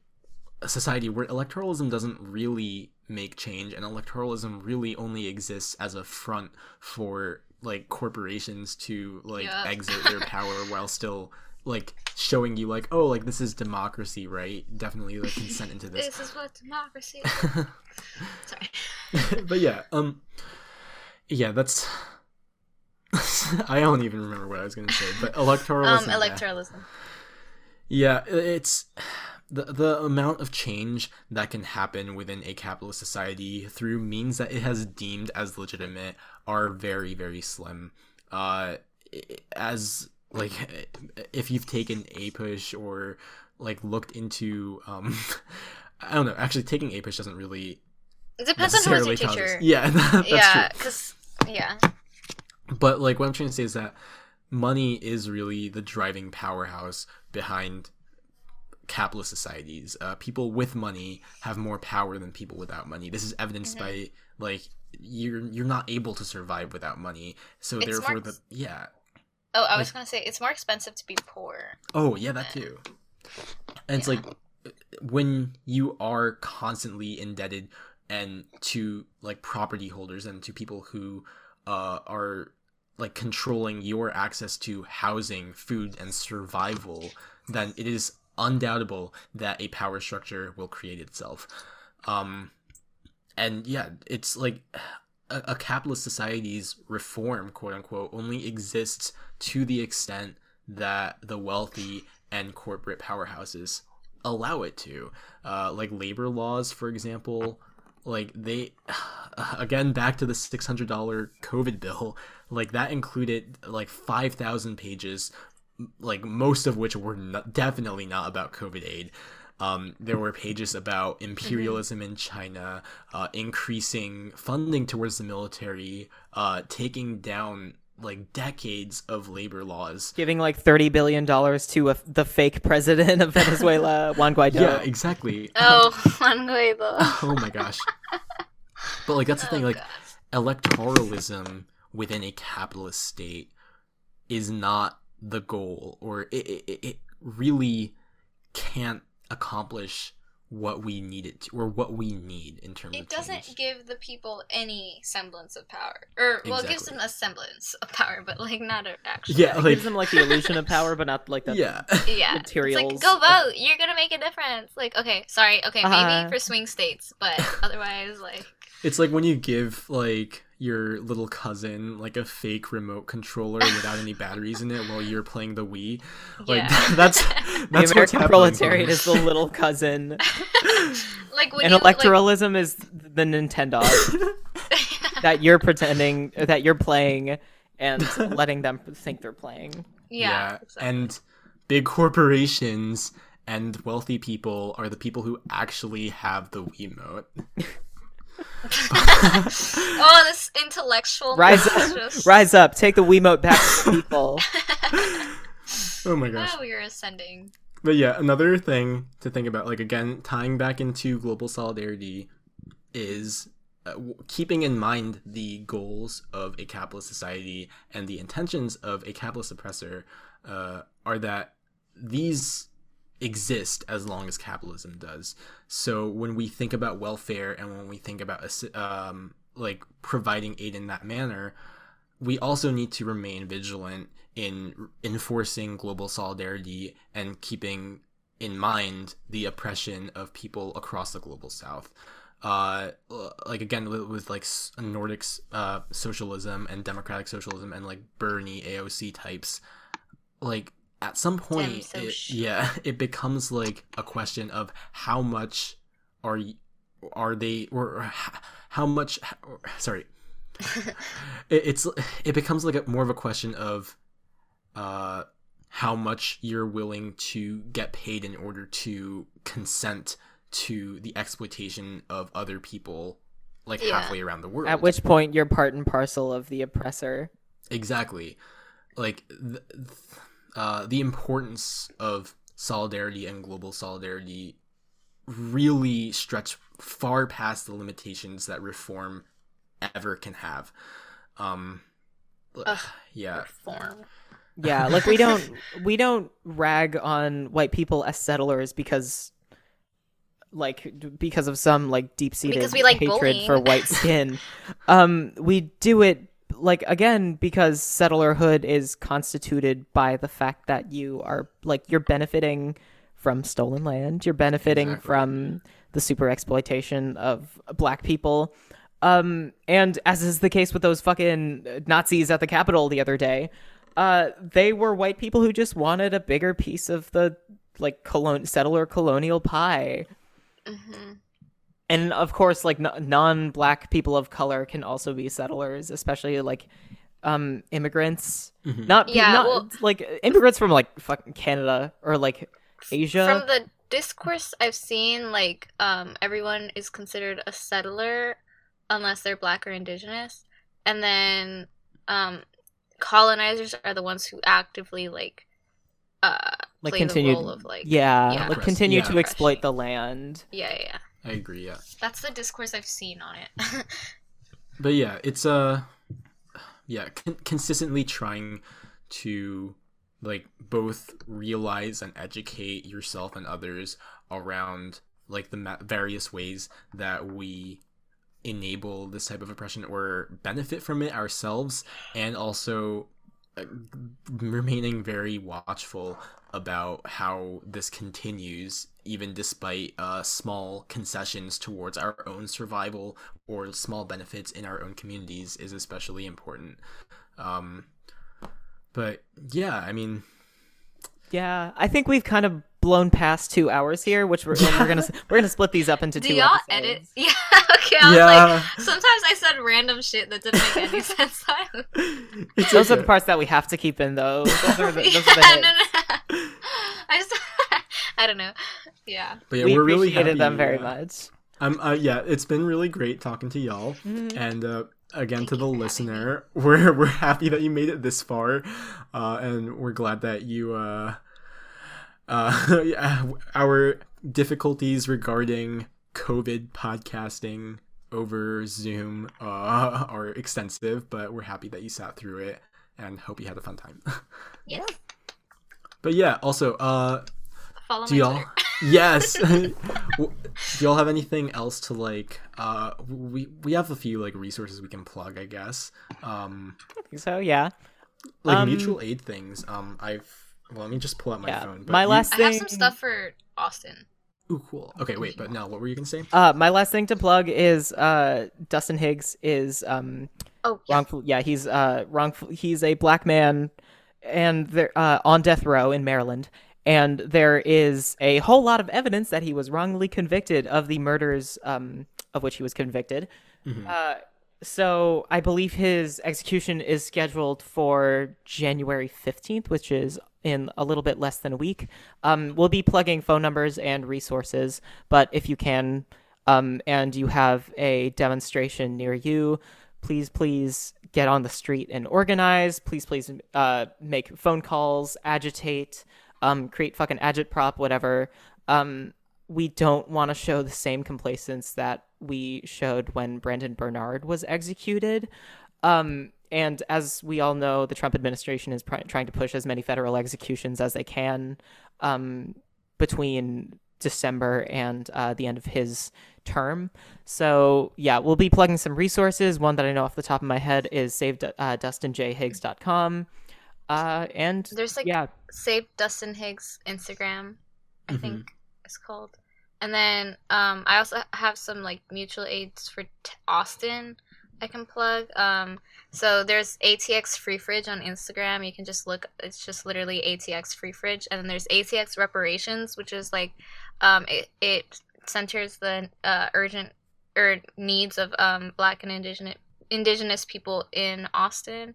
a society where electoralism doesn't really make change and electoralism really only exists as a front for like corporations to like Yeah. exert their power while still like showing you like oh like this is democracy right definitely like consent into this this is what democracy. is. Sorry. but yeah, um, yeah, that's. I don't even remember what I was gonna say, but electoralism. Um, yeah. electoralism. Yeah, it's the the amount of change that can happen within a capitalist society through means that it has deemed as legitimate are very very slim. Uh, as like if you've taken APUSH or like looked into um, I don't know. Actually, taking APUSH doesn't really It depends on who's your causes- teacher. Yeah, that's yeah, true. because yeah, But like what I'm trying to say is that money is really the driving powerhouse behind capitalist societies. Uh, people with money have more power than people without money. This is evidenced Mhm. by like you're you're not able to survive without money. So It's therefore more- the yeah. Oh, I was Like- gonna say it's more expensive to be poor. Oh yeah, that too. And it's Yeah. like when you are constantly indebted and to like property holders and to people who uh, are like controlling your access to housing, food, and survival, then it is undoubtable that a power structure will create itself. Um, and yeah, it's like a, a capitalist society's reform, quote unquote, only exists to the extent that the wealthy and corporate powerhouses allow it to. Uh, like labor laws, for example, like they, again, back to the $600 COVID bill, like that included like 5,000 pages, like most of which were not, definitely not about COVID aid. Um, there were pages about imperialism in China, uh, increasing funding towards the military, uh, taking down like decades of labor laws. Giving like thirty billion dollars to a, the fake president of Venezuela, Juan Guaido. Yeah, exactly. Oh, Juan Guaido. oh my gosh. But like that's the oh thing, Oh, like God. electoralism within a capitalist state is not the goal, or it it, it really can't accomplish what we need it to, or what we need in terms of It of doesn't change. give the people any semblance of power, or well, it gives them a semblance of power, but like not a actual. Yeah, It like gives them like the illusion of power, but not like the yeah. yeah. materials It's like go of- vote. You're gonna make a difference. Like okay, sorry, okay, maybe Uh-huh. for swing states, but otherwise, like It's like when you give like your little cousin like a fake remote controller without any batteries in it while you're playing the Wii. Like yeah. that's that's what's American happening proletariat here. is the little cousin, like when and you, electoralism is the Nintendo that you're pretending that you're playing and letting them think they're playing. yeah, exactly. and big corporations and wealthy people are the people who actually have the Wii Wiimote. oh, this intellectual Rise up, just- rise up, take the Wiimote back to people. oh my gosh. Oh, we are ascending. But yeah, another thing to think about, like again, tying back into global solidarity, is uh, keeping in mind the goals of a capitalist society and the intentions of a capitalist oppressor uh, are that these exist as long as capitalism does. So when we think about welfare and when we think about um, like providing aid in that manner, we also need to remain vigilant in enforcing global solidarity and keeping in mind the oppression of people across the global south uh like again with, like nordic uh socialism and democratic socialism and like bernie aoc types like at some point it, yeah it becomes like a question of how much are are they or how much sorry it, it's it becomes like a, more of a question of uh how much you're willing to get paid in order to consent to the exploitation of other people like yeah. halfway around the world. At which point you're part and parcel of the oppressor. Exactly. Like the, uh, the importance of solidarity and global solidarity really stretch far past the limitations that reform ever can have. Um, Ugh, yeah. Reform. Yeah, like we don't we don't rag on white people as settlers because like because of some like deep seated we, like hatred bullying. for white skin. um, we do it like again because settlerhood is constituted by the fact that you are like you're benefiting from stolen land, you're benefiting exactly. from the super exploitation of black people. Um, and as is the case with those fucking Nazis at the Capitol the other day, uh, they were white people who just wanted a bigger piece of the like colon settler colonial pie. Mm-hmm. And of course, like n- non-black people of color can also be settlers, especially like um immigrants. Mm-hmm. Not yeah, not well, like immigrants from like fucking Canada or like Asia. From the discourse I've seen, like um everyone is considered a settler unless they're black or indigenous, and then um colonizers are the ones who actively like uh like continue of like yeah, yeah. like continue yeah. to exploit the land yeah yeah i agree yeah. That's the discourse i've seen on it. But yeah it's uh yeah con- consistently trying to like both realize and educate yourself and others around like the ma- various ways that we enable this type of oppression or benefit from it ourselves and also remaining very watchful about how this continues even despite uh, small concessions towards our own survival or small benefits in our own communities is especially important. Um, but yeah i mean yeah i think we've kind of blown past two hours here, which we're, we're gonna we're gonna split these up into Do two. Do y'all episodes. edit? Yeah. Okay. I yeah. was like, sometimes I said random shit that didn't make any sense. those okay. are the parts that we have to keep in, though. Those are the, those yeah, are the no, no. I just, I don't know. Yeah. But yeah, we are really happy, them very uh, much. Um. Uh, yeah, it's been really great talking to y'all, mm-hmm. and uh, again Thank to the listener, we're we're happy that you made it this far, uh, and we're glad that you uh uh, our difficulties regarding COVID podcasting over Zoom uh, are extensive, but we're happy that you sat through it and hope you had a fun time. yeah. But yeah, also, uh, Follow do y'all? yes. do y'all have anything else to like? Uh, we we have a few like resources we can plug, I guess. Um, I think so. Yeah. Like um, mutual aid things. Um, I've well, let me just pull out my yeah. phone. my you... last thing... I have some stuff for Austin. Ooh, cool. Okay, wait, but now what were you gonna say? Uh, my last thing to plug is uh, Dustin Higgs is um, oh yeah. wrongful. Yeah, he's uh wrongful. He's a black man, and they're uh, on death row in Maryland. And there is a whole lot of evidence that he was wrongly convicted of the murders um, of which he was convicted. Mm-hmm. Uh, so I believe his execution is scheduled for January 15th, which is in a little bit less than a week. Um, we'll be plugging phone numbers and resources, but if you can um, and you have a demonstration near you, please, please get on the street and organize. Please, please uh, make phone calls, agitate, um, create fucking agitprop, whatever. Um, we don't want to show the same complacence that we showed when Brandon Bernard was executed. Um, and as we all know, the Trump administration is pr- trying to push as many federal executions as they can um, between December and uh, the end of his term. So yeah, we'll be plugging some resources. One that I know off the top of my head is save uh, DustinJHiggs.com. Uh, and There's like yeah, Save Dustin Higgs Instagram, I Mhm. think it's called. And then um, I also have some like mutual aids for t- Austin I can plug. Um, so there's ATX Free Fridge on Instagram. You can just look. It's just literally ATX Free Fridge, and then there's ATX Reparations, which is like um, it, it centers the uh, urgent or needs of um, Black and Indigenous Indigenous people in Austin.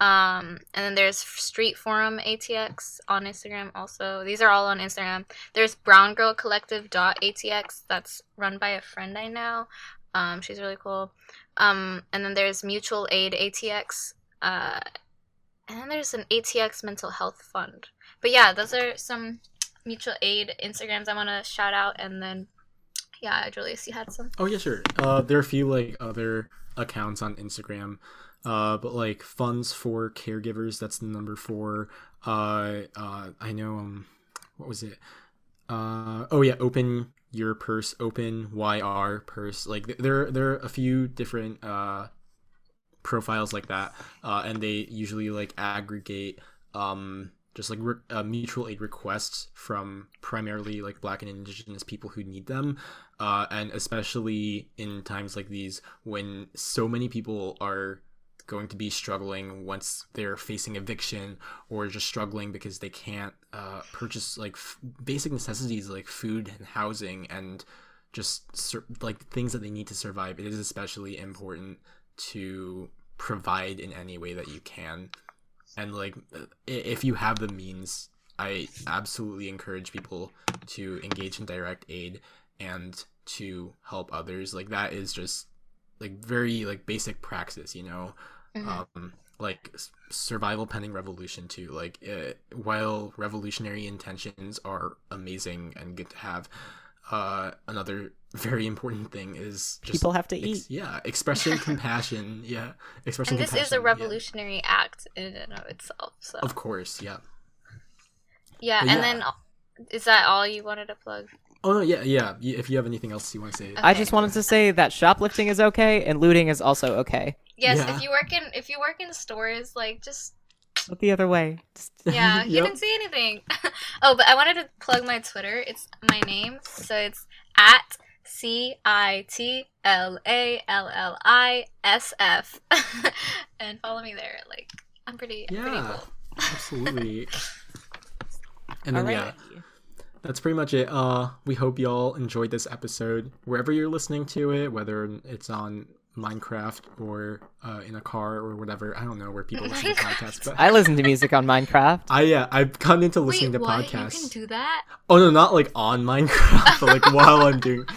Um, and then there's Street Forum ATX on Instagram also. These are all on Instagram. There's Brown Girl Collective ATX that's run by a friend I know. Um, she's really cool. Um, and then there's Mutual Aid ATX. Uh, and then there's an ATX Mental Health Fund. But yeah, those are some mutual aid Instagrams I want to shout out. And then, yeah, Julius, you had some. Oh yeah, sure. Uh, there are a few like other accounts on Instagram, uh, but like funds for caregivers. That's the number four. Uh, uh, I know. Um, what was it? Uh, oh yeah, open your purse, open YR purse. Like th- there, there are a few different uh profiles like that, uh, and they usually like aggregate um just like re- uh, mutual aid requests from primarily like black and indigenous people who need them uh, and especially in times like these when so many people are going to be struggling once they're facing eviction or just struggling because they can't uh, purchase like f- basic necessities like food and housing and just sur- like things that they need to survive. It is especially important to provide in any way that you can. And like if you have the means i absolutely encourage people to engage in direct aid and to help others. Like that is just like very like basic praxis you know Mhm. um like survival pending revolution too like uh, while revolutionary intentions are amazing and good to have uh another very important thing is just people have to ex- eat. yeah expressing compassion yeah expressing compassion. And this is compassion, a yeah. revolutionary act in and of itself. So of course yeah yeah, But and yeah. then is that all you wanted to plug? oh no yeah yeah if you have anything else you want to say I just wanted to say that shoplifting is okay and looting is also okay. Yes, Yeah. if you work in if you work in stores, like just Look the other way. Just- yeah, you Yep. didn't see anything. oh, but I wanted to plug my Twitter. It's my name, so it's at C I T L A L L I S F, and follow me there. Like I'm pretty, I'm pretty yeah cool. absolutely and then yeah Alrighty. that's pretty much it. Uh, we hope y'all enjoyed this episode wherever you're listening to it, whether it's on Minecraft or uh, in a car or whatever. I don't know where people listen to podcasts, but I listen to music on Minecraft. I yeah, I've gotten into listening Wait, to what? podcasts. You can do that? Oh no, not like on Minecraft, but like while I'm doing.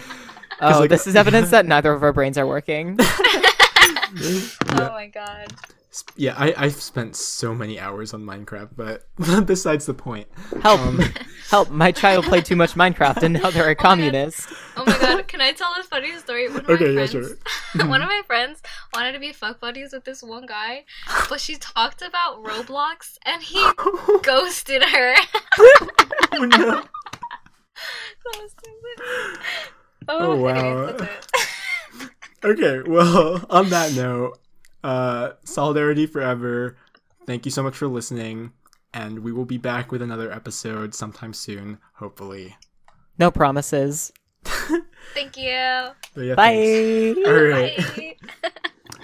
Oh, like- this is evidence that neither of our brains are working. Oh my god. Yeah, I I've spent so many hours on Minecraft, but besides the point. Help! Um, Help! My child played too much Minecraft, and now they're a communist. Oh my god, can I tell a funny story? One of my Okay, yeah, friends, sure. one of my friends wanted to be fuck buddies with this one guy, but she talked about Roblox and he ghosted her. oh, no. So stupid. Oh, wow. Okay, well, on that note, uh, solidarity forever. Thank you so much for listening, and we will be back with another episode sometime soon, hopefully. No promises. Thank you. Yeah, Bye. All right. Bye.